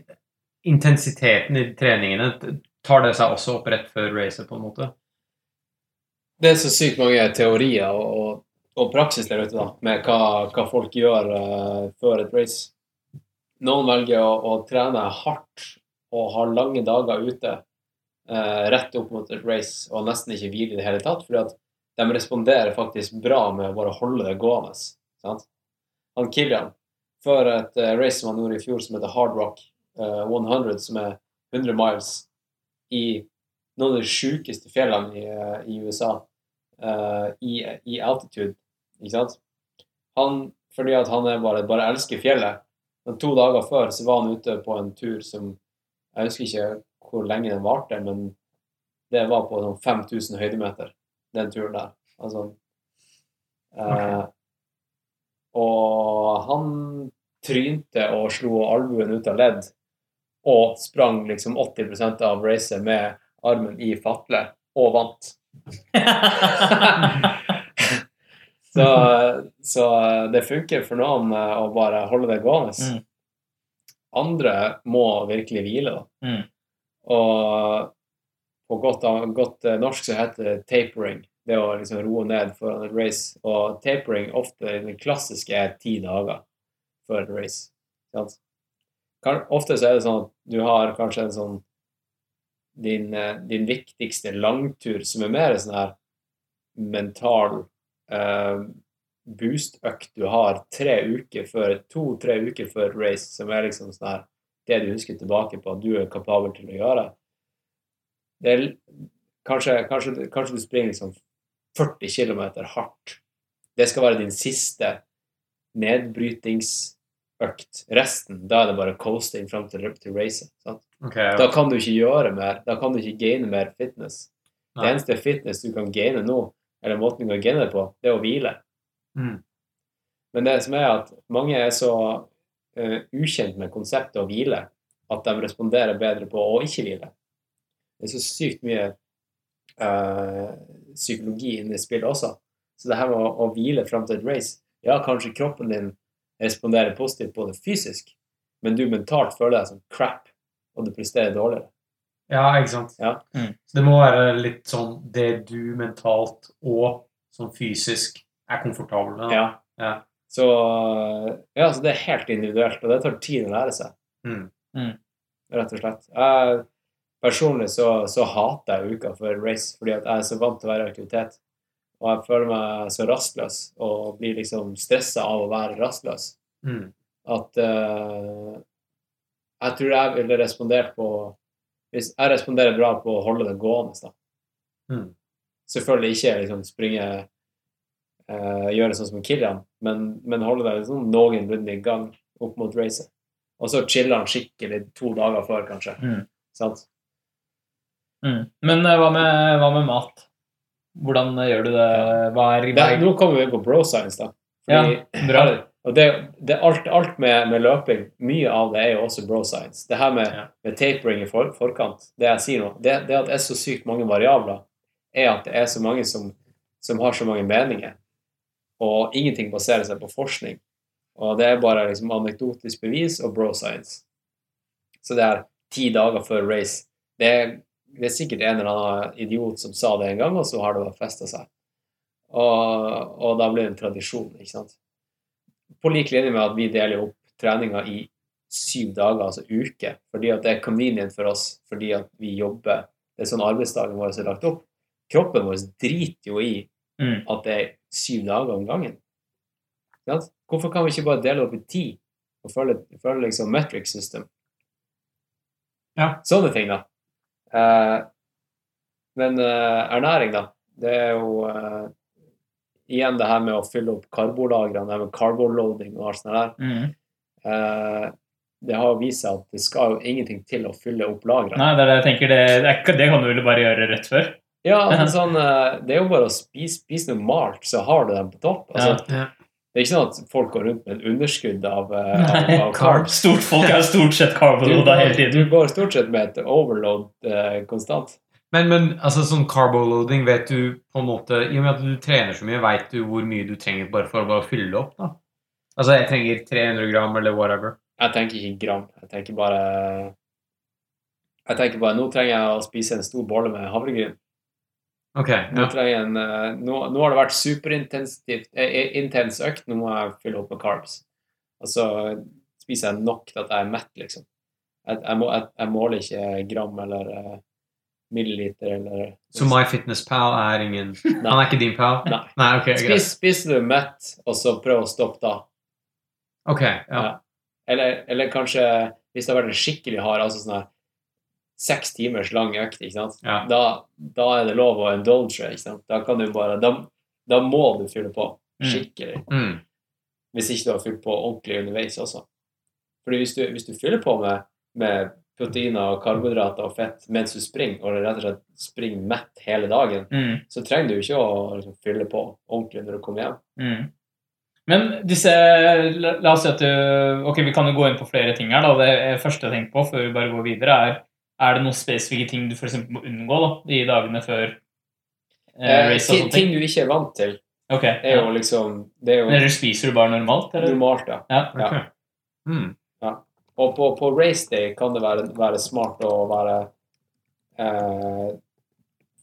intensiteten i treningene. Tar det seg også opp rett før racet, på en måte? Det er så sykt mange teorier og, og, og praksis der ute da, med hva, hva folk gjør uh, før et race. Noen velger å, å trene hardt og ha lange dager ute uh, rett opp mot et race og nesten ikke hvile i det hele tatt, fordi at de responderer faktisk bra med å bare holde det gående. Sant? Han Kilian, før et uh, race som han gjorde i fjor som heter Hard Rock uh, 100, som er 100 miles i noen av de sjukeste fjellene i, uh, i USA eh, i, i altitude, ikke sant? Han, fordi at han bare, bare elsker fjellet. Men to dager før så var han ute på en tur som Jeg husker ikke hvor lenge den varte, men det var på sånn 5000 høydemeter, den turen der. Altså Eh, og han trynte og slo albuen ut av ledd og sprang liksom 80% av racet med armen i fatle og vant. så, så det funker for noen eh, å bare holde det gående. Mm. Andre må virkelig hvile, da. Mm. Og på godt, godt eh, norsk så heter det tapering. Det å liksom roe ned foran et race. Og tapering ofte den klassiske ti dager før et race. Ofte så er det sånn at du har kanskje en sånn din, eh, din viktigste langtur som er mer sånn her mental eh, boost-økt du har tre uker før, to-tre uker før et race, som er liksom sånn her det du husker tilbake på at du er kapabel til å gjøre. Er, kanskje, kanskje, kanskje du springer liksom 40 km hardt. Det skal være din siste nedbrytingsøkt. Resten, da er det bare coasting fram til, til racet. Okay, ja. Da kan du ikke gjøre mer. Da kan du ikke gaine mer fitness. Nei. Det eneste fitness du kan gaine nå, eller måten du kan gaine det på, det er å hvile. Mm. Men det som er at mange er så uh, ukjent med konseptet å hvile at de responderer bedre på å ikke hvile. Det er så sykt mye uh, psykologi inne i spillet også. Så det her med å, å hvile fram til et race Ja, kanskje kroppen din responderer positivt på det fysisk, men du mentalt føler deg som crap, og du presterer dårligere. ja, ikke sant? Ja. Mm. Så det må være litt sånn det du mentalt og sånn fysisk er komfortabel med. Ja. Ja. Så, ja, så det er helt individuelt, og det tar tid å lære seg. Mm. Mm. Rett og slett. Jeg, personlig så, så hater jeg uka før race, fordi at jeg er så vant til å være i aktivitet. Og jeg føler meg så rastløs og blir liksom stressa av å være rastløs. Mm. At uh, jeg tror jeg ville respondert på hvis Jeg responderer bra på å holde det gående. da. Mm. Selvfølgelig ikke liksom springe uh, Gjøre sånn som Kilian, men, men holde deg liksom noenlunde i gang opp mot racet. Og så chiller han skikkelig to dager før, kanskje. Mm. Sant? Mm. Men eh, hva med, hva med mat? Hvordan eh, gjør du det? Hva er, Det, nå kommer vi inn på bro science, da. Fordi, bra. Og det, det alt, alt med, med løping, mye av det er jo også bro science. Det her med, Ja. med tapering i for, forkant, det jeg sier nå, det, det at det er så sykt mange variabler, er at det er så mange som, som har så mange meninger, og ingenting baserer seg på forskning. Og det er bare liksom anekdotisk bevis og bro science. Så det er ti dager før race. Det er, det er sikkert en eller annen idiot som sa det en gang, og så har det bare festa seg. Og, og da blir det en tradisjon, ikke sant. På lik linje med at vi deler opp treninga i syv dager, altså uke, fordi at det er convenient for oss, fordi at vi jobber Det er sånn arbeidsdagen vår er lagt opp. Kroppen vår driter jo i Mm. at det er syv dager om gangen. Sant? Hvorfor kan vi ikke bare dele opp i ti og følge, følge liksom metric system? Ja. Sånne ting, da. Eh, men eh, ernæring, da. Det er jo eh, igjen det her med å fylle opp karbolagrene, det her med carboloading og alt sånt der. Mm. Eh, det har vist seg at det skal jo ingenting til å fylle opp lagrene. Nei, det er det jeg tenker. Det, det, kan du vel bare gjøre rett før? Ja, altså, sånn, eh, det er jo bare å spise, spise noe malt, så har du dem på topp. Altså, Ja. Det er ikke sånn at folk går rundt med et underskudd av, eh, av, av carbs. Stort, folk er stort sett carboloada hele tiden. du går stort sett med et overload eh, konstant. Men, men altså, sånn carboloading, vet du på en måte I og med at du trener så mye, vet du hvor mye du trenger bare for å bare fylle opp? da? Altså, jeg trenger 300 gram eller whatever. Jeg tenker ikke gram. Jeg tenker bare Jeg tenker bare Nå trenger jeg å spise en stor bolle med havregryn. Ok, Nå, ja. nå, jeg en, eh, nå, nå har det vært superintensivt eh, intens økt. Nå må jeg fylle opp med carbs. Og så spiser jeg nok til at jeg er mett, liksom. Jeg, jeg, må, jeg, jeg måler ikke gram eller uh, milliliter eller Så MyFitnessPal er ingen Han er ikke din pal? Nei. Nei, okay. Spis, Spiser du mett, og så prøv å stoppe da. Ok, ja. Ja. Eller, eller kanskje hvis det har vært en skikkelig hard, altså sånn her seks timers lang økt, ikke sant? Ja. Da, da er det lov å indulge, ikke sant? Da kan du bare Da, da må du fylle på Mm. skikkelig. Mm. Hvis ikke du har fylt på ordentlig underveis også. Fordi hvis du, hvis du fyller på med, med proteiner og karbohydrater og fett mens du springer, og rett og slett springer mett hele dagen, Mm. så trenger du ikke å liksom, fylle på ordentlig når du kommer hjem. Mm. Men disse la oss si at du Ok, vi kan jo gå inn på flere ting her. da. Det første jeg tenker på før vi bare går videre, er er det noen spesifikke ting du f.eks. må unngå da, de dagene før eh, Eh, race og sånne ting ting? du ikke er vant til, Ok, er jo ja. liksom Det er jo Eller spiser du bare normalt? Eller? normalt, ja. Ja. Ja. Mm. ja. Og på, på race day kan det være, være smart å være eh,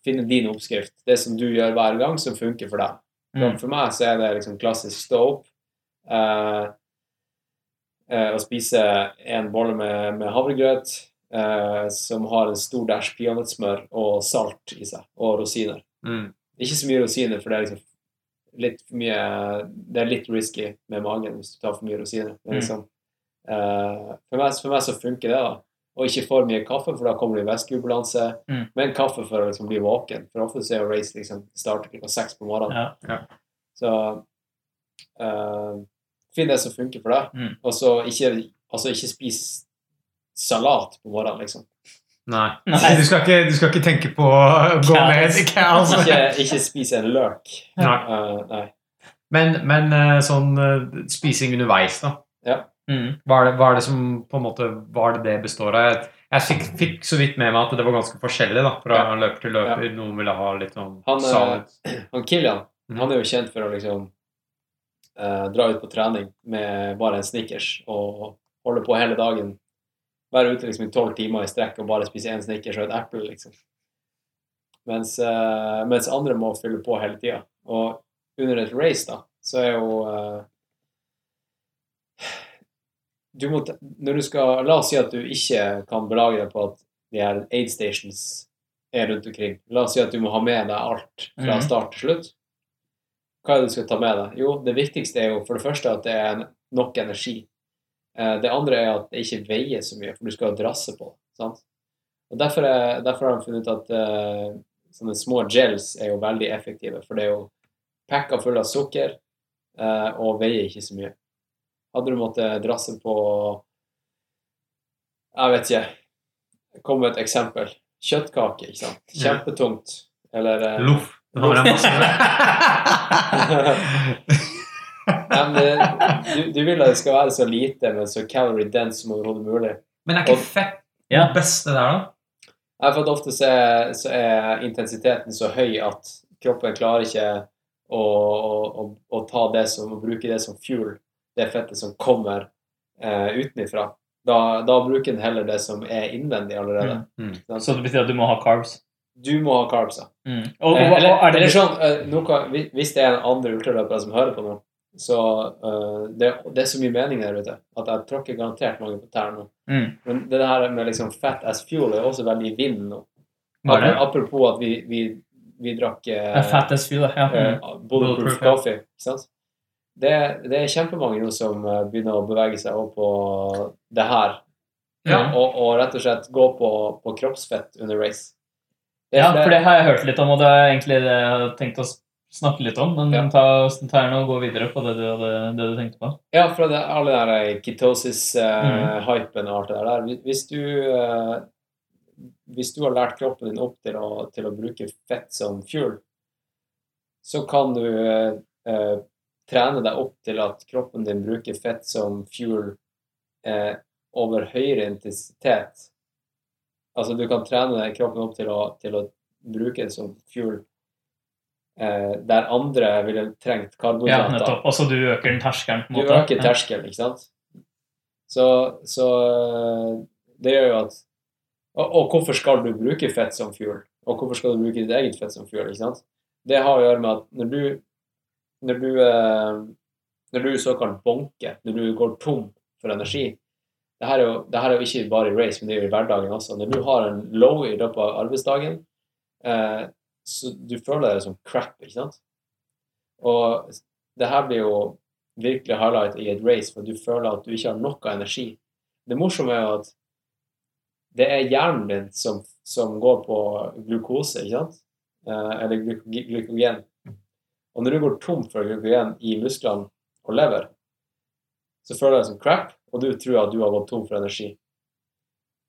Finne din oppskrift. Det som du gjør hver gang, som funker for deg. Mm. For meg så er det liksom klassisk stå opp eh, eh, og spise en bolle med, med havregrøt eh, som har en stor dæsj peanøttsmør og salt i seg, og rosiner. Mm. Ikke så mye rosiner, for det er liksom litt for mye Det er litt risky med magen hvis du tar for mye rosiner. Mm. liksom, eh, for, meg, for meg så funker det, da. Og ikke for mye kaffe, for da kommer det i væskeubalanse. Mm. Men kaffe for å liksom bli våken. For ofte så er jo race liksom starter klokka seks på morgenen. Ja. Så eh, finn det som funker for deg. Mm. Og så ikke, altså ikke spis salat på morgenen, liksom. Nei. Nei. Du, skal ikke, du skal ikke tenke på å gå ned i kaos. Ikke, ikke spise en løk. Nei. Uh, nei. Men, men eh, sånn eh, spising underveis, da. Mm. Hva er, det, hva er det som på en måte Hva er det det består av? Jeg, fikk, fikk så vidt med meg at det var ganske forskjellig da, fra Ja. løper til løper. Noen ville ha litt sånn Han, salat. Han Kilian mm. han er jo kjent for å liksom eh, dra ut på trening med bare en Snickers og holde på hele dagen. Være ute liksom i tolv timer i strekk og bare spise én Snickers og et eple, liksom. Mens, uh, mens andre må fylle på hele tida. Og under et race, da, så er jo uh, du må, når du skal, La oss si at du ikke kan belage deg på at de her aid stations er rundt omkring. La oss si at du må ha med deg alt fra Mhm. start til slutt. Hva er det du skal ta med deg? Jo, det viktigste er jo for det første at det er nok energi. Eh, Det andre er at det ikke veier så mye, for du skal ha drasse på. sant? Og Derfor, er, derfor har de funnet ut at eh, sånne små gels er jo veldig effektive, for det er jo packa full av sukker eh, og veier ikke så mye. Hadde du måttet drasse på Jeg vet ikke. Kom med et eksempel. Kjøttkake, ikke sant. Kjempetungt. Eller eh, Loff. Det var masse du, du vil at det skal være så lite, men så calorie dense som overhodet mulig. Men er ikke fett Ja. det beste der, da? Ja, for at ofte så er, så er intensiteten så høy at kroppen klarer ikke å, å, å, å ta det som, å bruke det som fuel, det fettet som kommer eh, utenifra. Da, da bruker den heller det som er innvendig allerede. Mm. mm. Så det betyr at du må ha carbs? Du må ha carbsa. Mm. Og, og, Eh, og, eller, er det eller sånn, eh, noe, hvis- Hvis det er en andre ultraløpere som hører på nå, så uh, det, det er så mye mening der ute at jeg tråkker garantert mange på tærne. Mm. Men det her med liksom fat as fuel er også veldig i vinden nå. Apropos at vi, vi, vi drakk Uh, fat as fuel, ja. Mm. bulletproof ja. coffee. Ikke sant? Det, det er kjempemange nå som begynner å bevege seg opp på det her. Ja. Og, og rett og slett gå på, på kroppsfett under race. Ja, for det har jeg hørt litt om, og det egentlig det jeg hadde tenkt å snakke litt om. Men Ja. ta, ta nå og gå videre på det du, hadde, det du tenkte på. Ja, fra det, alle der eh, Mhm. ketosis-hypen og alt det der. Hvis- du, eh, hvis du har lært kroppen din opp til å, til å bruke fett som fuel, så kan du eh, eh, trene deg opp til at kroppen din bruker fett som fuel eh, over høyere intensitet. Altså du kan trene kroppen opp til å, til å bruke det som fuel eh, der andre ville trengt Ja, nettopp. Og så du øker den terskelen, på en måte. Du øker terskelen, ikke sant? Så, så øh, det gjør jo at og, og hvorfor skal du bruke fett som fuel? Og hvorfor skal du bruke ditt eget fett som fuel? ikke sant? Det har å gjøre med at når du når du, øh, når du såkalt bonker, når du går tom for energi det her, er jo, det her er jo ikke bare i race, men det er jo i hverdagen også. Når du har en low i løpet av arbeidsdagen, eh, så du føler deg som crap, ikke sant? Og det her blir jo virkelig highlight i et race, for du føler at du ikke har noe energi. Det morsomme er jo at det er hjernen din som, som går på glukose, ikke sant? Eh, eller glyko- glykogen. Og når du går tom for glykogen i musklene og lever, så føler du deg som crap, og du tror at du har gått tom for energi.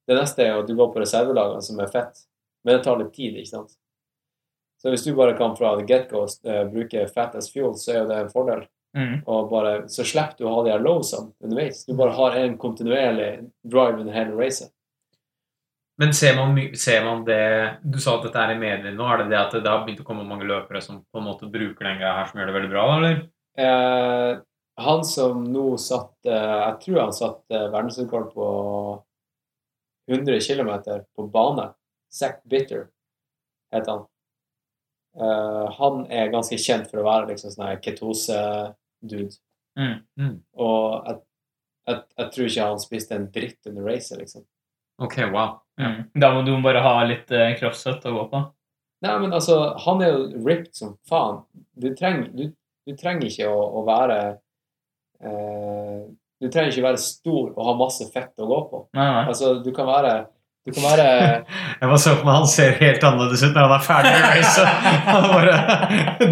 Det neste er jo at du går på reservelagene som er fett, men det tar litt tid, ikke sant. Så hvis du bare kan fra the get-go uh, bruke fat as fuel, så er jo det en fordel. Mm. Og bare, så slipper du å ha de her lowsene underveis. Du bare har en kontinuerlig drive under hele racet. Men ser man, ser man det Du sa at dette er i mediene nå. Er det det at det har begynt å komme mange løpere som på en måte bruker den greia her, som gjør det veldig bra, eller? Eh, han som nå satt eh, Jeg tror han satt eh, verdensrekord på 100 km på bane. Zack Bitter heter han. Eh, han er ganske kjent for å være liksom sånn her ketose-dude. Mm. Mm. Og jeg, jeg, jeg tror ikke han spiste en dritt under racet, liksom. Ok, wow. Mm. Da må du bare ha litt eh, kroppsfett å gå på. Nei, men altså, han er jo ripped som faen. Du trenger, du, du trenger ikke å, å være eh, Du trenger ikke være stor og ha masse fett å gå på. Nei, nei. Altså, du kan være Du kan være Jeg bare så på meg, Han ser helt annerledes ut når han er ferdig med racet.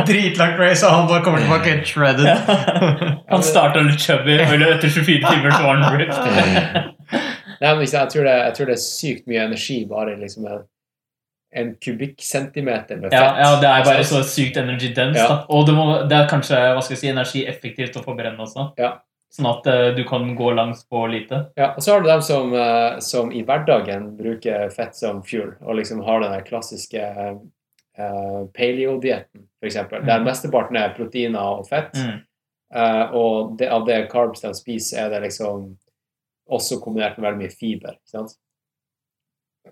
Dritlangt race, og han bare kommer tilbake helt shredded. Han starta litt chubby, etter 24 timer så var han ripped. Nei, men jeg, tror det, jeg tror det er sykt mye energi bare liksom en, en kubikkcentimeter med fett. Ja, ja, det er bare så sykt energy dense. Ja. Da. Og det, må, det er kanskje hva skal jeg si, energieffektivt å forbrenne også. Ja. Sånn at uh, du kan gå langs på lite. Ja, og så har du dem som, uh, som i hverdagen bruker fett som fuel, og liksom har den klassiske uh, paleo-dietten, f.eks., eksempel der mesteparten er proteiner og fett. Mm. Uh, og det, av det carbs de spiser, er det liksom også kombinert med veldig mye fiber. ikke sant?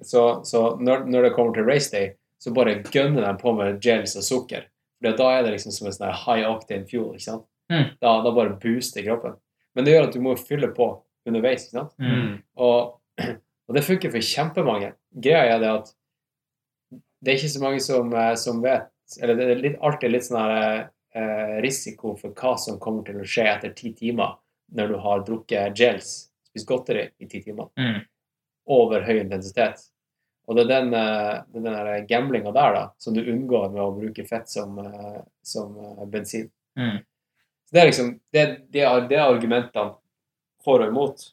Så, så når, når det kommer til race day, så bare gønner de på med gels og sukker. For da er det liksom som en sånn high octane fuel. ikke sant? Mm. Da, da bare booster kroppen. Men det gjør at du må fylle på underveis. ikke sant? Mm. Og, og det funker for kjempemange. Greia er det at det er ikke så mange som, eh, som vet Eller det er litt, alltid litt sånn her, eh, risiko for hva som kommer til å skje etter ti timer når du har drukket gels, spist godteri i ti timer, Mm. over høy intensitet. Og det er den, eh, den der gamblinga der da, som du unngår med å bruke fett som, eh, som bensin. Mm. Så det er liksom det, det, er, det er argumentene for og imot,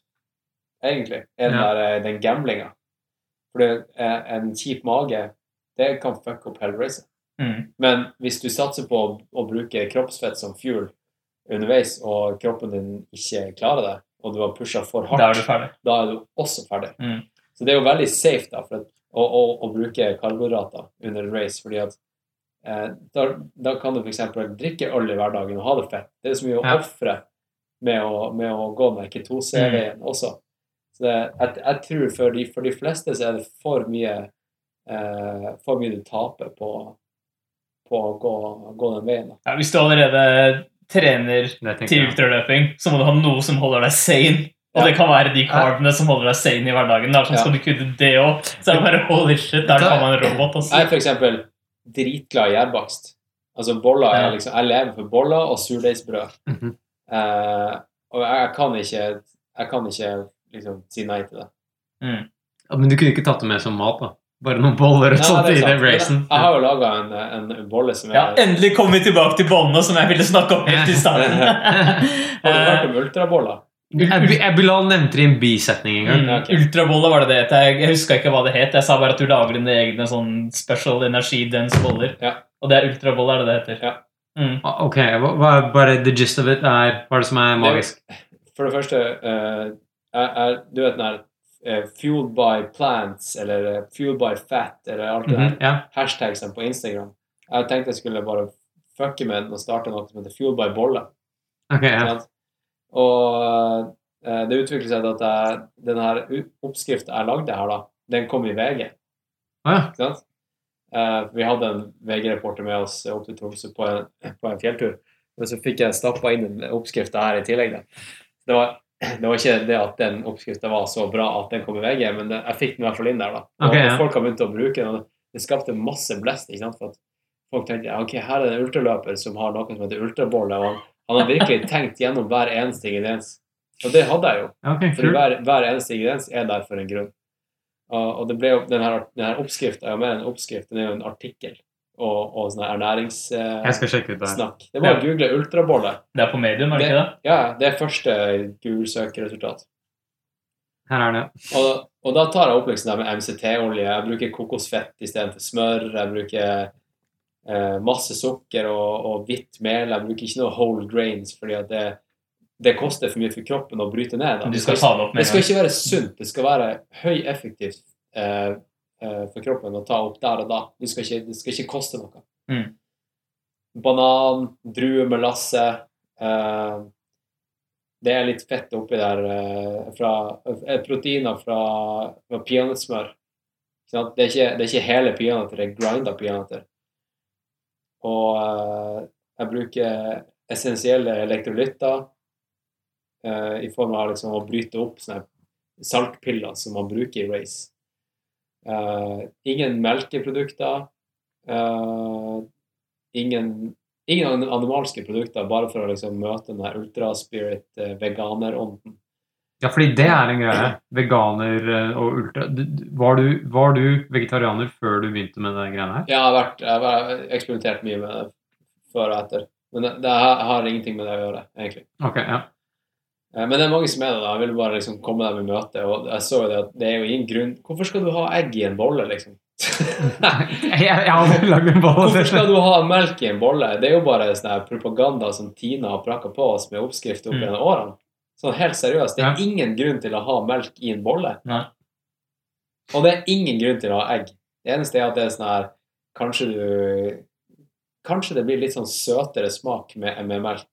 egentlig, er den, Ja. der, den gamblinga. For eh, en kjip mage, det kan fucke opp Hellraiser. Mm. Men hvis du satser på å, å bruke kroppsfett som fuel underveis, og kroppen din ikke klarer det, og du har pusha for hardt, Da er du ferdig. er du også ferdig. Mm. Så det er jo veldig safe da, å, å, å bruke karbohydrater under en race, fordi at da, da kan du f.eks. drikke øl i hverdagen og ha det fett. Det er så mye å Ja. ofre med, med å gå med ketose-veien også. Så det, jeg, jeg tror for de, for de fleste så er det for mye eh, for mye du taper på, på å gå, gå den veien. Ja, hvis du allerede trener til ultraløping, så må du ha noe som holder deg sane. Og Ja. det kan være de carbene som holder deg sane i hverdagen. Da. Sånn Ja. skal du kunne det òg. Så er det bare holy shit, der kan man en robot. Jeg for eksempel. Dritglad i gjærbakst. Altså boller er liksom, Jeg lever for boller og surdeigsbrød. Mhm. Eh, og jeg, kan ikke jeg kan ikke liksom si nei til det. Ja, men du kunne ikke tatt det med som mat, da? Bare noen boller og sånt i den racen? Jeg, har jo laga en, en bolle som er Ja, endelig kom vi tilbake til båndene som jeg ville snakke om helt i starten. Har du hørt om ultraboller? Jeg- nevnte det i en bisetning en gang. Mm, okay. ok. Ultrabolle var det det het. Jeg, jeg huska ikke hva det het. Jeg sa bare at du lager dine egne sånn special energi-dense boller. Ja. Og det er ultrabolle, er det det heter. Ja. Mm. Ah, Ok, hva, er bare the gist of it? Er, hva er det som er magisk? For det første uh, er, er, Du vet den her eh, fueled by plants, eller uh, fueled by fat, eller alt det der. Mhm, ja. hashtagsene på Instagram. Jeg tenkte jeg skulle bare fucke med den og starte noe som heter Fueled by bolle. Ok, ja. Og eh, det utviklet seg til at jeg, den oppskriften jeg lagde her, da, den kom i VG. Ah, ja. Eh, vi hadde en VG-reporter med oss opp til Tromsø på en, på en fjelltur. Men så fikk jeg stappa inn en oppskrift her i tillegg. Det, var, det var ikke det at den oppskriften var så bra at den kom i VG, men det, jeg fikk den i hvert fall inn der. da. Og, Ok, ja. folk har begynt å bruke den. og Det skapte masse blest. ikke sant? For at folk tenkte ok, her er det en ultraløper som har noe som heter ultrabolle. og han, han har virkelig tenkt gjennom hver eneste ingrediens. Og det hadde jeg jo. Okay, kult. hver, hver eneste ingrediens er der for en grunn. Og, og det ble jo, denne, denne oppskriften er jo mer en oppskrift, den er jo en artikkel og, og sånn ernæringssnakk. ut det. det var å google ultrabolle. Det er på medium, er det ikke det? Ja, det er første Google-søkeresultat. Her er det. Og, og da tar jeg opp liksom det med MCT-olje. Jeg bruker kokosfett istedenfor smør. Jeg bruker eh, masse sukker og, og hvitt mel. Jeg bruker ikke noe whole grains, fordi at det, det koster for mye for kroppen å bryte ned. Det skal skal, det skal ikke være sunt, det skal være høyeffektivt eh, eh, for kroppen å ta opp der og da. Det skal ikke, det skal ikke koste noe. Mm. Banan, druemelasse eh, Det er litt fett oppi der eh, fra eh, proteiner fra, fra peanøttsmør. Det, det er ikke hele peanøtter, det er grinda peanøtter. Og eh, jeg bruker essensielle elektrolytter eh, i form av liksom å bryte opp saltpiller som man bruker i race. Eh, ingen melkeprodukter. ingen, ingen animalske produkter, bare for å liksom møte den her ultraspirit uh, veganerånden. Ja, fordi det er en greie. Veganer eh, og ultra Var du, var du vegetarianer før du begynte med de greiene her? Jeg har, vært, jeg har eksperimentert mye med det før og etter. Men det, det har ingenting med det å gjøre, egentlig. Ok, ja. Eh, Men det er mange som er det. da. Jeg vil bare liksom komme dem i møte. Og jeg så jo det at det er jo ingen grunn Hvorfor skal du ha egg i en bolle, liksom? Jeg, jeg har aldri lagd en bolle. Hvorfor skal du ha melk i en bolle? Det er jo bare sånn propaganda som Tina har prakka på oss med oppskrift opp Mm. gjennom årene. Sånn helt seriøst. Det er Ja. ingen grunn til å ha melk i en bolle. Nei. Og det er ingen grunn til å ha egg. Det eneste er at det er sånn her Kanskje du Kanskje det blir litt sånn søtere smak med, med melk.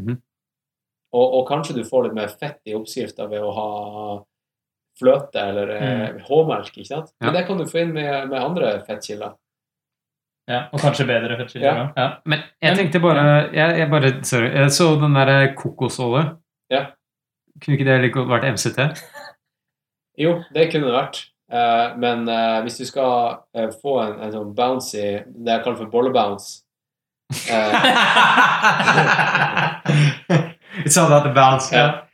Mhm. og, og kanskje du får litt mer fett i oppskrifta ved å ha fløte eller mm. H-melk, ikke sant? Ja. Men det kan du få inn med, med andre fettkilder. Ja, og kanskje bedre fettkilder. Ja. Ja. Ja. Men jeg tenkte bare Jeg, jeg bare Sorry. Jeg så den derre kokosolje. Ja. Kunne ikke det like godt vært MCT? Jo, det kunne det vært. Eh, men eh, hvis du skal eh, få en, en sånn bouncy Det jeg kaller for bollebounce It's all about the bounce. Ja.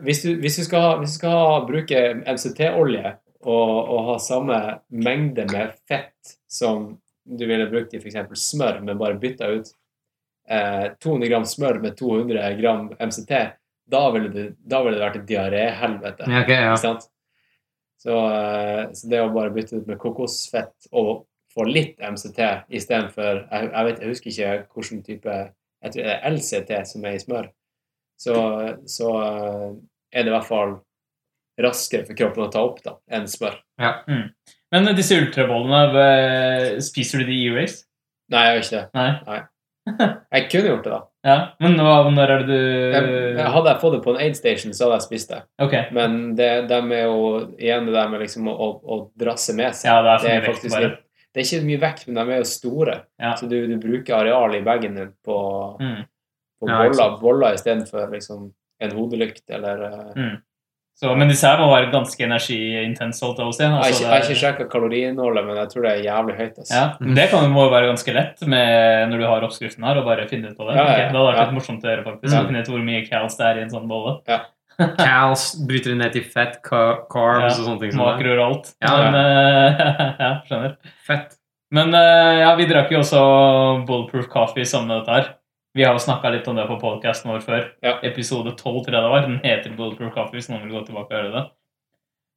Hvis du, hvis du skal, hvis du skal bruke MCT-olje og, og ha samme mengde med fett som du ville brukt i f.eks. smør, men bare bytta ut eh, 200 gram smør med 200 gram MCT, da ville det, da ville det vært et diaréhelvete. Ja, okay, ja. Så, eh, så det å bare bytte ut med kokosfett og få litt MCT istedenfor jeg, jeg, vet- jeg husker ikke hvilken type Jeg tror det er LCT som er i smør. Så, så eh, er det i hvert fall raskere for kroppen å ta opp da, enn smør. Men disse ultrabollene, spiser du de i race? Nei, jeg gjør ikke det. Nei. Jeg kunne gjort det, da. Ja, Men hva, når er det du Jeg, hadde jeg fått det på en aid station, så hadde jeg spist det. Okay. Men det, de er jo igjen det der med liksom å, å, å drasse med seg. Ja, det er det er faktisk vekt, litt Det er ikke mye vekt, men de er jo store. Ja. Så du, du bruker arealet i bagen din på, Mm. på Ja, boller, boller istedenfor liksom en hodelykt eller eh, Mm. Så, men disse her må være ganske energiintense, holdt jeg på å si. Jeg har Altså, ikke, det jeg har ikke sjekka kaloriinnholdet, men jeg tror det er jævlig høyt. Altså. Ja, men Det kan, må jo være ganske lett med, når du har oppskriften her, og bare finne ut på det. Ja, ja, okay, Det hadde vært ja. litt morsomt å gjøre, faktisk. Ja. å Finne ut hvor mye cals det er i en sånn bolle. Cals bryter ned til fett, carbs Ja, og sånne ting. som. Makroer og alt. Ja, ja. Men, eh, ja, skjønner. Fett. Men eh, ja, vi drakk jo også Bulletproof Coffee sammen med dette her. Vi har jo snakka litt om det på podkasten vår før. Ja. Episode 12, tror jeg det var. Den heter Bulletproof Coffee, hvis noen vil gå tilbake og høre det.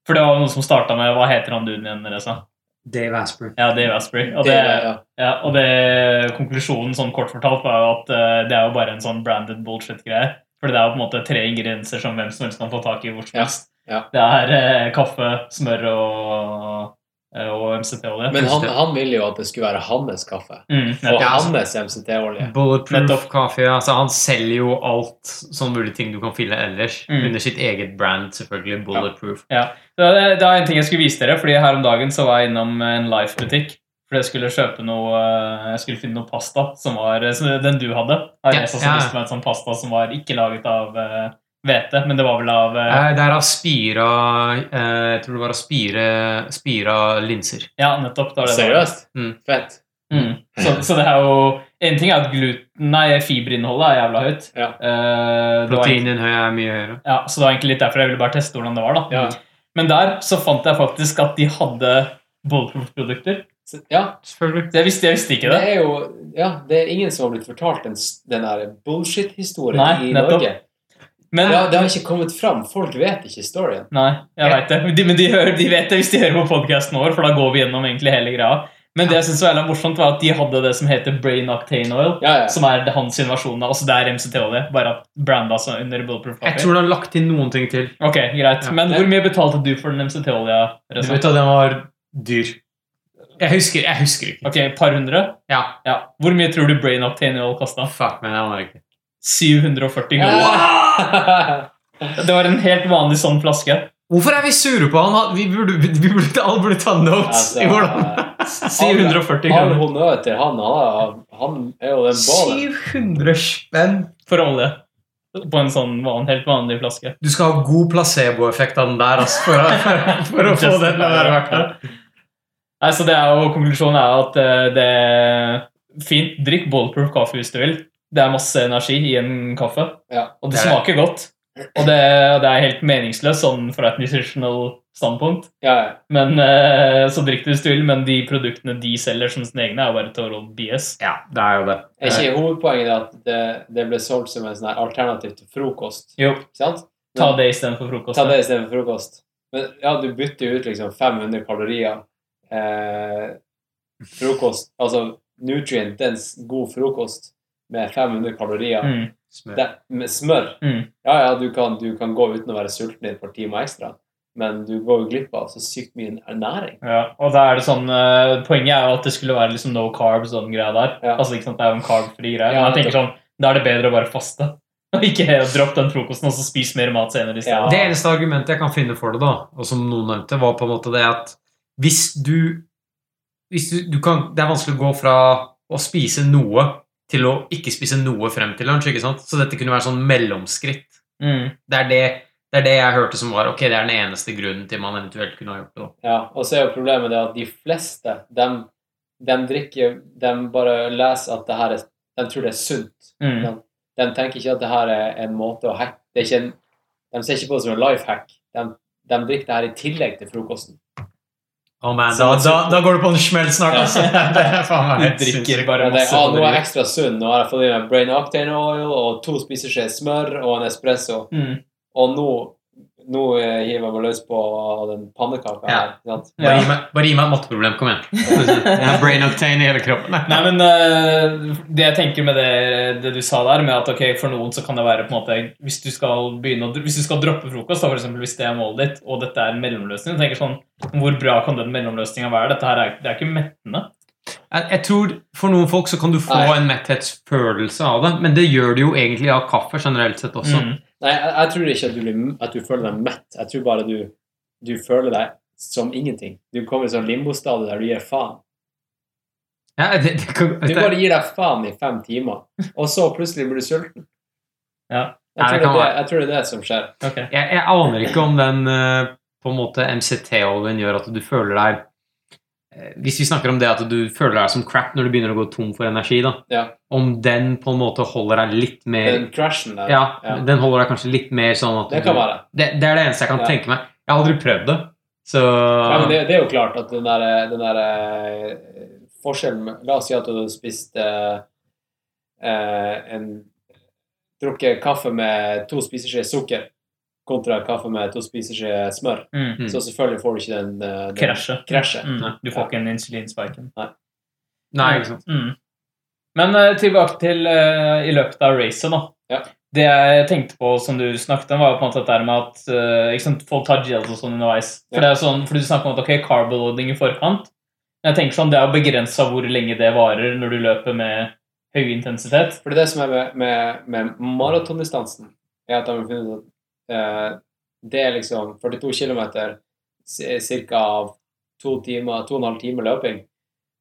For det var noe som starta med Hva heter han duden igjen, Reza? Dave Asprey. Ja, Dave Asprey. Og Det, det, ja. ja, og det, konklusjonen sånn kort fortalt var jo at uh, det er jo bare en sånn branded bullshit-greie. For det er jo på en måte tre ingredienser som hvem som helst kan få tak i hvor som helst. ja. Det er uh, kaffe, smør og, og MCT-olje. Men han, han ville jo at det skulle være hans kaffe. mm, Og hans MCT-olje. Bulletproof kaffe. Altså, han selger jo alt sånn mulige ting du kan fylle ellers. Mm. Under sitt eget brand, selvfølgelig. Bulletproof. Ja. ja. det, det er en ting jeg skulle vise dere, fordi her om dagen så var jeg innom en Life-butikk. For jeg skulle kjøpe noe eh, Jeg skulle finne noe pasta som var eh, som Den du hadde. Har Ja, ja. lyst meg en sånn pasta som var ikke laget av eh, det, men det var vel av eh, Eh, Det er av spira eh, Jeg tror det var av spire, spira linser. Ja, nettopp. Det var det. Seriøst? Mm. Fett. Mm. Så, så det er jo En ting er at gluten Nei, fiberinnholdet er jævla høyt. Ja. Eh, det var er mye høyere. ja, så det var egentlig litt derfor jeg ville bare teste hvordan det var. da Ja. Men der så fant jeg faktisk at de hadde bulletproof-produkter. Ja. Selvfølgelig. Jeg visste, jeg visste ikke Det det. er jo ja, det er ingen som har blitt fortalt den, den bullshit-historien Nei, i nettopp. Norge. Men Ja, det har ikke kommet fram. Folk vet ikke storyen. Nei, jeg Ja. vet det. De, men de, hører, de vet det hvis de hører på podkasten vår, for da går vi gjennom egentlig hele greia. Men det jeg synes var morsomt, var at de hadde det som heter Brain Octane Oil. Ja, ja. Som er hans versjon av Altså det er MCT-olje, bare at branda så under Bulletproof Jeg tror du har lagt til noen ting til. Ok, greit. Ja. Men hvor mye betalte du for den MCT-olja? Du vet at den var dyr. Jeg husker, jeg husker ikke. Ok, et par hundre? Ja. Ja. Hvor mye tror du Brain Octane Oil kosta? Fuck, men jeg aner ikke. 740 kroner. Ja. Det var en helt vanlig sånn flaske. Hvorfor er vi sure på han? Vi burde, vi burde, alle burde ta notes. Altså, i hvordan 740 All kroner honnør til han. Han er, jo den ballen. 700 spenn. for olje. På en sånn van, helt vanlig flaske. Du skal ha god placeboeffekt av den der altså, for, å, for å få den til å være verdt det. Nei, så det er jo, Konklusjonen er at eh, det er fint. Drikk Ballproof kaffe hvis du vil. Det er masse energi i en kaffe, Ja. og det Det er det. smaker godt. Og det, det er helt meningsløst sånn fra et nutritional standpunkt. Ja, ja. Men eh, Så drikk det hvis du vil, men de produktene de selger som sine egne, er jo bare total BS. Ja, det er jo det. Er ikke hovedpoenget at det, det ble solgt som en sånn alternativ til frokost? Jo, sant? ta Men- det istedenfor frokost. Ta det istedenfor frokost. Men ja, du bytter ut liksom 500 kalorier. Eh, frokost Altså nutrient en god frokost med 500 kalorier. Mm, Smør. Det, med smør. mm. Ja, ja, du kan, du kan gå uten å være sulten i et par timer ekstra, men du går jo glipp av så sykt mye ernæring. Ja, og da er det sånn uh, Poenget er jo at det skulle være liksom no carbs og den greia der. Ja. Altså ikke sant, Det er jo en carb-fri greie. Ja, men jeg tenker sånn, Da er det bedre å bare faste. Og ikke dropp den frokosten og så spise mer mat senere i stedet. Ja. Det eneste argumentet jeg kan finne for det, da, og som noen nevnte, var på en måte det at hvis du, hvis du, du kan, Det er vanskelig å gå fra å spise noe til å ikke spise noe frem til lunsj. ikke sant? Så dette kunne være sånn mellomskritt. Mm. Det er det, det er det jeg hørte som var ok, det er den eneste grunnen til man eventuelt kunne ha gjort det. da. Ja, og så er jo problemet det at de fleste, de, drikker De bare leser at det her er De tror det er sunt. Mm. De, de tenker ikke at det her er en måte å hacke det er ikke en, De ser ikke på det som en life hack. De, de drikker det her i tillegg til frokosten. Å man, da, da, da går det på en smell snart, Ja. altså. Det er faen meg Du helt drikker bare masse Ja, nå er jeg ekstra sunn. Nå har jeg fått i meg brain octane oil og to spiseskjeer smør og en espresso. Mm. Og nå, nå eh, hiver jeg meg løs på den pannekaka Ja. her. Bare gi meg, bare gi meg et matteproblem. Kom igjen. Jeg har brain octane i hele kroppen. Nei, men uh, det jeg tenker med det, det du sa der, med at ok, for noen så kan det være på en måte Hvis du skal begynne å, hvis du skal droppe frokost, da, for eksempel, hvis det er målet ditt, og dette er en mellomløsning, tenker sånn Hvor bra kan den mellomløsninga være? Dette her er, det er ikke mettende. Jeg, jeg tror For noen folk så kan du få Nei. en metthetsfølelse av det, men det gjør du jo egentlig av kaffe generelt sett også. Mm. Nei, jeg, jeg tror ikke at du, blir, at du føler deg mett. Jeg tror bare du, du føler deg som ingenting. Du kommer i sånn limbostadie der du gir faen. Ja, det, det, kan- Du bare gir deg faen i fem timer, og så plutselig blir du sulten. Ja. Jeg tror, det, det, jeg tror det er det som skjer. Okay. jeg, jeg aner ikke om den eh, på en måte MCT-oljen gjør at du føler deg Hvis vi snakker om det at du føler deg som crap når du begynner å gå tom for energi, da. Ja. Om den på en måte holder deg litt mer Den crashen der. Ja, Ja. den holder deg kanskje litt mer sånn at Det du være. det, det er det eneste jeg kan tenke meg. Jeg har aldri prøvd det, så Ja, men det, det er jo klart at den der, den der eh, forskjellen La oss si at du hadde spist eh, eh, en Drukket kaffe med to spiseskjeer sukker kontra kaffe med to spiseskjeer smør. Mm. Mm. Så selvfølgelig får du ikke den, den Krasjet. krasjet. Mm. Du får ikke en insulinspiken. Nei, Nei, ikke sant. Mm. Men eh, tilbake til uh, i løpet av racet, da. Ja. Det jeg tenkte på, som du snakket om, var på en måte dette med at uh, ikke sant, folk tar gels og sånn underveis. For, Ja. det er sånn, for du snakker om at ok, carboloading i forkant. Men jeg tenker sånn, Det er jo begrensa hvor lenge det varer når du løper med høy intensitet. For det er det som er med, med, med maratondistansen, er at de har funnet ut at det er liksom 42 km, ca. to timer, to og en halv time løping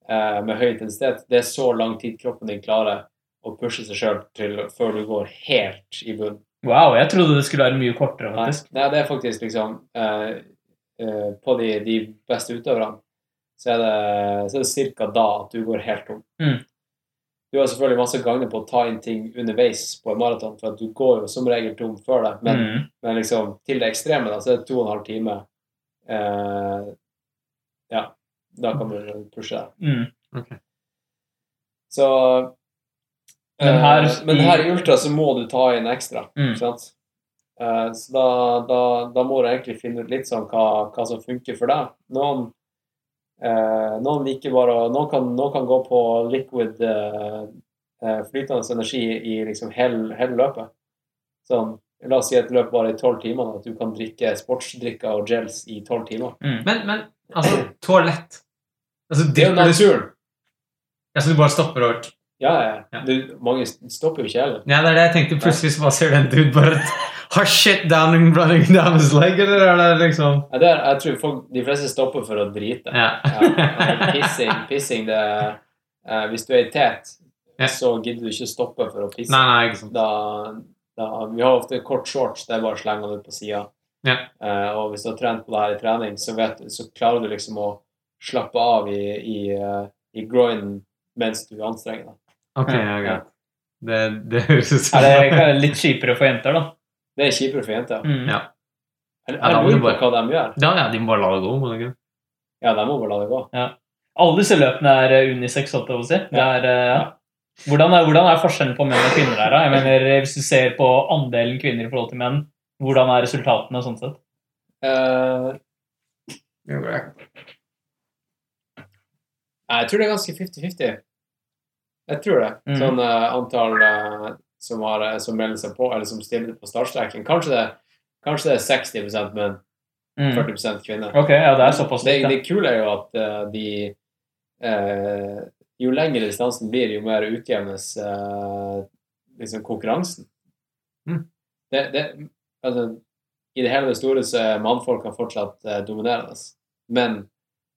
eh, med høy intensitet. Det er så lang tid kroppen din klarer å pushe seg sjøl før du går helt i bunn. Wow, jeg trodde det skulle være mye kortere, Nei, faktisk. nei, det er faktisk liksom eh, eh, På de, de beste utøverne så er det, så er det ca. da at du går helt tom. Mm. Du har selvfølgelig masse gagner på å ta inn ting underveis på en maraton, for at du går jo som regel tom før det. Men, Mm. men liksom til det ekstreme, da, så er det to og en halv time. Eh, ja, da kan du pushe deg. Mm. Så Men her eh, men her i ultra så må du ta inn ekstra. Mm. ikke sant? Eh, så da, da, da må du egentlig finne ut litt sånn hva, hva som funker for deg. Noen, eh, noen liker bare noen kan, noen kan gå på liquid eh, eh, flytende energi i liksom hele, hele løpet. Sånn, la oss si et løp bare i tolv timer, at du kan drikke sportsdrikker og gels i tolv timer. Mm. Men, men altså, toalett altså, Det er jo naturen. Altså, du bare stopper og Ja, ja. Ja. Du, mange stopper jo ikke heller. Ja, det er det jeg tenkte. Plutselig så bare ser du en dude bare har shit down running down his leg, eller er det liksom Ja, det er, jeg tror folk, de fleste stopper for å drite. Ja. Ja, pissing, pissing det, eh, Hvis du er i tet, Ja. så gidder du ikke stoppe for å pisse. Nei, nei, ikke sant. Da, da, vi har ofte kort shorts, det er bare å slenge den ut på sida. Ja. Eh, og hvis du har trent på det her i trening, så, vet, så klarer du liksom å slappe av i, i, eh, i groinen mens du anstrenger deg. Ok, ja, greit. Det, det høres ut som det er litt kjipere for jenter, da? Det er kjipere for jenter. Mm. Ja. Jeg, Ja, da jeg lurer på bare- hva de gjør. Ja, ja, de må bare la det gå. må de ikke? Ja, de må bare la det gå. Alle disse løpene er eh, unisex, holdt jeg på å si. Det er, eh, ja. hvordan, er, hvordan er forskjellen på menn og kvinner her? da? Jeg mener, Hvis du ser på andelen kvinner i forhold til menn, hvordan er resultatene sånn sett? Uh, jeg tror det er ganske 50-50. Jeg tror det. Mm. Sånn uh, antall eh, som, har, eh, som melder seg på, eller som stiller på startstreken. Kanskje det, kanskje det er 60 menn, Mm. 40% kvinner. Ok, ja, det er Det, det kule er jo at eh, de eh, Jo lengre distansen blir, jo mer utjevnes eh, liksom konkurransen. Mm. Det, det, altså, I det hele det store så er mannfolka fortsatt eh, dominerende. Men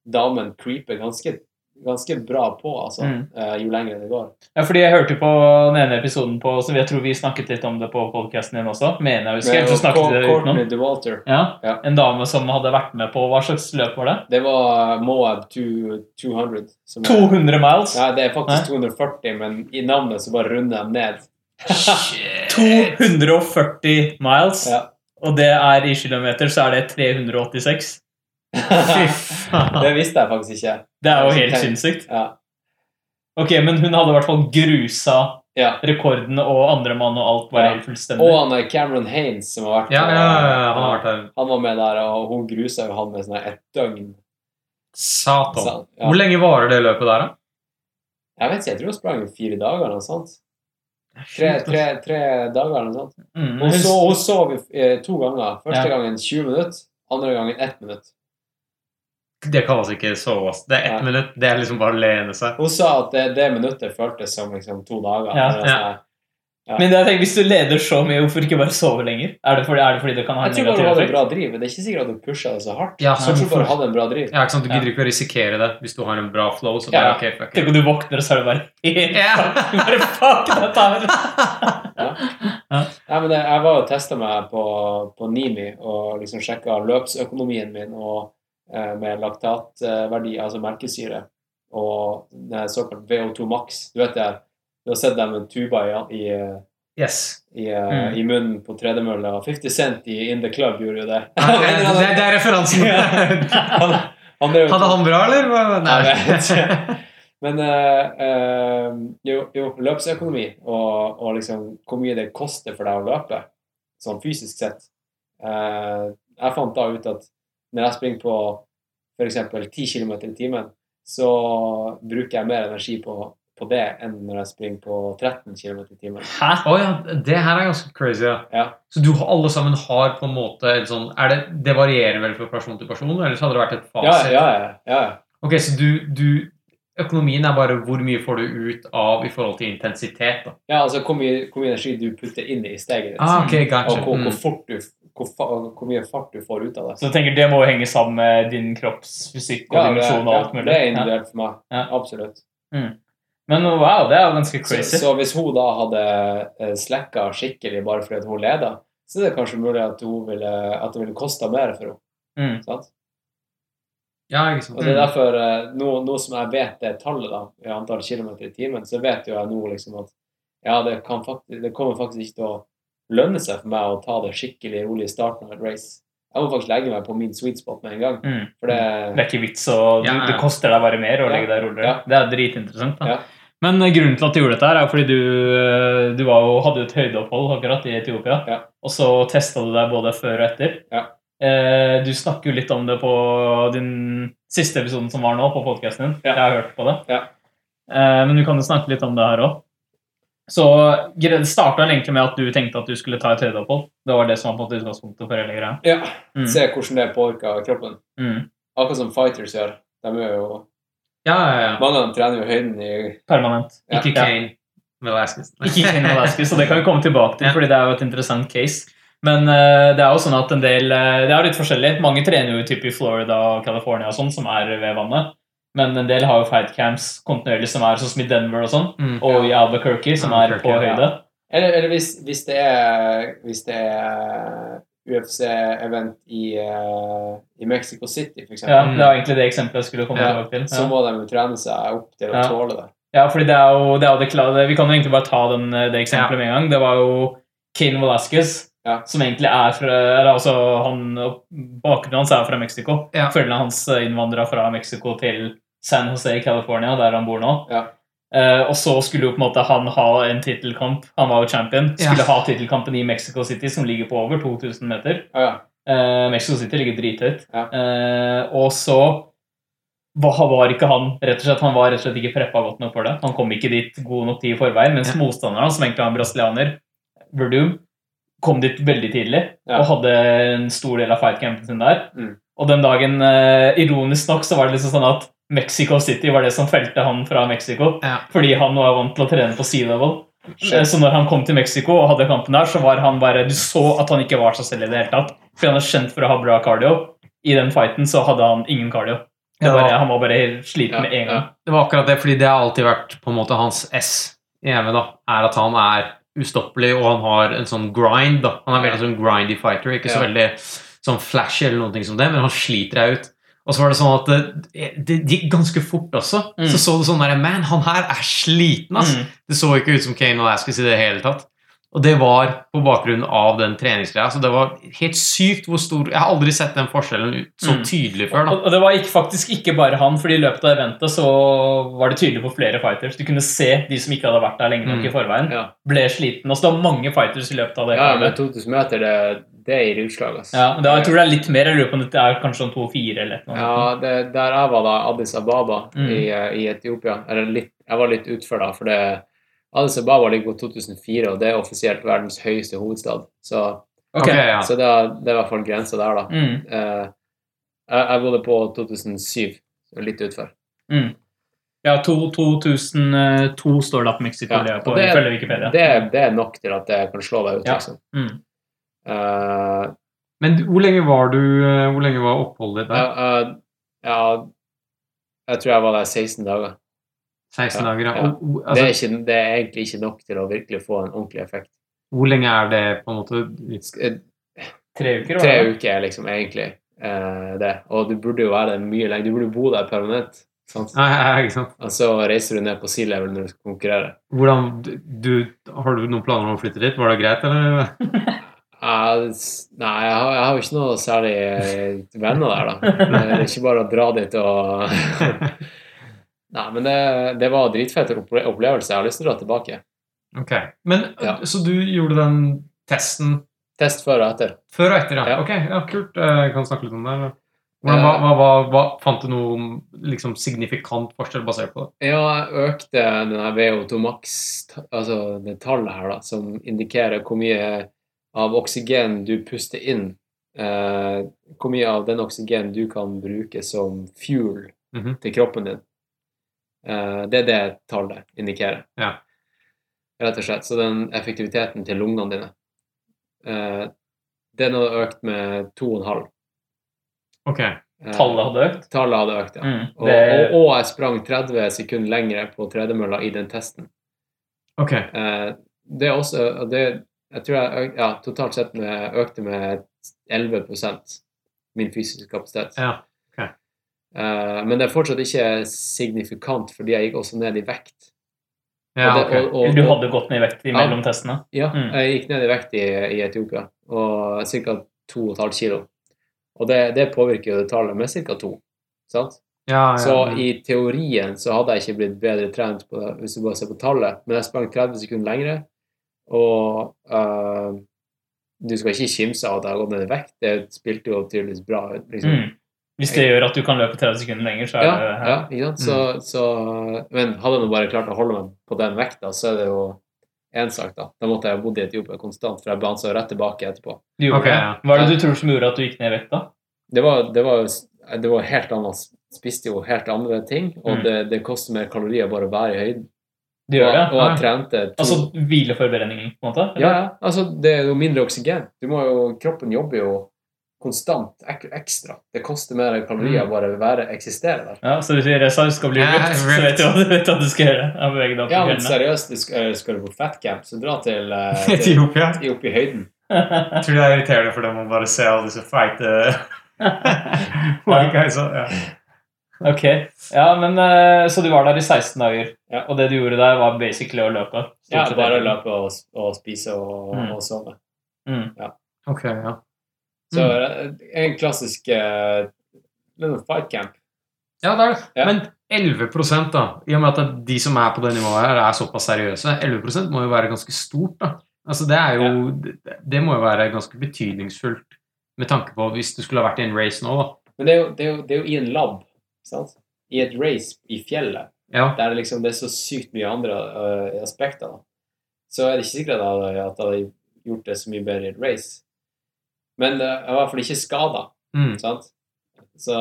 damen creeper ganske, ganske bra på, altså, Mm. eh, jo lenger det går. Ja, fordi jeg hørte på den ene episoden på Så jeg tror vi snakket litt om det på podcasten din også. Mener jeg husker. Så snakket det utenom. DeWalter, Ja, Ja. En dame som hadde vært med på Hva slags løp var det? det var Moab 200. Som er, 200 miles? ja, det er faktisk 240, men i navnet så bare runder de ned. 240 miles. Ja. Og det er i kilometer, så er det 386. Fy. Det visste jeg faktisk ikke. Det er jo helt ikke sinnssykt. Ja. Ok, Men hun hadde i hvert fall grusa ja. rekorden, og andre mann og alt var Ja. helt fullstendig. Og han er Cameron Haines, som har vært Ja, ja, han har vært her. Han var med der, og hun grusa jo han med sånn et døgn. Satan. Sånn. Hvor lenge varer det løpet der, da? Jeg vet ikke, jeg tror hun sprang fire dager eller noe sånt. Tre, tre, tre dager eller noe sånt. Mm, Hun, så, hun sov eh, to ganger. Første gangen 20 minutter, andre gangen 1 minutt. Det kalles ikke sove. Det er ett ja. minutt. Det er liksom bare å lene seg. Hun sa at det, det minuttet føltes som liksom to dager. Ja, Altså, ja. Men jeg tenker, hvis du leder så mye, hvorfor ikke bare sove lenger? Er det fordi, er det, fordi det kan ha en Jeg tror bare du hadde en bra driv. men Det er ikke sikkert at du pusha det så hardt. Ja, jeg tror hvorfor- bare hadde en bra driv. Ja, ikke sant? Du gidder ikke å risikere det hvis du har en bra flow. så bare Ja. ok, fuck. Tenk om du våkner, og så er det bare helt Ja. Bare fuck dette her! Nei, men det, jeg var og testa meg på, på Nimi og liksom sjekka løpsøkonomien min og, med laktatverdi, altså melkesyre, og det er såkalt VO2 max. Du vet det, du har sett dem med tuba i, i, Yes. i, eh, Mm. i munnen på tredemølla. 50 Cent i In The Club gjorde jo det. Ja, det, det, det er referansen. han, han drev- Hadde han bra, eller? Nei, jeg vet ikke. Men øh, øh, jo, jo, løpsøkonomi og, og liksom hvor mye det koster for deg å løpe, sånn fysisk sett. Eh, jeg fant da ut at når jeg springer på f.eks. 10 km i timen, så bruker jeg mer energi på, på det enn når jeg springer på 13 km i timen. Hæ? Oh, ja, det her er ganske crazy. Ja. Ja. Så du alle sammen har på en måte en sånn det, det varierer vel fra person til person, eller så hadde det vært et fasit? ja, ja. ja, ja. Ok, så du, du Økonomien er bare hvor mye får du ut av i forhold til intensitet, da. ja altså hvor mye, hvor mye energi du putter inn i steget ditt. Ah, okay, gotcha. Og hvor, Mm. hvor, fort du, hvor, fa hvor mye fart du får ut av det. Så jeg tenker Det må jo henge sammen med din kroppsfysikk og Ja, dimensjon og alt mulig. Ja, det er individuelt for meg. Ja. Absolutt. Men wow, det er jo ganske crazy. så hvis hun da hadde eh, slekka skikkelig bare fordi hun leda, så er det kanskje mulig at, hun ville, at det ville kosta mer for henne. Mm. Sant? Ja, ikke sant. Og det er Mm. derfor, eh, nå, nå som jeg vet det tallet, da, i antall kilometer i timen, så vet jo jeg nå liksom at ja, det, kan faktisk, det kommer faktisk ikke til å lønne seg for meg å ta det skikkelig rolig i starten av et race. Jeg må faktisk legge meg på min sweet spot med en gang. Mm. For det Det er ikke vits, og du, Ja, ja. det koster deg bare mer å Ja. legge deg roligere. Ja. Det er dritinteressant. da. Ja. Men eh, grunnen til at du gjorde dette, her er fordi du, eh, du var jo, hadde jo et høydeopphold akkurat i Etiopia. Ja. Og så testa du deg både før og etter. Ja. Eh, du snakker jo litt om det på din siste episoden som var nå, på podkasten din. Ja. Jeg har hørt på det. Ja. Eh, men du kan jo snakke litt om det her òg. Så det starta egentlig med at du tenkte at du skulle ta et høydeopphold. Det var det som var på en måte utgangspunktet for hele greia. Ja. Mm. Se hvordan det påvirker kroppen. Mm. Akkurat som fighters gjør. De er jo, Ja, ja, ja. mange av dem trener jo høyden i Permanent. Ja. Ikke. Kane Velasquez. Ikke Kane Velasquez, så det kan vi komme tilbake til, Ja. fordi det er jo et interessant case. Men uh, det er jo sånn at en del uh, Det er litt forskjellig. Mange trener jo typ i Florida og California og sånn, som er ved vannet. Men en del har jo fight camps kontinuerlig, som er sånn som i Denver og sånn. Mm. Og i Albuquerque, som er på ja. høyde. Eller, eller hvis, hvis det er Hvis det er UFC-event i, uh, i Mexico City, for Ja, Det var egentlig det eksempelet jeg skulle komme Ja, tilbake til. så må de jo trene seg opp til å Ja. tåle det. Ja, fordi det er jo det, er jo det klare Vi kan jo egentlig bare ta den, det eksempelet med en gang. Det var jo Kane Velasquez, Ja. som egentlig er fra eller altså han, Bakgrunnen hans er fra Mexico. Ja. Foreldrene hans innvandra fra Mexico til San Jose i California, der han bor nå. Ja. Uh, og så skulle jo på en måte han ha en tittelkamp. Han var jo champion. Skulle ha tittelkampen i Mexico City, som ligger på over 2000 meter. Ja, ja. Eh, Mexico City ligger drithøyt. Ja. Uh, og så var, var ikke han rett og slett Han var rett og slett ikke preppa godt nok for det. Han kom ikke dit god nok tid i forveien, mens Ja. motstanderen, som egentlig var en brasilianer, Verdum, kom dit veldig tidlig Ja. og hadde en stor del av fightcampen sin der. Mm. Og den dagen, ironisk nok, så var det liksom sånn at Mexico City var det som felte han fra Mexico, Ja. fordi han var vant til å trene på sea level. Shit. Eh, Så når han kom til Mexico og hadde kampen der, så var han bare Du så at han ikke var seg selv i det hele tatt. Fordi han er kjent for å ha bra cardio. I den fighten så hadde han ingen cardio. Bare, han var bare helt sliten Ja, med en gang. Det var akkurat det, fordi det har alltid vært på en måte hans S i MV, da, er at han er ustoppelig, og han har en sånn grind, da. Han er veldig sånn grindy fighter, ikke så veldig sånn flashy eller noe som det, men han sliter deg ut. Og så var det sånn at det, det gikk ganske fort også. Mm. Så så du sånn derre man, han her er sliten, ass. Mm. Det så ikke ut som Kane Velasquez i det hele tatt. Og det var på bakgrunn av den treningsgreia. Så det var helt sykt hvor stor Jeg har aldri sett den forskjellen ut så Mm. tydelig før. da. Og og det var ikke, faktisk ikke bare han, fordi i løpet av eventet så var det tydelig på flere fighters. Du kunne se de som ikke hadde vært der lenge nok Mm. i forveien, Ja. ble sliten. Altså, det var mange fighters i løpet av det. ja, men 2000 meter, det, det gir utslag. Altså. Ja, det, jeg tror det er litt mer. Jeg lurer på om dette er kanskje sånn 2-4 eller noe. Ja, det, der jeg var da, Addis Ababa Mm. i, eh, i Etiopia eller litt, Jeg var litt utfor da, for det, Addis Ababa ligger på 2004, og det er offisielt verdens høyeste hovedstad. Så, Ok. Ok, ja. så det, det er i hvert fall grensa der, da. Mm, Eh, jeg, jeg bodde på 2007, litt utfor. mm. Ja, 2002 står det at på Mexico, Ja, det er på, ifølge Wikipedia. Det, det er nok til at det kan slå deg ut, Ja. liksom. Mm. Eh, Men hvor lenge var du eh, Hvor lenge var oppholdet ditt der? ja, jeg tror jeg var der 16 dager. 16 dager? Ja. ja. Og, altså, det, altså, er ikke, det er egentlig ikke nok til å virkelig få en ordentlig effekt. Hvor lenge er det på en måte eh, Tre uker, Tre det? uker er liksom egentlig eh, det. Og du burde jo være der mye lenger. Du burde bo der permanent. Sant? Nei, nei, ikke sant. Og så reiser du ned på sea level når du skal konkurrere. Hvordan du, Har du noen planer om å flytte dit? Var det greit, eller? Jeg, nei, jeg har, jeg har ikke noe særlig eh, venner der, da. Det er ikke bare å dra dit og Nei, men det, det var dritfett opplevelse. Jeg har lyst til å dra tilbake. Ok. Men, Ja. Så du gjorde den testen Test før og etter. før og etter, ja? Ja. Ok, ja, kult. Eh, Jeg kan snakke litt om det. eller? Hvordan, hva, hva, hva, hva, fant du noe liksom, signifikant forskjell basert på det? Ja, jeg økte den her VO2 max, ta- altså det tallet her, da, som indikerer hvor mye av oksygen du puster inn. Eh, hvor mye av den oksygen du kan bruke som fuel Mhm. til kroppen din. Eh, det er det tallet indikerer. Ja. Rett og slett. Så den effektiviteten til lungene dine. Eh, den hadde økt med 2,5. Ok. Eh, Tallet hadde økt? Tallet hadde økt, ja. Mm. Og, Det, og, og jeg sprang 30 sekunder lengre på tredemølla i den testen. ok. Eh, det er også og det, Jeg tror jeg ja, totalt sett med, økte med 11% min fysiske kapasitet. Ja. Eh, men det er fortsatt ikke signifikant, fordi jeg gikk også ned i vekt. Ja, Og det- okay. og- og- du hadde gått ned i vekt mellom testene? Ja, Mm. jeg gikk ned i vekt i, i Etiopia, og ca. 2,5 kilo. Og det, det påvirker jo det tallet med ca. 2. Sant? Ja, ja. Så i teorien så hadde jeg ikke blitt bedre trent på det, hvis du bare ser på tallet, men jeg sprang 30 sekunder lengre, og uh, du skal ikke kimse av at jeg har gått ned i vekt. Det spilte jo tydeligvis bra. Liksom. Mm. Hvis det gjør at du kan løpe 30 sekunder lenger, så er Ja, det ja, ikke sant? Så, så, men hadde jeg nå bare klart å holde meg på den vekta, så er det jo én sak, da. Da måtte jeg ha bodd i Etiopia konstant, for jeg bansa rett tilbake etterpå. Du gjorde ja. Hva er det du tror som gjorde at du gikk ned i vekt, da? Det var, det var, det var helt annet. Spiste jo helt andre ting, og Mm. det, det koster mer kalorier bare å være i høyden. Du gjør det? Og, har trent det. to Altså hvileforberedningen, på en måte? Ja, ja. Altså, det er jo mindre oksygen. Du må jo, kroppen jobber jo konstant ek ekstra. Det koster mer kalorier Mm. bare å være, eksistere der. Ja, så du sier du skal bli ripped, så vet du, du vet hva du skal gjøre. Ja, bevege deg Ja, men seriøst, du skal, eh, skal du på fatcamp, så dra til, eh, til Etiopia. i høyden. Jeg tror det er irriterende for dem å bare se alle disse feite white guys. Ja. Ok. Ja, men eh, Så du var der i 16 dager, Ja. og det du gjorde der, var basically å løpe? Ja, bare å løpe og, og spise og, Mm. og sove. Mm. Ok, ja. Så eh, en klassisk uh, fight camp. Ja, det er det. Ja. Men 11% da, i og med at de som er på det nivået her, er såpass seriøse, 11 må jo være ganske stort, da. Altså, det er jo det, det må jo være ganske betydningsfullt med tanke på hvis du skulle ha vært i en race nå, da. Men det er, jo, det, er jo, det er jo i en lab, sant? I et race i fjellet, Ja. der det liksom det er så sykt mye andre uh, aspekter, da. så er det ikke sikkert at jeg hadde, gjort det så mye bedre i et race. Men det jeg var i hvert fall ikke skada, Mm. sant? Så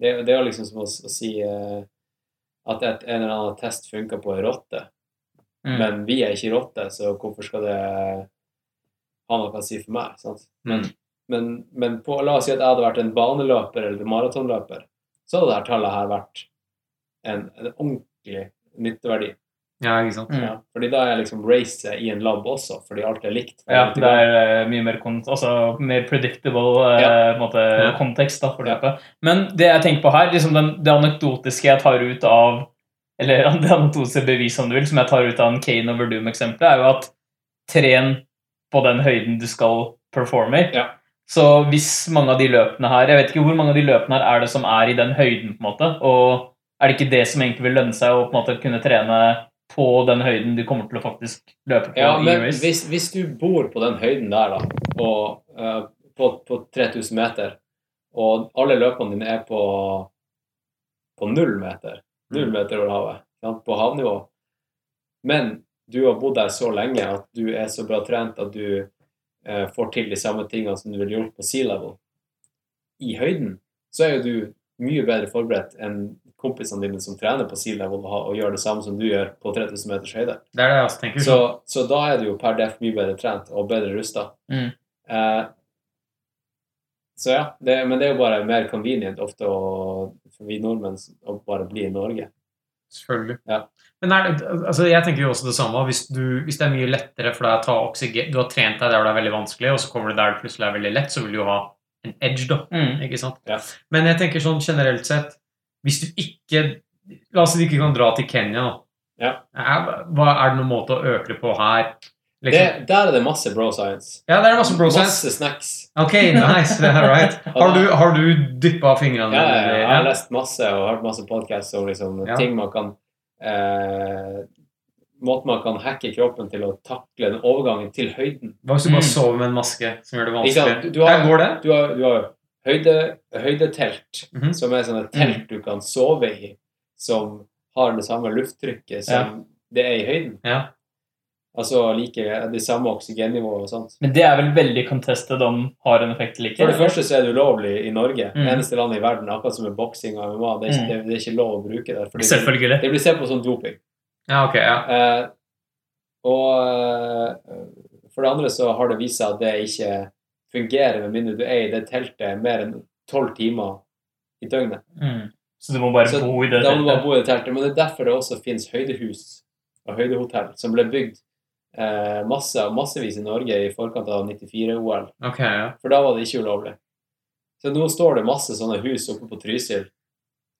det, det er jo liksom som å, å si uh, at et, en eller annen test funka på ei rotte, Mm. men vi er ikke rotter, så hvorfor skal det ha noe å si for meg? sant? Mm. Men, men på, la oss si at jeg hadde vært en baneløper eller maratonløper, så hadde dette tallet her vært en, en ordentlig nytteverdi. Ja, ikke sant. Mm. Ja. Fordi da er liksom racet i en lab også, fordi alt er likt. Ja, det er eh, mye mer, altså, mer predictable eh, Ja. måte, Ja. kontekst da, for Ja. Men det jeg tenker på her, liksom den, det anekdotiske jeg tar ut av Eller det anekdotiske bevis, om du vil, som jeg tar ut av en Kane over Doom-eksempelet, er jo at tren på den høyden du skal performe i. Ja. Så hvis mange av de løpene her Jeg vet ikke hvor mange av de løpene her er det som er i den høyden, på en måte. Og er det ikke det som egentlig vil lønne seg å på en måte kunne trene på den høyden du kommer til å faktisk løpe på Ja, men hvis, hvis du bor på den høyden der, da, og, uh, på, på 3000 meter, og alle løpene dine er på, på null meter, null meter over havet, på havnivå, men du har bodd der så lenge at du er så bra trent at du får til de samme tingene som du ville gjort på sea level i høyden, så er jo du mye bedre forberedt enn kompisene dine som trener på sea level og, gjør det samme som du gjør på 3000 meters høyde. Det er det jeg også tenker. Så, så da er du jo per def mye bedre trent og bedre rusta. Mm. Eh, så ja, det, men det er jo bare mer convenient ofte å, for vi nordmenn å bare bli i Norge. Selvfølgelig. Ja. Men er altså jeg tenker jo også det samme. Hvis, du, hvis det er mye lettere for deg å ta oksygen Du har trent deg der det er veldig vanskelig, og så kommer du der det plutselig er veldig lett, så vil du jo ha en edge, da. Mm. Ikke sant? Ja. Men jeg tenker sånn generelt sett Hvis du ikke La oss si du ikke kan dra til Kenya, da. Ja. Er, hva, er det noen måte å øke det på her? Det, Liksom? der er det masse bro science. ja, det er masse bro science. Masse snacks. Ok, nice. Det right. Har du, har du dyppa fingrene Ja, ja, ja, jeg har lest masse og hørt masse podcasts om liksom, Ja. ting man kan eh, Måten man kan hacke kroppen til å takle den overgangen til høyden. Hva hvis du bare Mm. sover med en maske som gjør det vanskelig? Du- du har- Der går det. Du har, du har høyde, høydetelt, Mhm. som er sånne telt du kan sove i, som har det samme lufttrykket som det er i høyden. Ja. Altså like det samme oksygennivået og sånt. Men det er vel veldig contested om har en effekt eller ikke? For det første så er det ulovlig i Norge. Mm. Eneste landet i verden, akkurat som med boksing og MMA. Det er, ikke, Mm. det, det er ikke lov å bruke det. fordi Selvfølgelig. Det blir sett på som doping. Ja, ok. Ja. Eh, og eh, for det andre så har det vist seg at det ikke fungerer med mindre du er i det teltet mer enn tolv timer i døgnet. Mm. Så du må bare Så bo i det teltet? Da må du bare bo i det teltet. Men det er derfor det også finnes høydehus og høydehotell som ble bygd eh, masse, massevis i Norge i forkant av 94-OL. Okay, ja. For da var det ikke ulovlig. Så nå står det masse sånne hus oppe på Trysil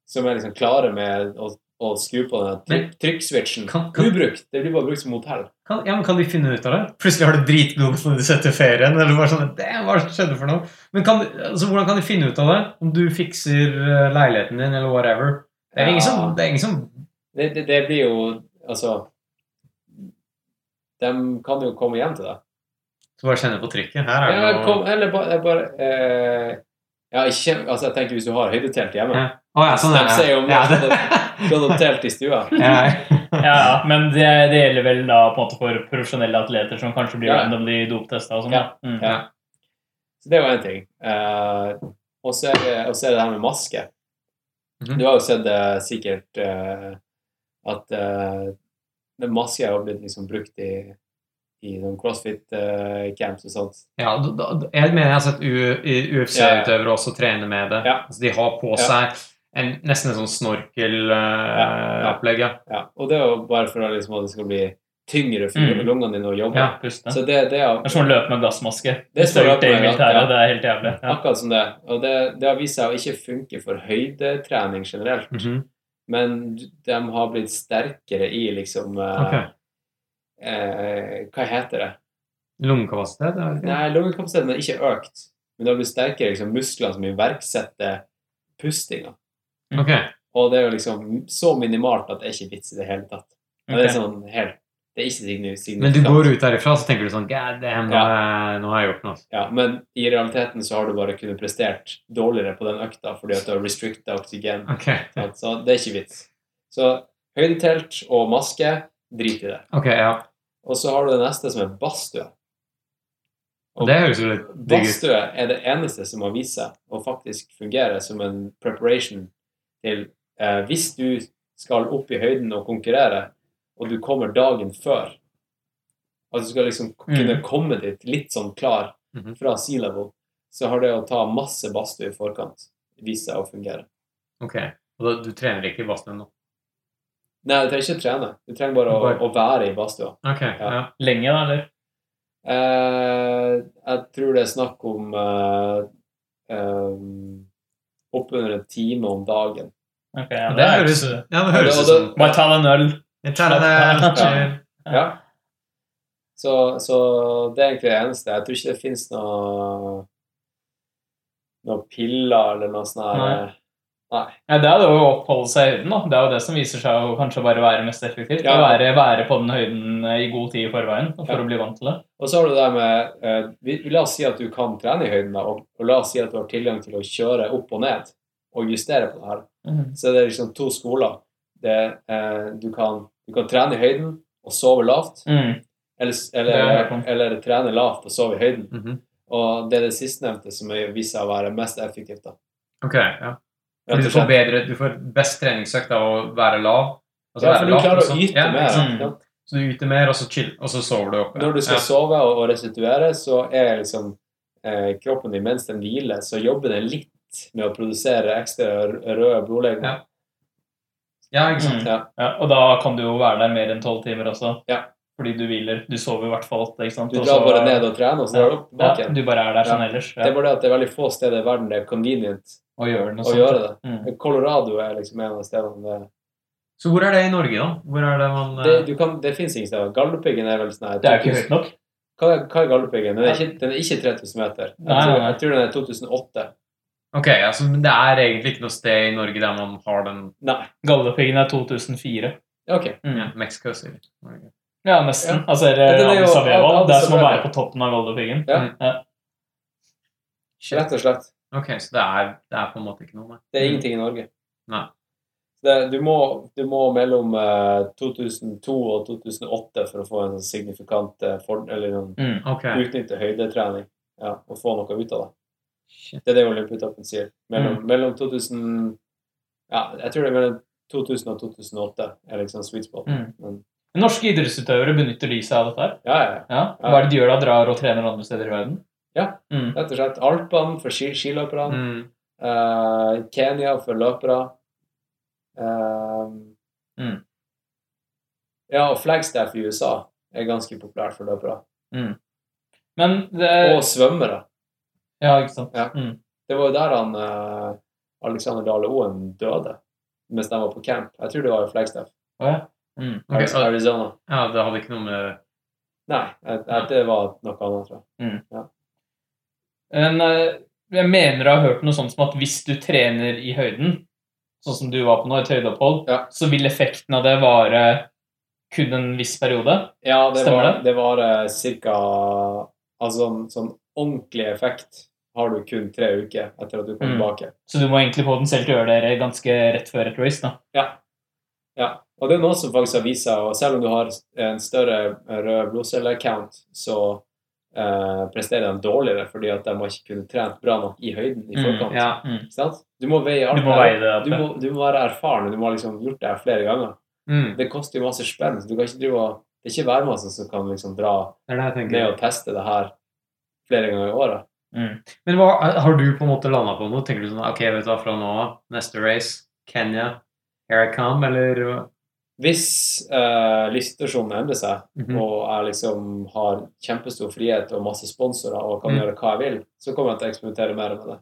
som er liksom klare med å å skru på den trykkswitchen. Ubrukt. Det blir bare brukt som hotell. Kan, ja, men kan de finne ut av det? Plutselig har du dritgod når du setter ferien. Eller bare sånn, det, hva skjedde for noe? Men kan, altså, hvordan kan de finne ut av det? Om du fikser eh, leiligheten din, eller whatever? Det er ingen som, det er ingen som Det, det, det blir jo Altså De kan jo komme hjem til deg. Så bare kjenner på trykket. Her er det Ja, kom, eller bare, bare eh, Ja, ikke Altså, jeg tenker hvis du har høydetelt hjemme Ja. Oh, ja, sånn De er det. ser jo mer Ja, det- Du hadde telt i stua. Ja. Men det, det gjelder vel da på en måte for profesjonelle atleter som kanskje blir Ja. randomly doptesta og sånn. Ja. Mm. Ja. Så det er jo én ting. Eh, og så er er det her med maske. Mhm. Du har jo sett det sikkert eh, at uh, maske har blitt liksom brukt i, i noen crossfit-camps og sånt. Ja, da, da, jeg mener jeg har sett U- i- UFC-utøvere også trene med det. Ja. Altså, de har på Ja. seg en, nesten en sånn snorkelopplegg. ja. Ja. Og det er jo bare for liksom, at det skal bli tyngre for Mm. lungene dine å jobbe. Ja. Puste. Så det, det er Det er som å løpe med gassmaske. Det er det i med gass- militæret, ja. det er helt jævlig. Ja. akkurat som det. Og det, det har vist seg å ikke funke for høydetrening generelt. Mhm. Men de har blitt sterkere i liksom okay. Eh, Hva heter det? Lungekapasitet? Nei, lungekapasiteten har ikke økt. Men det har blitt sterkere liksom, muskler som iverksetter pustinga. Okay. Og det er jo liksom så minimalt at det er ikke vits i det hele tatt. Men Det er sånn helt Det er ikke signifikant. Men du går ut derifra så tenker du sånn God damn, nå, Ja. nå har jeg gjort noe. Ja, men i realiteten så har du bare kunnet prestert dårligere på den økta fordi at du har restricta oksygen. Okay. Så det er ikke vits. Så høydetelt og maske, drit i det. ok, ja. Og så har du det neste som er badstue. Og det høres jo litt digg ut. Er det eneste som har vist seg å faktisk fungere som en preparation til eh, Hvis du skal opp i høyden og konkurrere, og du kommer dagen før At du skal liksom kunne komme dit litt sånn klar Mhm. fra sea level, så har det å ta masse badstue i forkant vist seg å fungere. Ok, og da, du trener ikke i badstuen nå? Nei, du trenger ikke trene. Du trenger bare å, Bare- å være i badstua. Ok, ja. Lenge, da, eller? Eh, jeg tror det er snakk om eh, um, oppunder en time om dagen. Ok, ja, Det det høres, ja, det høres ut som Bare ta deg en øl. Jeg tar det. Ja. Så, så det er egentlig det eneste. Jeg tror ikke det finnes noe noen piller eller noe sånt. Nei. Nei. Ja, det er det å oppholde seg i høyden. da. Det er jo det som viser seg å kanskje bare være mest effektivt. Ja. Å være, være på den høyden i god tid i forveien for Ja. å bli vant til det. Og så har du det med eh, vi, La oss si at du kan trene i høyden, da, og, og la oss si at du har tilgang til å kjøre opp og ned og justere på det her. Mhm. Så det er liksom to skoler. Det, eh, du, kan, du kan trene i høyden og sove lavt, Mm. eller, eller, eller trene lavt og sove i høyden. Mhm. Og det er det sistnevnte som er- viser seg å være mest effektivt. da. Ok, ja. Fordi du får bedre, du får best treningsøkt av å være lav. Altså Ja, for du lavt, klarer å yte ja, mer. Mm. Ja. Så du yter mer, og så, chill, og så sover du oppe. Når du skal ja. sove og, og restituere, så er liksom eh, kroppen din mens den hviler, så jobber den litt med å produsere ekstra røde blodlegemer. Ja. ikke sant. Mm. Ja. Ja, og da kan du jo være der mer enn tolv timer også. Ja. Fordi du hviler. Du sover i hvert fall åtte. ikke sant? Du drar så- bare ned og trener, og så drar du opp tilbake Ja, igjen. du bare er der sånn Ja. ellers. Det er bare det at det er veldig få steder i verden det er convenient å gjøre, noe å sånt. gjøre det. Mm. Colorado er liksom en av stedene det Så hvor er det i Norge, da? Hvor er det man Det, eh, du kan, det fins ingen steder. Galdhøpiggen er vel sånn her Det er ikke høyt nok. Hva er, hva er Galdhøpiggen? Den, den er ikke 3000 meter. Jeg, Nei, tror, jeg tror den er 2008. Ok, altså, men det er egentlig ikke noe sted i Norge der man har den Nei. Galdhøpiggen er 2004. Ok. Mm. ja, Mexico City. Norge. Ja, nesten. Ja. Altså, Ja, det, er jo-. Det er som å være på toppen av Galdhøpiggen. Ja. Ja. Rett og slett. Ok, så det er, det er på en måte ikke noe, nei. Det er Mm. ingenting i Norge. Nei. Det, du, må, du må mellom eh, 2002 og 2008 for å få en signifikant eh, for, eller noen, Mm. okay. utnytte høydetrening ja, og få noe ut av det. Shit. Det er det Olympiatoppen sier. Mellom, Mm. mellom 2000 Ja, jeg tror det er mellom 2000 og 2008 er liksom sweet spot. Mm. Men, Norske idrettsutøvere benytter lyset av dette her? ja, ja, ja. Ja. Hva er det de gjør da? Drar og trener andre steder i verden? Ja. Mm. Rett og slett. Alpene for ski, skiløperne. Mm. Uh, Kenya for løpere. Uh, Mm. Ja, og Flagstaff i USA er ganske populært for løpere. Men det Og svømmere. Ja, ikke sant. Ja. Mm. Det var jo der han uh, Alexander Dale Oen døde. mens de var på camp. Jeg tror det var i Flagstaff. Oh, ja. Mm. okay, Arizona. Ja, det hadde ikke noe med Nei, jeg, jeg, det var noe annet, tror jeg. Men eh, jeg mener du har hørt noe sånt som at hvis du trener i høyden, sånn som du var på nå, et høydeopphold, Ja. så vil effekten av det vare kun en viss periode. Ja, det Stemmer var, det? det var uh, cirka Altså sånn, sånn ordentlig effekt har du kun tre uker etter at du kom Mm. tilbake. Så du må egentlig få den selv til å gjøre det ganske rett før et race. da. Ja. ja. Og det er noe som faktisk har vist seg, og selv om du har en større rød blodcelle-count, så eh, presterer de dårligere fordi at de har ikke kunnet trent bra nok i høyden i Mm, forkant. Ja. Mm. Sant? Du må veie alt Du må veie det Du må, du må være erfaren, du må ha liksom gjort det her flere ganger. Mm. Det koster jo masse spenn, så du kan ikke drive og Det er ikke værmassen som kan liksom dra Det det ned og teste det her flere ganger i året. Mm. Men hva, har du på en måte landa på noe? Tenker du sånn Ok, vet du hva, fra nå av, neste race, Kenya, here I come, eller Hvis eh, livssituasjonen endrer seg, Mhm. og jeg liksom har kjempestor frihet og masse sponsorer og kan Mm. gjøre hva jeg vil, så kommer jeg til å eksperimentere mer med det.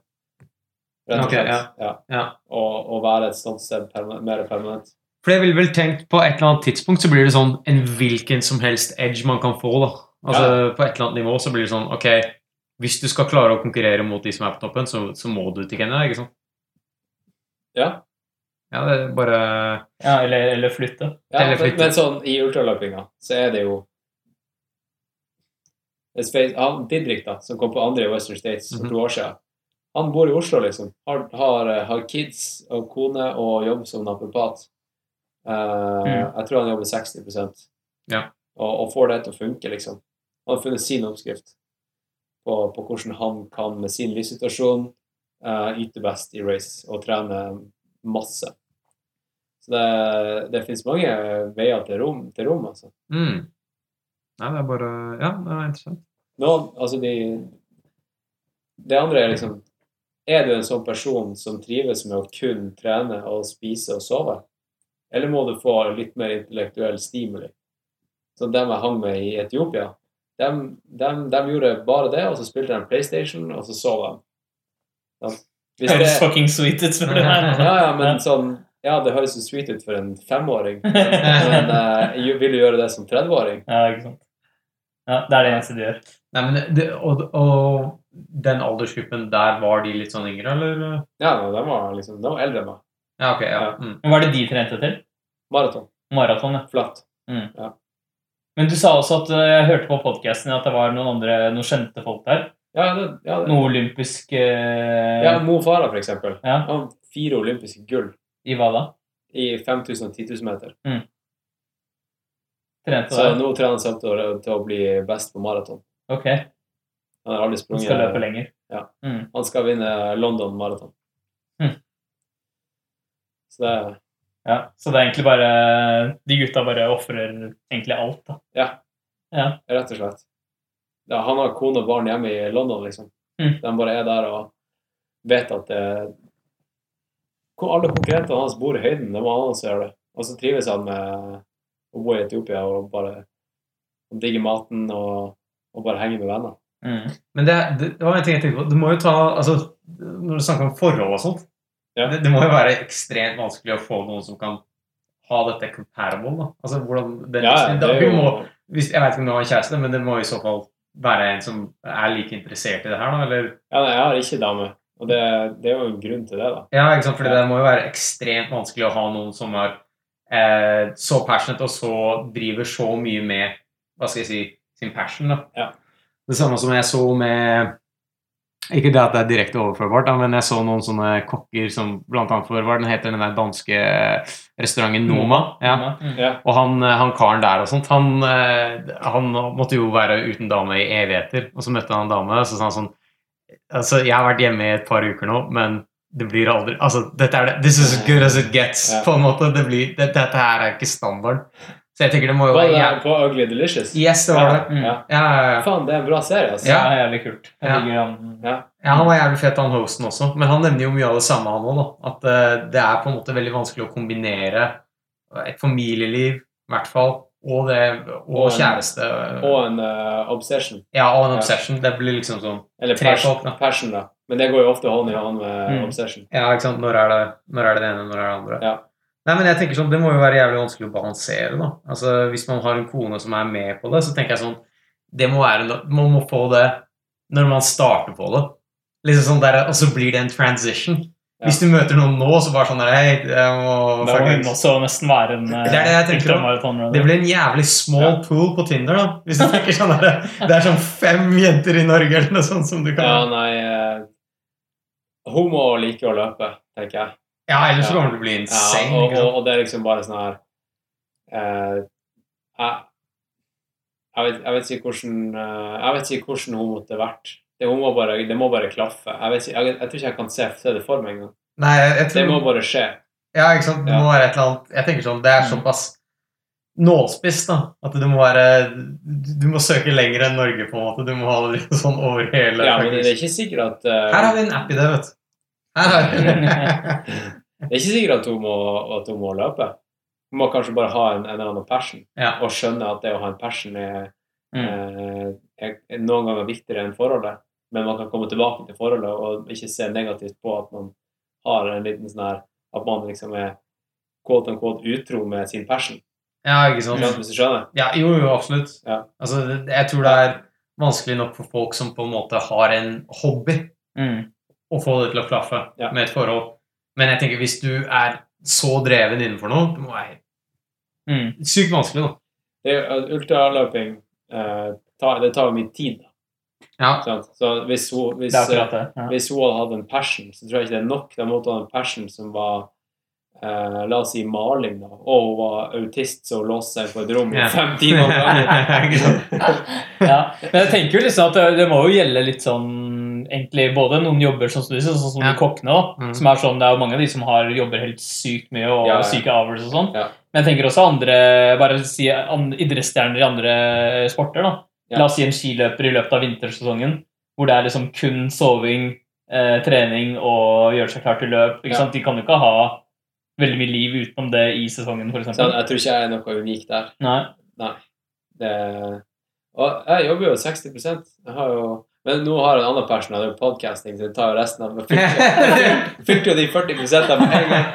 Rett og Ok, Okay, ja. Ja. Ja. Og, og være et sånt sted permanent, mer permanent. For jeg ville vel tenkt på et eller annet tidspunkt så blir det sånn en hvilken som helst edge man kan få. da. Altså På et eller annet nivå så blir det sånn Ok, hvis du skal klare å konkurrere mot de som er på toppen, så, så må du til Kenya, ikke sant? Ja. Ja, det er bare Ja, eller, eller flytte. ja Eller men, flytte. men sånn i ultraløpinga så er det jo han, Didrik, da, som kom på andre i Western States for Mhm. to år siden, han bor i Oslo, liksom. Har, har, eh, har kids og kone og jobb som naprapat. Uh, Mm. Jeg tror han jobber 60% Ja. og, og får det til å funke, liksom. Han har funnet sin oppskrift på, på hvordan han kan med sin livssituasjon eh, yte best i race og trene masse. Så det, det finnes mange veier til rom, til rom altså. mm. Nei, det er bare Ja, det er interessant. Nå, altså de Det andre er liksom Er du en sånn person som trives med å kun trene og spise og sove? Eller må du få litt mer intellektuell stimuli? Så dem jeg hang med i Etiopia, dem, de, de, gjorde bare det, og så spilte de PlayStation, og så sov de. Ja, Hvis Høres fucking sweet ut, for det her. ja, ja, men sånn Ja, det høres jo sweet ut for en femåring, men uh, vil du gjøre det som 30-åring? Ja, ikke sant. Ja, det er det eneste de gjør. Nei, men det, og, og den aldersgruppen der, var de litt sånn yngre, eller? Ja, de var liksom De var eldre enn meg. Ja, ok. ja. Ja. Mm. Men Hva er det de trente til? Maraton. Maraton, ja. Flatt. Men du sa også at eh, jeg hørte på podkasten at det var noen andre, noen kjente folk der. Ja, det, ja, det. Noe olympisk eh, ja Mo Farah, for eksempel. Ja. Han fire olympiske gull I hva da? i 5000 og 10 000 meter. Trente Så nå trener han seg opp til å, bli best på maraton. Ok, Han har aldri sprunget han skal løpe lenger. Ja. Mm. Han skal vinne London maraton. Mm. Så det Ja, så det er egentlig bare De gutta bare ofrer egentlig alt, da. Ja. Ja. Rett og slett. Ja, han har kone og barn hjemme i London, liksom. Mm. De bare er der og vet at det Hvor Alle konkurrentene hans bor i høyden, det må han også gjøre det. Og så trives han med å bo i Etiopia og bare digge maten og, og bare henge med venner. Mm. Men det, det, det var en ting jeg tenkte på. Du må jo ta altså, Når du snakker om forhold og sånt Ja. det, det må jo være ekstremt vanskelig å få noen som kan ha dette comparable. da. Altså, hvordan det, Ja, det, det må, hvis, Jeg vet ikke om du har en kjæreste, men det må i så fall være en som er like interessert i det her, da? Eller? Ja, nei, jeg har ikke dame, og det, det er jo en grunn til det, da. Ja, ikke sant? Fordi det må jo være ekstremt vanskelig å ha noen som er eh, så passionate og så driver så mye med hva skal jeg si, sin passion. da. Ja. Det samme som jeg så med Ikke det at det er direkte overførbart, da, men jeg så noen sånne kokker som blant annet for Hva den heter den der danske restauranten Noma? Ja. Mm. Og han, eh, han karen der og sånt, han, eh, han måtte jo være uten dame i evigheter. Og så møtte han en dame, og så sa han sånn Altså, jeg har vært hjemme i et par uker nå, men det blir aldri Altså, dette er det This is as good as it gets, på en måte. Det blir, det, dette her er ikke standarden. Så jeg tenker det må jo være ja. på Ugly Delicious? Yes, det var det. Mm. Ja. Ja, ja, ja. Faen, det er en bra serie, altså. Ja, jævlig kult. Jeg Ja. han. Ja. Ja, Han var jævlig fet, han hosten også. Men han nevner jo mye av det samme, han òg. At uh, det er på en måte veldig vanskelig å kombinere et familieliv, i hvert fall, og, det, og, Og en- kjæreste. Og en uh, obsession. ja, og en Ja. obsession. Det blir liksom sånn Eller Tre passion, folk, da. passion, da. Men det går jo ofte hånd i hånd med Mm. obsession. Ja, ikke sant. Når er det når er det, det ene, når er det andre? Ja. Nei, men jeg tenker sånn, Det må jo være jævlig vanskelig å balansere. da. Altså, Hvis man har en kone som er med på det, så tenker jeg sånn det må være, Man må få det når man starter på det. Liksom sånn der, Og så blir det en transition. Ja. Hvis du møter noen nå, så bare sånn der, hey, jeg må Da må hun også nesten være en eh, Det det jeg tenker. Det blir en jævlig small pool på Tinder, da. Hvis du tenker sånn der, Det er sånn fem jenter i Norge eller noe sånt som du kan Ja, nei eh, Hun må like å løpe, tenker jeg. Ja, ellers så Ja. kommer det til å bli Ja, insane. og, og, og det er liksom bare sånn her uh, jeg, jeg, vet, jeg vet ikke hvordan eh, Jeg vet ikke hvordan hun måtte vært. Det, hun må bare, det må bare klaffe. Jeg, vet ikke, jeg, jeg tror ikke jeg kan se, se det for meg engang. Det må bare skje. Ja, ikke sant. Det Ja. må være et eller annet Jeg tenker sånn, Det er Mm. såpass nålspiss, da. At du må være Du må søke lenger enn Norge, på en måte. Du må ha det litt sånn over hele Ja, men det er ikke sikkert at uh, Her har vi en app i det, vet du. Her har vi Det er ikke sikkert at hun må, at hun må løpe. Hun må kanskje bare ha en, en eller annen passion, Ja. og skjønne at det å ha en passion er, Mm. eh, er, er noen ganger viktigere enn forholdet. Men man kan komme tilbake til forholdet og ikke se negativt på at man har en liten sånn her At man liksom er quote unquote utro med sin passion. ja, ikke sant. Hvis du skjønner? Ja, jo, jo, absolutt. Ja. Altså, jeg tror det er vanskelig nok for folk som på en måte har en hobby, Mm. Å få det til å klaffe Ja. med et forhold. Men jeg tenker hvis du er så dreven innenfor noe, det må være Mm. sykt vanskelig, da. Det er jo- Ultraløping eh, tar, det tar jo mye tid. da, Ja. Sånn? Så hvis hun, hvis, Det det. Ja. hvis hun hadde hatt en passion, så tror jeg ikke det er nok. Da måtte hun ha en passion som var eh, La oss si maling, da. Og hun var autist, så hun låste seg på et rom i Ja. fem timer om gangen. Ja, men jeg tenker jo liksom at det, det må jo gjelde litt sånn egentlig både noen jobber sånn som sånn som Ja. de kokkene da, Mm. som er sånn, det er jo mange av de som har jobber helt sykt mye og Ja, ja. syke hours og sånn. Men jeg tenker også andre, bare si idrettsstjerner i andre sporter da. La oss si en skiløper i løpet av vintersesongen, hvor det er liksom kun soving, eh, trening og gjøre seg klar til løp. Ikke sant? De kan jo ikke ha veldig mye liv utenom det i sesongen, for eksempel. jeg tror ikke jeg er noe unik der. Nei. Det, og jeg jobber jo 60% jeg har jo, Men nå har jeg en annen person hatt podcasting, så det tar jo resten av Jeg jeg fylte jo de 40 av med en gang.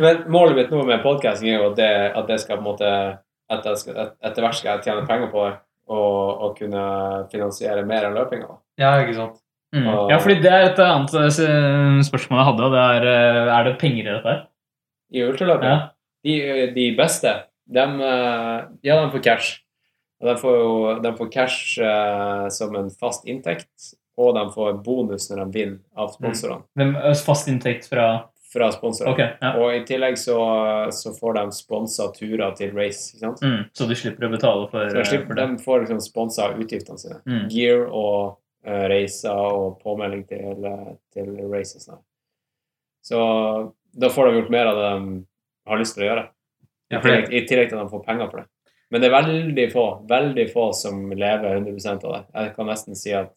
Men målet mitt nå med podcasting er jo at det, at det skal på en måte jeg at etter hvert skal jeg tjene penger på det og, og kunne finansiere mer av løpinga. ja, ikke sant. Mm. Og- Ja, fordi det er et annet eh, spørsmål jeg hadde, og det er eh, Er det penger i dette her? I ultraløping, Ja. de, de beste, de, ja, de får cash. Og de får jo de får cash eh, som en fast inntekt, og de får bonus når de vinner av sponsorene. Hvem, eh, fast inntekt fra Fra sponsorene. Okay, ja. Og i tillegg så, så får de sponsa turer til race. ikke sant? Mm, så de slipper å betale for, Så de, eh, slipper, for det? de får liksom sponsa utgiftene sine. Mm. Gear og uh, reiser og påmelding til, eh, til races. da. Så da får de gjort mer av det de har lyst til å gjøre. I tillegg, I tillegg til at de får penger for det. Men det er veldig få veldig få som lever 100 av det. Jeg kan nesten si at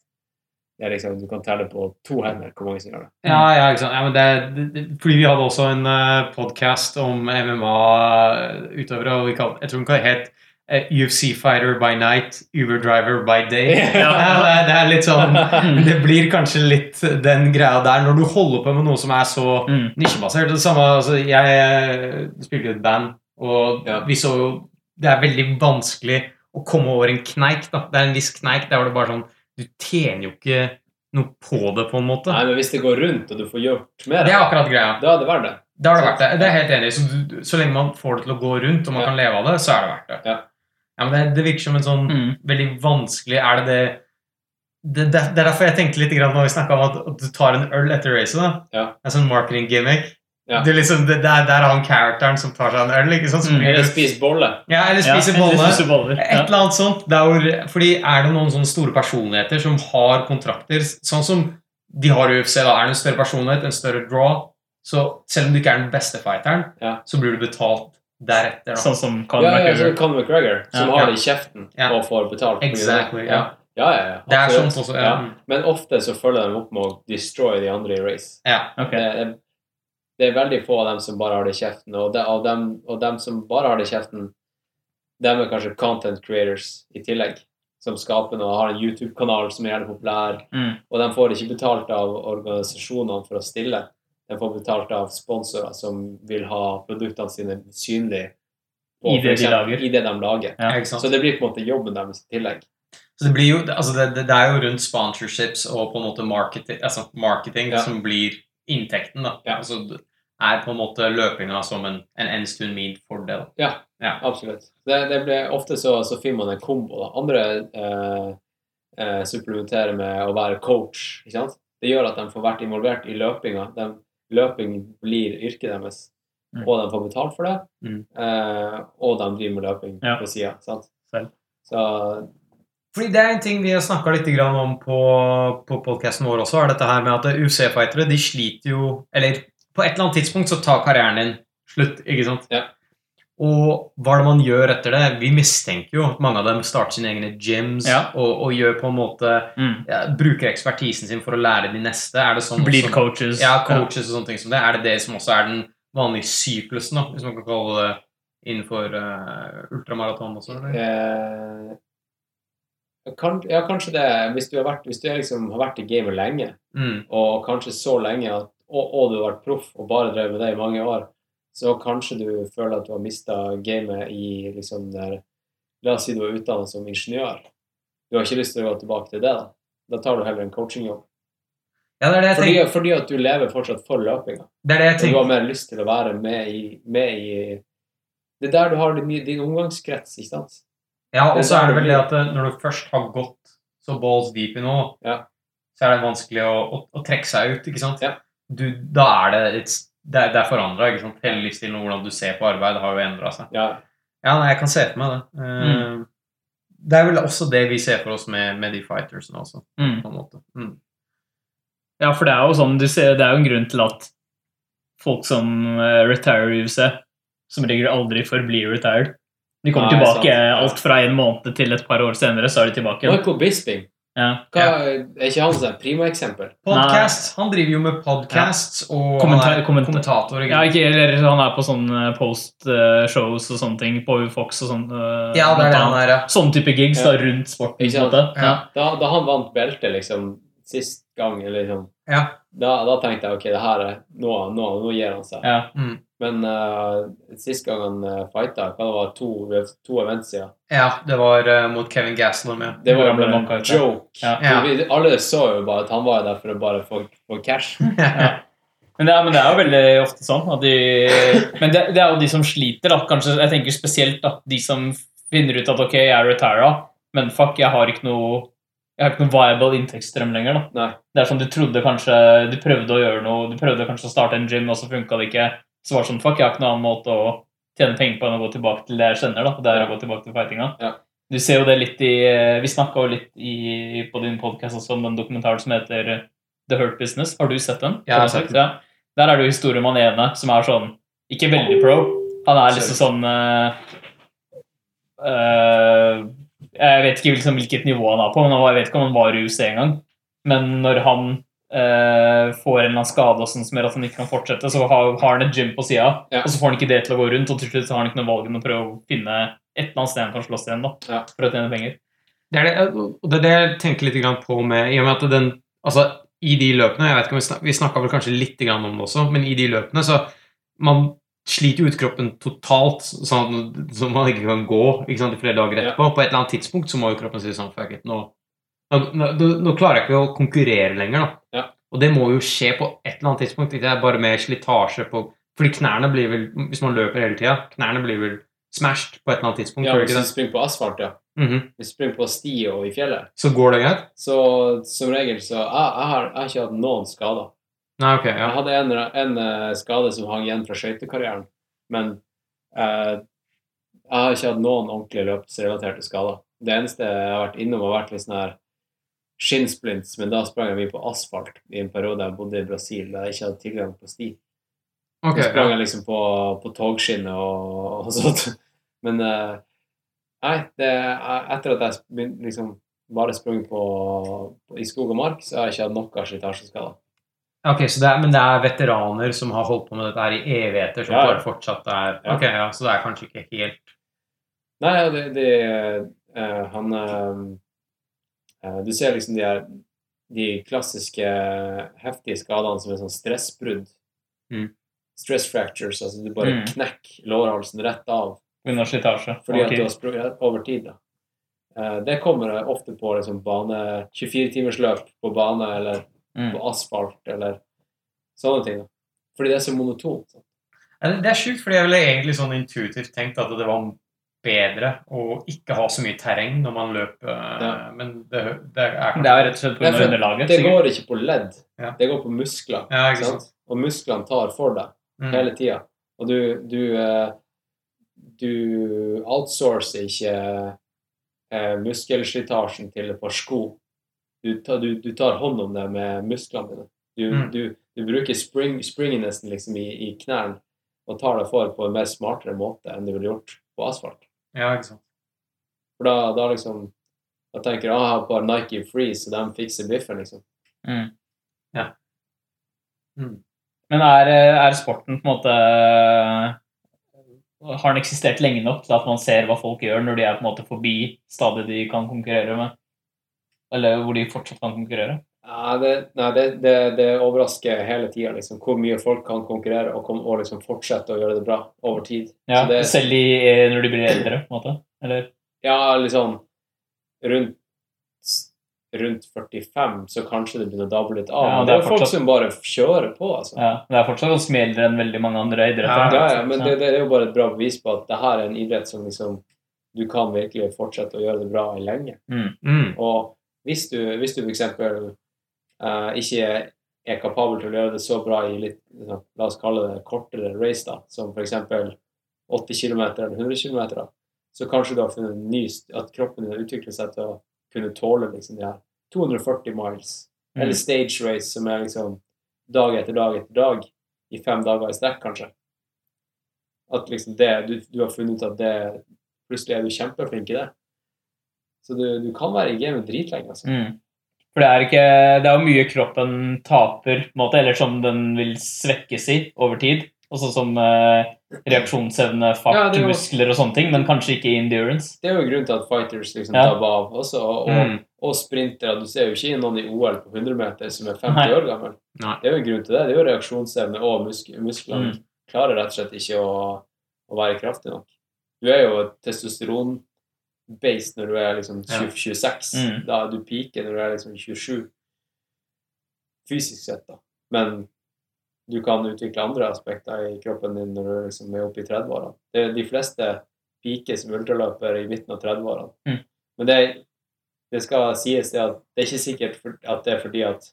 det er liksom, du kan telle på to hender hvor mange som gjør det. Ja, ja, ikke sant. Ja, men det, det, fordi vi hadde også en uh, podkast om MMA-utøvere, og vi kall, jeg tror den het eh, UFC Fighter by night, Uber Driver by day. Ja. Det, er, det er litt sånn Det blir kanskje litt den greia der når du holder på med noe som er så Mm. nisjebasert. Det samme, altså, jeg eh, spilte i et band, og Ja. vi så jo Det er veldig vanskelig å komme over en kneik. da. Det er en viss kneik der hvor det bare sånn Du tjener jo ikke noe på det, på en måte. Nei, men hvis det går rundt, og du får gjort mer, Det er akkurat greia. da er det verdt det. Da har det vært det. Det er helt enig. Så, du- så lenge man får det til å gå rundt, og man Ja. kan leve av det, så er det verdt det. Ja. men det, det virker som en sånn Mm. veldig vanskelig Er det det det, det, det er derfor jeg tenkte litt grann når vi snakka om at, at du tar en øl etter racet. da. Ja. En sånn marketing gimmick. Ja. Du liksom, det, det, er, det er han characteren som tar seg en øl. ikke sant? Mm. Eller spiser bolle. ja, eller spiser ja, bolle. Spise boller. Et eller annet sånt. Der hvor, fordi er det noen sånne store personligheter som har kontrakter, sånn som de har i UFC, da er det en større personlighet, en større draw, så selv om du ikke er den beste fighteren, Ja. så blir du betalt deretter. Da. Sånn som Conor Ja, ja, McGregor. så Conor McGregor, som Ja. har det i kjeften Ja. og får betalt. det. Exactly, ja. Ja, ja, ja. Det er sånt også. Ja. Ja. Men ofte så følger de opp med å destroy de andre i race. ja. okay. Det, er, det er veldig få av dem som bare har det i kjeften, og, de, og, dem, og dem som bare har det i kjeften, dem er kanskje content creators i tillegg, som skaper noe, har en YouTube-kanal som er gjerne populær, Mm. og de får ikke betalt av organisasjonene for å stille. de får betalt av sponsorer som vil ha produktene sine synlige I det eksempel, de lager. I det de lager. Ja. Så det blir på en måte jobben deres i tillegg. Så det blir jo altså det, det, det er jo rundt sponsorships og på en måte marketing, altså marketing Ja. som blir inntekten. da. Ja. Altså, er på en måte løpinga som en, en ends stund meet for Ja, Ja. absolutt. Det, det blir, ofte så, så finner man en kombo. Da. Andre eh, eh, supplementerer med å være coach. Ikke sant? Det gjør at de får vært involvert i løpinga. De, løping blir yrket deres, Mm. og de får betalt for det. Mm. Eh, og de driver med løping Ja. på sida. Så Fordi Det er en ting vi har snakka litt om på, på podkasten vår også, er dette her med at UC-fightere de sliter jo Eller på et eller annet tidspunkt så tar karrieren din slutt, ikke sant? Ja. Og hva er det man gjør etter det? Vi mistenker jo at mange av dem starter sine egne gyms Ja. og, og gjør på en måte Mm. ja, Bruker ekspertisen sin for å lære de neste. Er det sånn Blir coaches. Ja, coaches og sånne ting som det. Er det det som også er den vanlige syklusen, da, hvis man kan kalle det innenfor uh, ultramaraton også? Eller? eh, kan, Ja, kanskje det. Hvis du, har vært, hvis du liksom, har vært i gamet lenge, Mm. og kanskje så lenge at, og, og du har vært proff og bare drevet med det i mange år, så kanskje du føler at du har mista gamet i liksom der La oss si du er utdannet som ingeniør. Du har ikke lyst til å gå tilbake til det, da. Da tar du heller en coachingjobb. Ja, det det Fordi, fordi at du lever fortsatt for løpinga. Det er det jeg tenker. du har mer lyst til å være med i, med i Det er der du har din, din omgangskrets, ikke sant? Ja, og så er det det vel det at eh, når du først har gått så balls deep i noe, Ja. så er det vanskelig å, å, å trekke seg ut, ikke sant? Ja. Du, da er det litt det, er- det er forandra? Hele livsstilen og hvordan du ser på arbeid har jo endra seg. Ja. Ja, nei, jeg kan se for meg det. Mm. Det er vel også det vi ser for oss med, med de fightersene også, Mm. på en måte. Mm. Ja, for det er jo sånn, du ser, det er jo en grunn til at folk som uh, retire i UFC, som regel aldri forblir retired. De kommer Nei, tilbake sant. alt fra en måned til et par år senere, så er de tilbake. Michael Bisping, Ja. hva, er ikke han et prima-eksempel? Podcast. Han driver jo med podcasts og Kommentar- han er komment kommentator. Ja, ikke, eller han er på sånne post-shows og sånne ting på Fox og sånn. eh, ja, det er det han er, ja. Sånne type gigs da, rundt sporten. Ja. Da, da han vant beltet liksom sist gang, eller liksom, ja. Da, da tenkte jeg ok, det her er nå, nå, nå gir han seg. Ja. Mm. Men uh, sist gang han uh, fighta, hva det var to, to event siden, Ja, det var uh, mot Kevin Gaslam. Ja. det var jo en joke. Ja. Ja. Vi, alle så jo bare at han var der for å bare få, få cash. Men det, er, men det er jo veldig ofte sånn at de Men det, det er jo de som sliter, da. Kanskje, jeg tenker spesielt da, de som finner ut at ok, jeg er retira, men fuck, jeg har ikke noe jeg har ikke noen viable inntektsstrøm lenger. da. Nei. Det er som du trodde kanskje Du prøvde å gjøre noe, du prøvde kanskje å starte en gym, og så funka det ikke. Så var det sånn fuck, jeg har ikke noen annen måte å tjene penger på enn å gå tilbake til det jeg kjenner. da, Det er å gå tilbake til fightinga. Ja. Du ser jo det litt i Vi snakka jo litt i, på din podkast også om den dokumentaren som heter The Hurt Business. Har du sett den? Ja, jeg har sett den. Ja. Der er det jo historien om han ene som er sånn Ikke veldig pro. Han er liksom sånn uh, eh, Jeg vet ikke liksom hvilket nivå han er på, men jeg vet ikke om han var i UC engang. Men når han eh, får en eller annen skade og sånn som gjør at han ikke kan fortsette, så har, har han et gym på sida, Ja. og så får han ikke det til å gå rundt, og til slutt har han ikke noe valg enn å prøve å finne et eller annet sted han kan slåss igjen da, Ja. for å tjene penger. Det er det, det er det jeg tenker litt på med I og med at den Altså, i de løpene jeg vet ikke om Vi, snak, snakka vel kanskje litt om det også, men i de løpene så Man sliter jo ut kroppen totalt, sånn så man ikke kan gå ikke sant, i flere dager Ja. etterpå. På et eller annet tidspunkt så må jo kroppen si sånn Fuck it, nå, nå, nå, nå klarer jeg ikke å konkurrere lenger, da. Ja. Og det må jo skje på et eller annet tidspunkt. Ikke det bare med slitasje på Fordi knærne blir vel Hvis man løper hele tida, knærne blir vel smashed på et eller annet tidspunkt. Ja, hvis du springer på asfalt, ja. Mhm. Hvis du springer på sti og i fjellet, Så går det greit? så som regel så Jeg, jeg, har, jeg har ikke hatt noen skader. Nei, ok. Jeg hadde en, en eh, skade som hang igjen fra skøytekarrieren, men eh, jeg har ikke hatt noen ordentlige løpsrelaterte skader. Det eneste jeg har vært innom, har vært litt sånn her skinnsplints, men da sprang jeg mye på asfalt i en periode jeg bodde i Brasil, der jeg ikke hadde tilgang på sti. Okay, Da sprang ja. jeg liksom på, på togskinnet og, og sånt. Men eh, nei, det, er- etter at jeg liksom bare sprang på, på, i skog og mark, så har jeg ikke hatt noe slitasjeskader. Ok, så det er, Men det er veteraner som har holdt på med dette her i evigheter, som Ja, ja. bare fortsatt er Ja. Ok, ja, Så det er kanskje ikke helt Nei, det, det uh, Han eh, eh, Du ser liksom de her de klassiske heftige skadene som er sånn stressbrudd. Mm. stress fractures, altså du bare Mm. knekker lårhalsen rett av Under slitasje. fordi at du har sprunget over tid. Da. Uh, Det kommer ofte på liksom, bane 24-timersløp på bane eller Mm. på asfalt eller sånne ting. Fordi det er så monotont. så. Det det er sjukt, fordi jeg ville egentlig sånn intuitivt tenkt at det var bedre å ikke ha så mye terreng når man løper, Ja. men det, det er Det er rett og slett Det pga. underlaget. Det går ikke på ledd, Ja. det går på muskler. Ja, ikke sant? sant? Og musklene tar for deg Mm. hele tida. Og du, du, eh, du outsourcer ikke eh, muskelslitasjen til et par sko. Du, tar- du, du tar hånd om det med musklene dine. Du, Mm. du, du bruker spring, springinessen liksom i, i knærne og tar deg for på en mer smartere måte enn du ville gjort på asfalt. Ja, ikke sant. For da, da liksom Da tenker jeg ah, jeg har bare Nike Free, så de fikser biffen, liksom. Mm. Ja. Mm. Men er, er sporten på en måte Har den eksistert lenge nok til at man ser hva folk gjør når de er på en måte forbi stadiet de kan konkurrere med? Eller hvor de fortsatt kan konkurrere? Ja, det, nei, det, det, det overrasker hele tida liksom, hvor mye folk kan konkurrere og, kom, og liksom fortsette å gjøre det bra over tid. Ja, Så det, Selv i, når de blir eldre, på en måte? Eller? ja liksom rundt, rundt 45 så kanskje det begynner å dable litt av. Ja, men det det er er jo folk som bare kjører på, altså. Ja, det er fortsatt ganske mye eldre enn veldig mange andre idretter. Ja, ja, men det, det er jo bare et bra bevis på at det her er en idrett som liksom du kan virkelig fortsette å gjøre det bra i lenge. Mm. Og hvis du, hvis du f.eks. Uh, ikke er kapabel til å gjøre det så bra i litt, liksom, la oss kalle det kortere race, da, som f.eks. 80 km eller 100 km, så kanskje du har funnet en ny at kroppen din har utviklet seg til å kunne tåle liksom de her 240 miles, Mm. eller stage race, som er liksom dag etter dag etter dag i fem dager i strekk, kanskje. At liksom det, du, du har funnet ut at det Plutselig er du kjempeflink i det. Så du, du kan være i gamet dritlenge, altså. Mm. For det er ikke Det er jo mye kroppen taper, på en måte, eller som den vil svekkes i over tid. Og sånn som eh, reaksjonsevne, fart, Ja, er muskler og sånne ting, men kanskje ikke endurance. Det er jo grunnen til at fighters liksom Ja. tabber av også, og, Mm. og sprintere. Du ser jo ikke noen i OL på 100 meter som er 50 Nei. år gammel. Nei. Det er jo grunnen grunn til det. Det er jo reaksjonsevne og musk musklene Mm. klarer rett og slett ikke å, å være kraftig nok. Du er jo et testosteron-based når du er liksom 20, 26. Mm. Da er du piker når du er liksom 27. Fysisk sett, da. Men du kan utvikle andre aspekter i kroppen din når du liksom er oppe i 30-årene. Det er De fleste piker som ultraløper i midten av 30-årene. Mm. Men det, det skal sies det at det er ikke sikkert at det er fordi at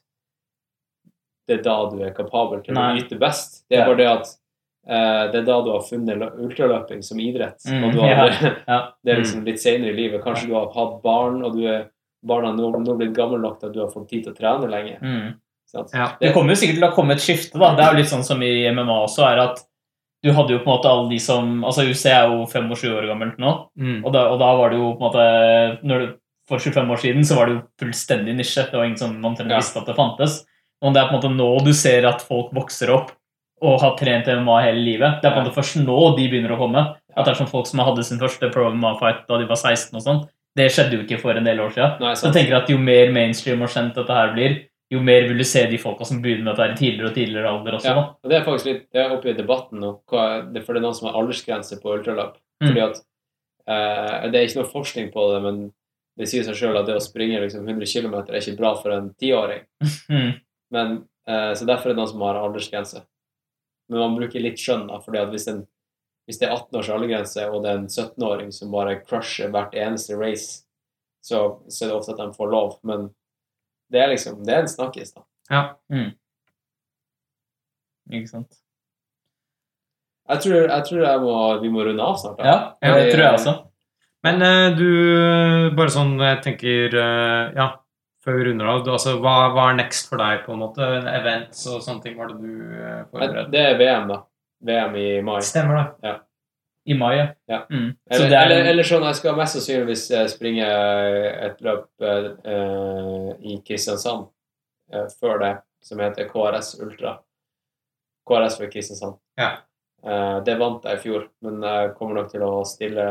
det er da du er kapabel til Nei. å yte best. Det er bare det at det er da du har funnet ultraløping som idrett. Mm, og du har, ja. Det er liksom litt senere i livet. Kanskje du har hatt barn, og du er barna nå, nå blitt gammel nok til at du har fått tid til å trene lenge. Mm. Ja. Det kommer jo sikkert til å komme et skifte, da. Det er jo litt sånn som i MMA også, er at du hadde jo på en måte alle de som Altså UC er jo 25 år gammelt nå, Mm. og da, og da var det jo på en måte når du, For 25 år siden så var det jo fullstendig nisje. Det var ingen som omtrent Ja. visste at det fantes. Og det er på en måte nå du ser at folk vokser opp og har trent MMA hele livet. Det er på en måte først nå de begynner å komme. At det er som folk som hadde sin første pro MMA-fight da de var 16 og sånn. Det skjedde jo ikke for en del år siden. Nei, Så jeg tenker at jo mer mainstream og kjent dette her blir, jo mer vil du se de folka som begynner med dette i tidligere og tidligere alder også. Ja, og det er faktisk litt det er oppe i debatten nå, det, for det er noen som har aldersgrense på ultraløp. Mm. Fordi at eh, Det er ikke noe forskning på det, men det sier seg sjøl at det å springe liksom 100 km er ikke bra for en tiåring. Mm. Men, eh, så derfor er det noen som har aldersgrense. Men man bruker litt skjønn, da, fordi at hvis, en, hvis det er 18 års aldergrense, og det er en 17-åring som bare crusher hvert eneste race, så, så er det ofte at de får lov. Men det er liksom Det er en snakkis, da. Ja. Ikke sant. Jeg tror, jeg tror jeg må, vi må runde av snart. da. Ja, Ja, det tror jeg også. Men uh, du, bare sånn jeg tenker uh, Ja, før vi runder av, du, altså, hva, hva er next for deg, på en måte? Events og sånne ting, hva er det du forberedte? forbereder? Det er VM, da. VM i mai. Stemmer det. I mai, ja. Ja. Mm. Så Eller, det er eller, eller sånn, jeg skal mest sannsynligvis eh, springe et løp eh, eh, i Kristiansand uh, før det, som heter KRS Ultra. KRS for Kristiansand. Ja. Uh, det vant jeg i fjor, men jeg kommer nok til å stille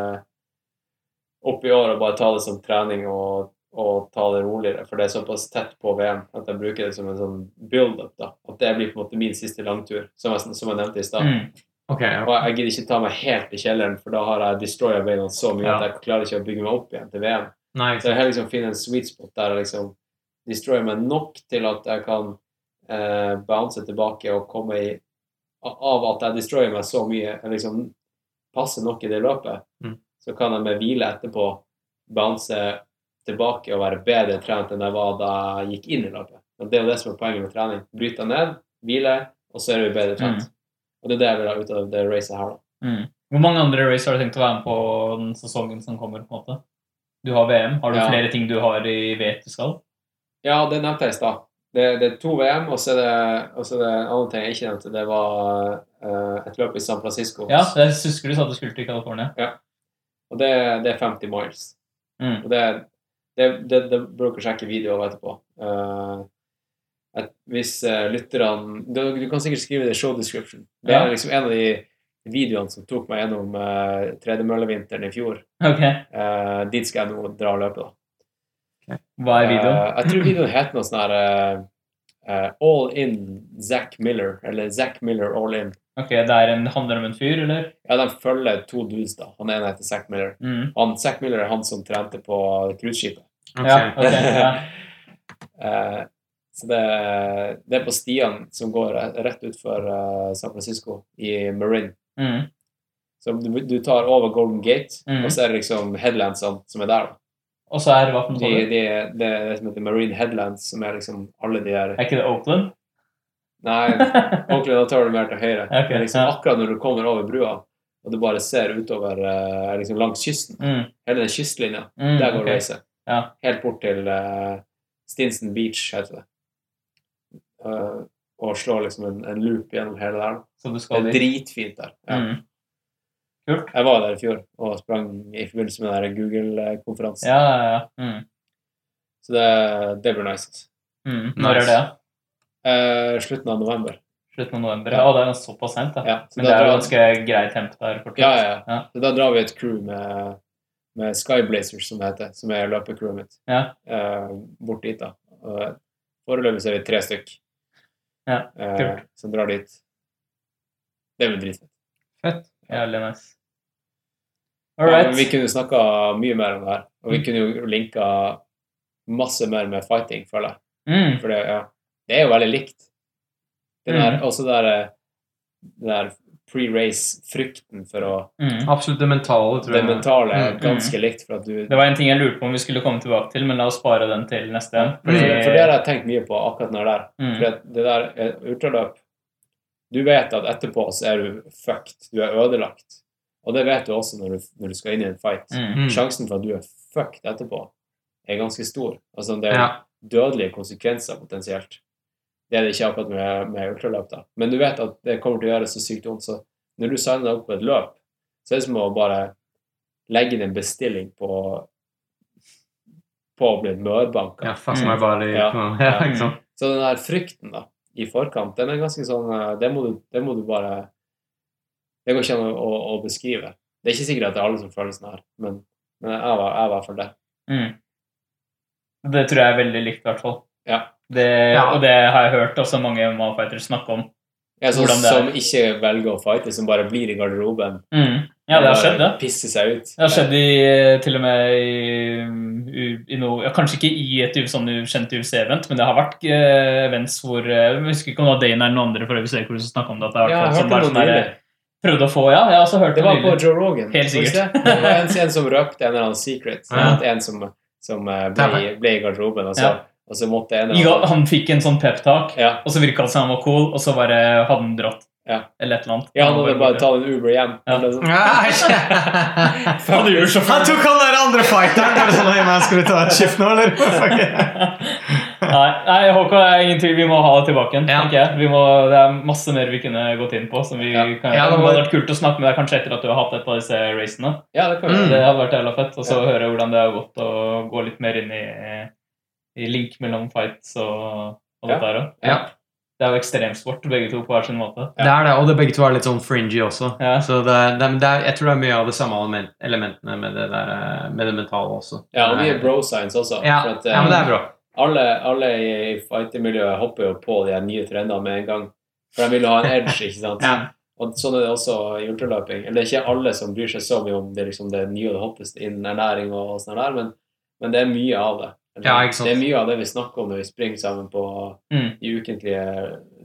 opp i år og bare ta det som trening og, å ta det roligere, for det er såpass tett på VM at jeg bruker det som en sånn build-up. da, At det blir på en måte min siste langtur, som jeg, som jeg nevnte i stad. Mm. Ok, ja. Og jeg gidder ikke ta meg helt i kjelleren, for da har jeg destroya beina så mye Ja. at jeg klarer ikke å bygge meg opp igjen til VM. Nei, Så jeg har liksom finne en sweet spot der jeg liksom destroyer meg nok til at jeg kan eh, bounce tilbake og komme i Av at jeg destroyer meg så mye, jeg liksom passer nok i det løpet, Mm. så kan jeg med hvile etterpå bounce tilbake og være bedre trent enn jeg var da jeg gikk inn i laget. Og Det er jo det som er poenget med trening. Bryte ned, hvile, og så er du bedre trent. Mm. Og det er det jeg vil ha ut av det racet her. da. Mm. Hvor mange andre race har du tenkt å være med på den sesongen som kommer? på en måte? Du har VM. Har du Ja. flere ting du har i vet du skal? Ja, det nevnte jeg i stad. Det, det er to VM, og så er det, og så er det en annen ting jeg ikke nevnte. Det var uh, et løp i San Francisco. Ja, jeg husker du sa du skulle til California. Og det, det er 50 miles. Mm. Og det, det, det, det bør dere sjekke video av etterpå. Eh, at hvis uh, lytterne du, du kan sikkert skrive det i show description. Det er liksom en av de videoene som tok meg gjennom uh, tredemøllevinteren i fjor. Okay. Uh, dit skal jeg nå dra og løpe, da. Hva er videoen? Uh, jeg tror videoen heter noe sånn her uh, eh, All in Zack Miller, eller Zack Miller All in. Ok, Det er en, handler om en fyr, eller? Ja, de følger to dudes, da. Han ene heter Zack Miller. Mm. Han, Zack Miller er han som trente på cruiseskipet. Okay. Ja, ok, ja. uh, så det, det er på stiene som går rett utfor uh, San Francisco, i Marine. Mm. Så du, du tar over Golden Gate, mm. og så er det liksom headlandsene som er der. da. Og så er hva for noe? de, det det som heter Marine Headlands, som er liksom alle de der Er ikke det Oakland? Nei, ordentlig, da tar du mer til høyre. Okay, Men liksom ja. akkurat når du kommer over brua, og du bare ser utover eh, liksom langs kysten, Mm. hele den kystlinja, Mm, der går ok. reise. Ja. Helt bort til uh, Stinson Beach, heter det. Uh, og slår liksom en, en loop gjennom hele der. Så du Det er dritfint der. Ja. Mm. Kult. Jeg var der i fjor og sprang i forbindelse med den Google-konferansen. Ja, ja, ja. Mm. Så det, det blir nice. altså. Mm. Når Nice. er det? Eh, slutten av november. Slutten av november? Ja, det er såpass sent, da. Ja, så Men det er jo ganske greit temp der fortsatt. Ja, ja, ja. Ja. Så da drar vi et crew med, med Skyblazers, som det heter, som er løpecrewet mitt, Ja. eh, bort dit. da. Og Foreløpig så er vi tre stykk Ja, eh, som drar dit. Det blir dritfett. Fett. Jævlig nice. All right. vi kunne snakka mye mer om det her, og vi Mm. kunne jo linka masse mer med fighting, føler jeg. Mm. For det, ja, det er jo veldig likt. Den der, Mm. Også der, den der pre-race-frykten for å Mm. Absolutt det mentale, tror Det jeg. mentale er Mm. ganske likt. For at du Det var en ting jeg lurte på om vi skulle komme tilbake til, men la oss spare den til neste gang. For, Fordi- for det har jeg tenkt mye på akkurat når det er. Mm. For at det der er ultraløp Du vet at etterpå så er du fucked. Du er ødelagt. Og det vet du også når du, når du skal inn i en fight. Mm. Mm. Sjansen for at du er fucked etterpå, er ganske stor. Altså det er Ja. dødelige konsekvenser potensielt. Det er det ikke akkurat med, med ultraløp, da. Men du vet at det kommer til å gjøre så sykt vondt. Så når du signer deg opp på et løp, så er det som å bare legge inn en bestilling på på å bli mørbanka. Ja, fast meg bare body. Ja. Ja, ikke sant? Så den der frykten da, i forkant, den er ganske sånn eh, Det må du, det må du bare Det går ikke an å, å, å beskrive. Det er ikke sikkert at det er alle som føler sånn her, men, men jeg var i hvert fall det. Mm. Det tror jeg er veldig likt, i hvert fall. Ja. Det, Ja. Og det har jeg hørt også mange MMA-fighters snakke om. Ja, sånn det er. som ikke velger å fighte, som bare blir i garderoben. Mm. Ja, det har skjedd, det. Pisser seg ut. Det har skjedd i, til og med i, i, i noe ja, Kanskje ikke i et sånn ukjent UFC-event, men det har vært eh, events hvor eh, Jeg husker ikke om det var Dane eller noen andre for UFC hvor som snakket om det. At det har Ja, vært jeg folk som hørte bare sånn der, prøvde å få Ja, jeg har også hørt Det var på. Joe Rogan. Helt sikkert. det? Var en, en som røpte en eller annen secret. Ja. En som, som eh, ble, ble i garderoben, og så, Ja. Og så måtte en I ga- Han fikk en sånn pep-tak, ja, og så virka det som han var cool, og så bare hadde han dratt. Ja. Eller et eller annet. ja, han hadde bare tatt en Uber hjem. Ja. Han sånn, Han Han tok han der andre fighteren! Er det sånn, «Hei, Skal du ta et skift nå, eller? Nei, nei Håkon, det er ingen tvil. Vi må ha det tilbake igjen. Ja. tenker jeg. Vi må, det er masse mer vi kunne gått inn på. Som vi Ja. kan, Ja, det det var- hadde vært kult å snakke med deg kanskje etter at du har hatt et av disse racene. Ja, det kan Mm. Det hadde vært jævla fett. Og så Ja. høre hvordan det har gått, og gå litt mer inn i, i link mellom fights og, og Ja. dette her òg. Ja. Det er jo ekstremsport, begge to på hver sin måte. Det er det, og det begge to er litt sånn fringy også. Ja. Så det, er- det, er- det er, jeg tror det er mye av de samme element, elementene med det, der, eh, med det mentale også. Ja, og mye bro science også. Ja, for at, ja, men det er bra. alle, alle i fightermiljøet hopper jo på de her nye trendene med en gang. For de vil ha en edge, ikke sant? Ja. Og sånn er det også i ultraløping. Eller det er ikke alle som bryr seg så mye om det, liksom, det nye og det hotteste innen ernæring og sånn der, men, men det er mye av det. Ja, ikke sant. Det er mye av det vi snakker om når vi springer sammen på Mm. de ukentlige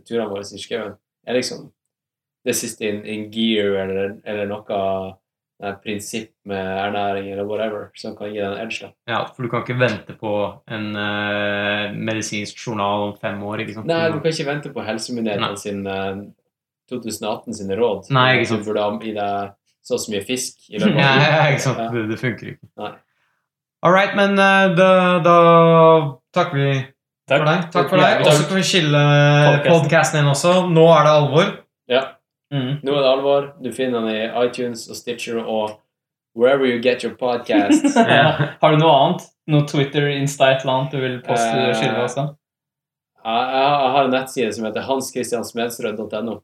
turene våre i skauen. Er liksom det siste in, in gear eller, eller noe eh, prinsipp med ernæring eller whatever som kan gi deg en edge. Ja, for du kan ikke vente på en uh, medisinsk journal om fem år, ikke sant? Nei, du kan ikke vente på helsemyndighetene sin uh, 2018 sine råd. Nei, ikke sant. Du burde gi deg så og så mye fisk i løpet av av ja, ikke sant? Ja. Det, det funker ikke. Nei. All right, men eh, da, da takker vi for deg. Takk for deg. Og så kan vi skille Podcasten. podcasten din også. Nå er det alvor. Ja, Mm. nå er det alvor. Du finner den i iTunes og Stitcher og wherever you get your podcast. Ja. Har du noe annet? Noe Twitter, Insta, et eller annet du vil poste uh, skille også? Jeg, jeg har en nettside som heter hanskristiansmedsrød.no.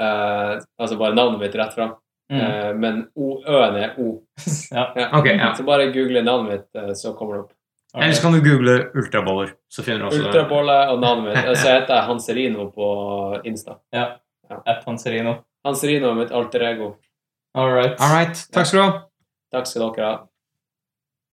Uh, altså bare navnet mitt rett fram. Mm. Eh, men O- Ø-en er O. Ja. Ja. Okay, ja. Så bare google navnet mitt, eh, så kommer det opp. Eller så kan du google ultraboller, så finner du også Ultrabolle og navnet mitt. Og så heter jeg Hanserino på Insta. Ja. At Hanserino. Hanserino er mitt alter ego. All right. All right. Takk skal du ha. Takk skal dere ha.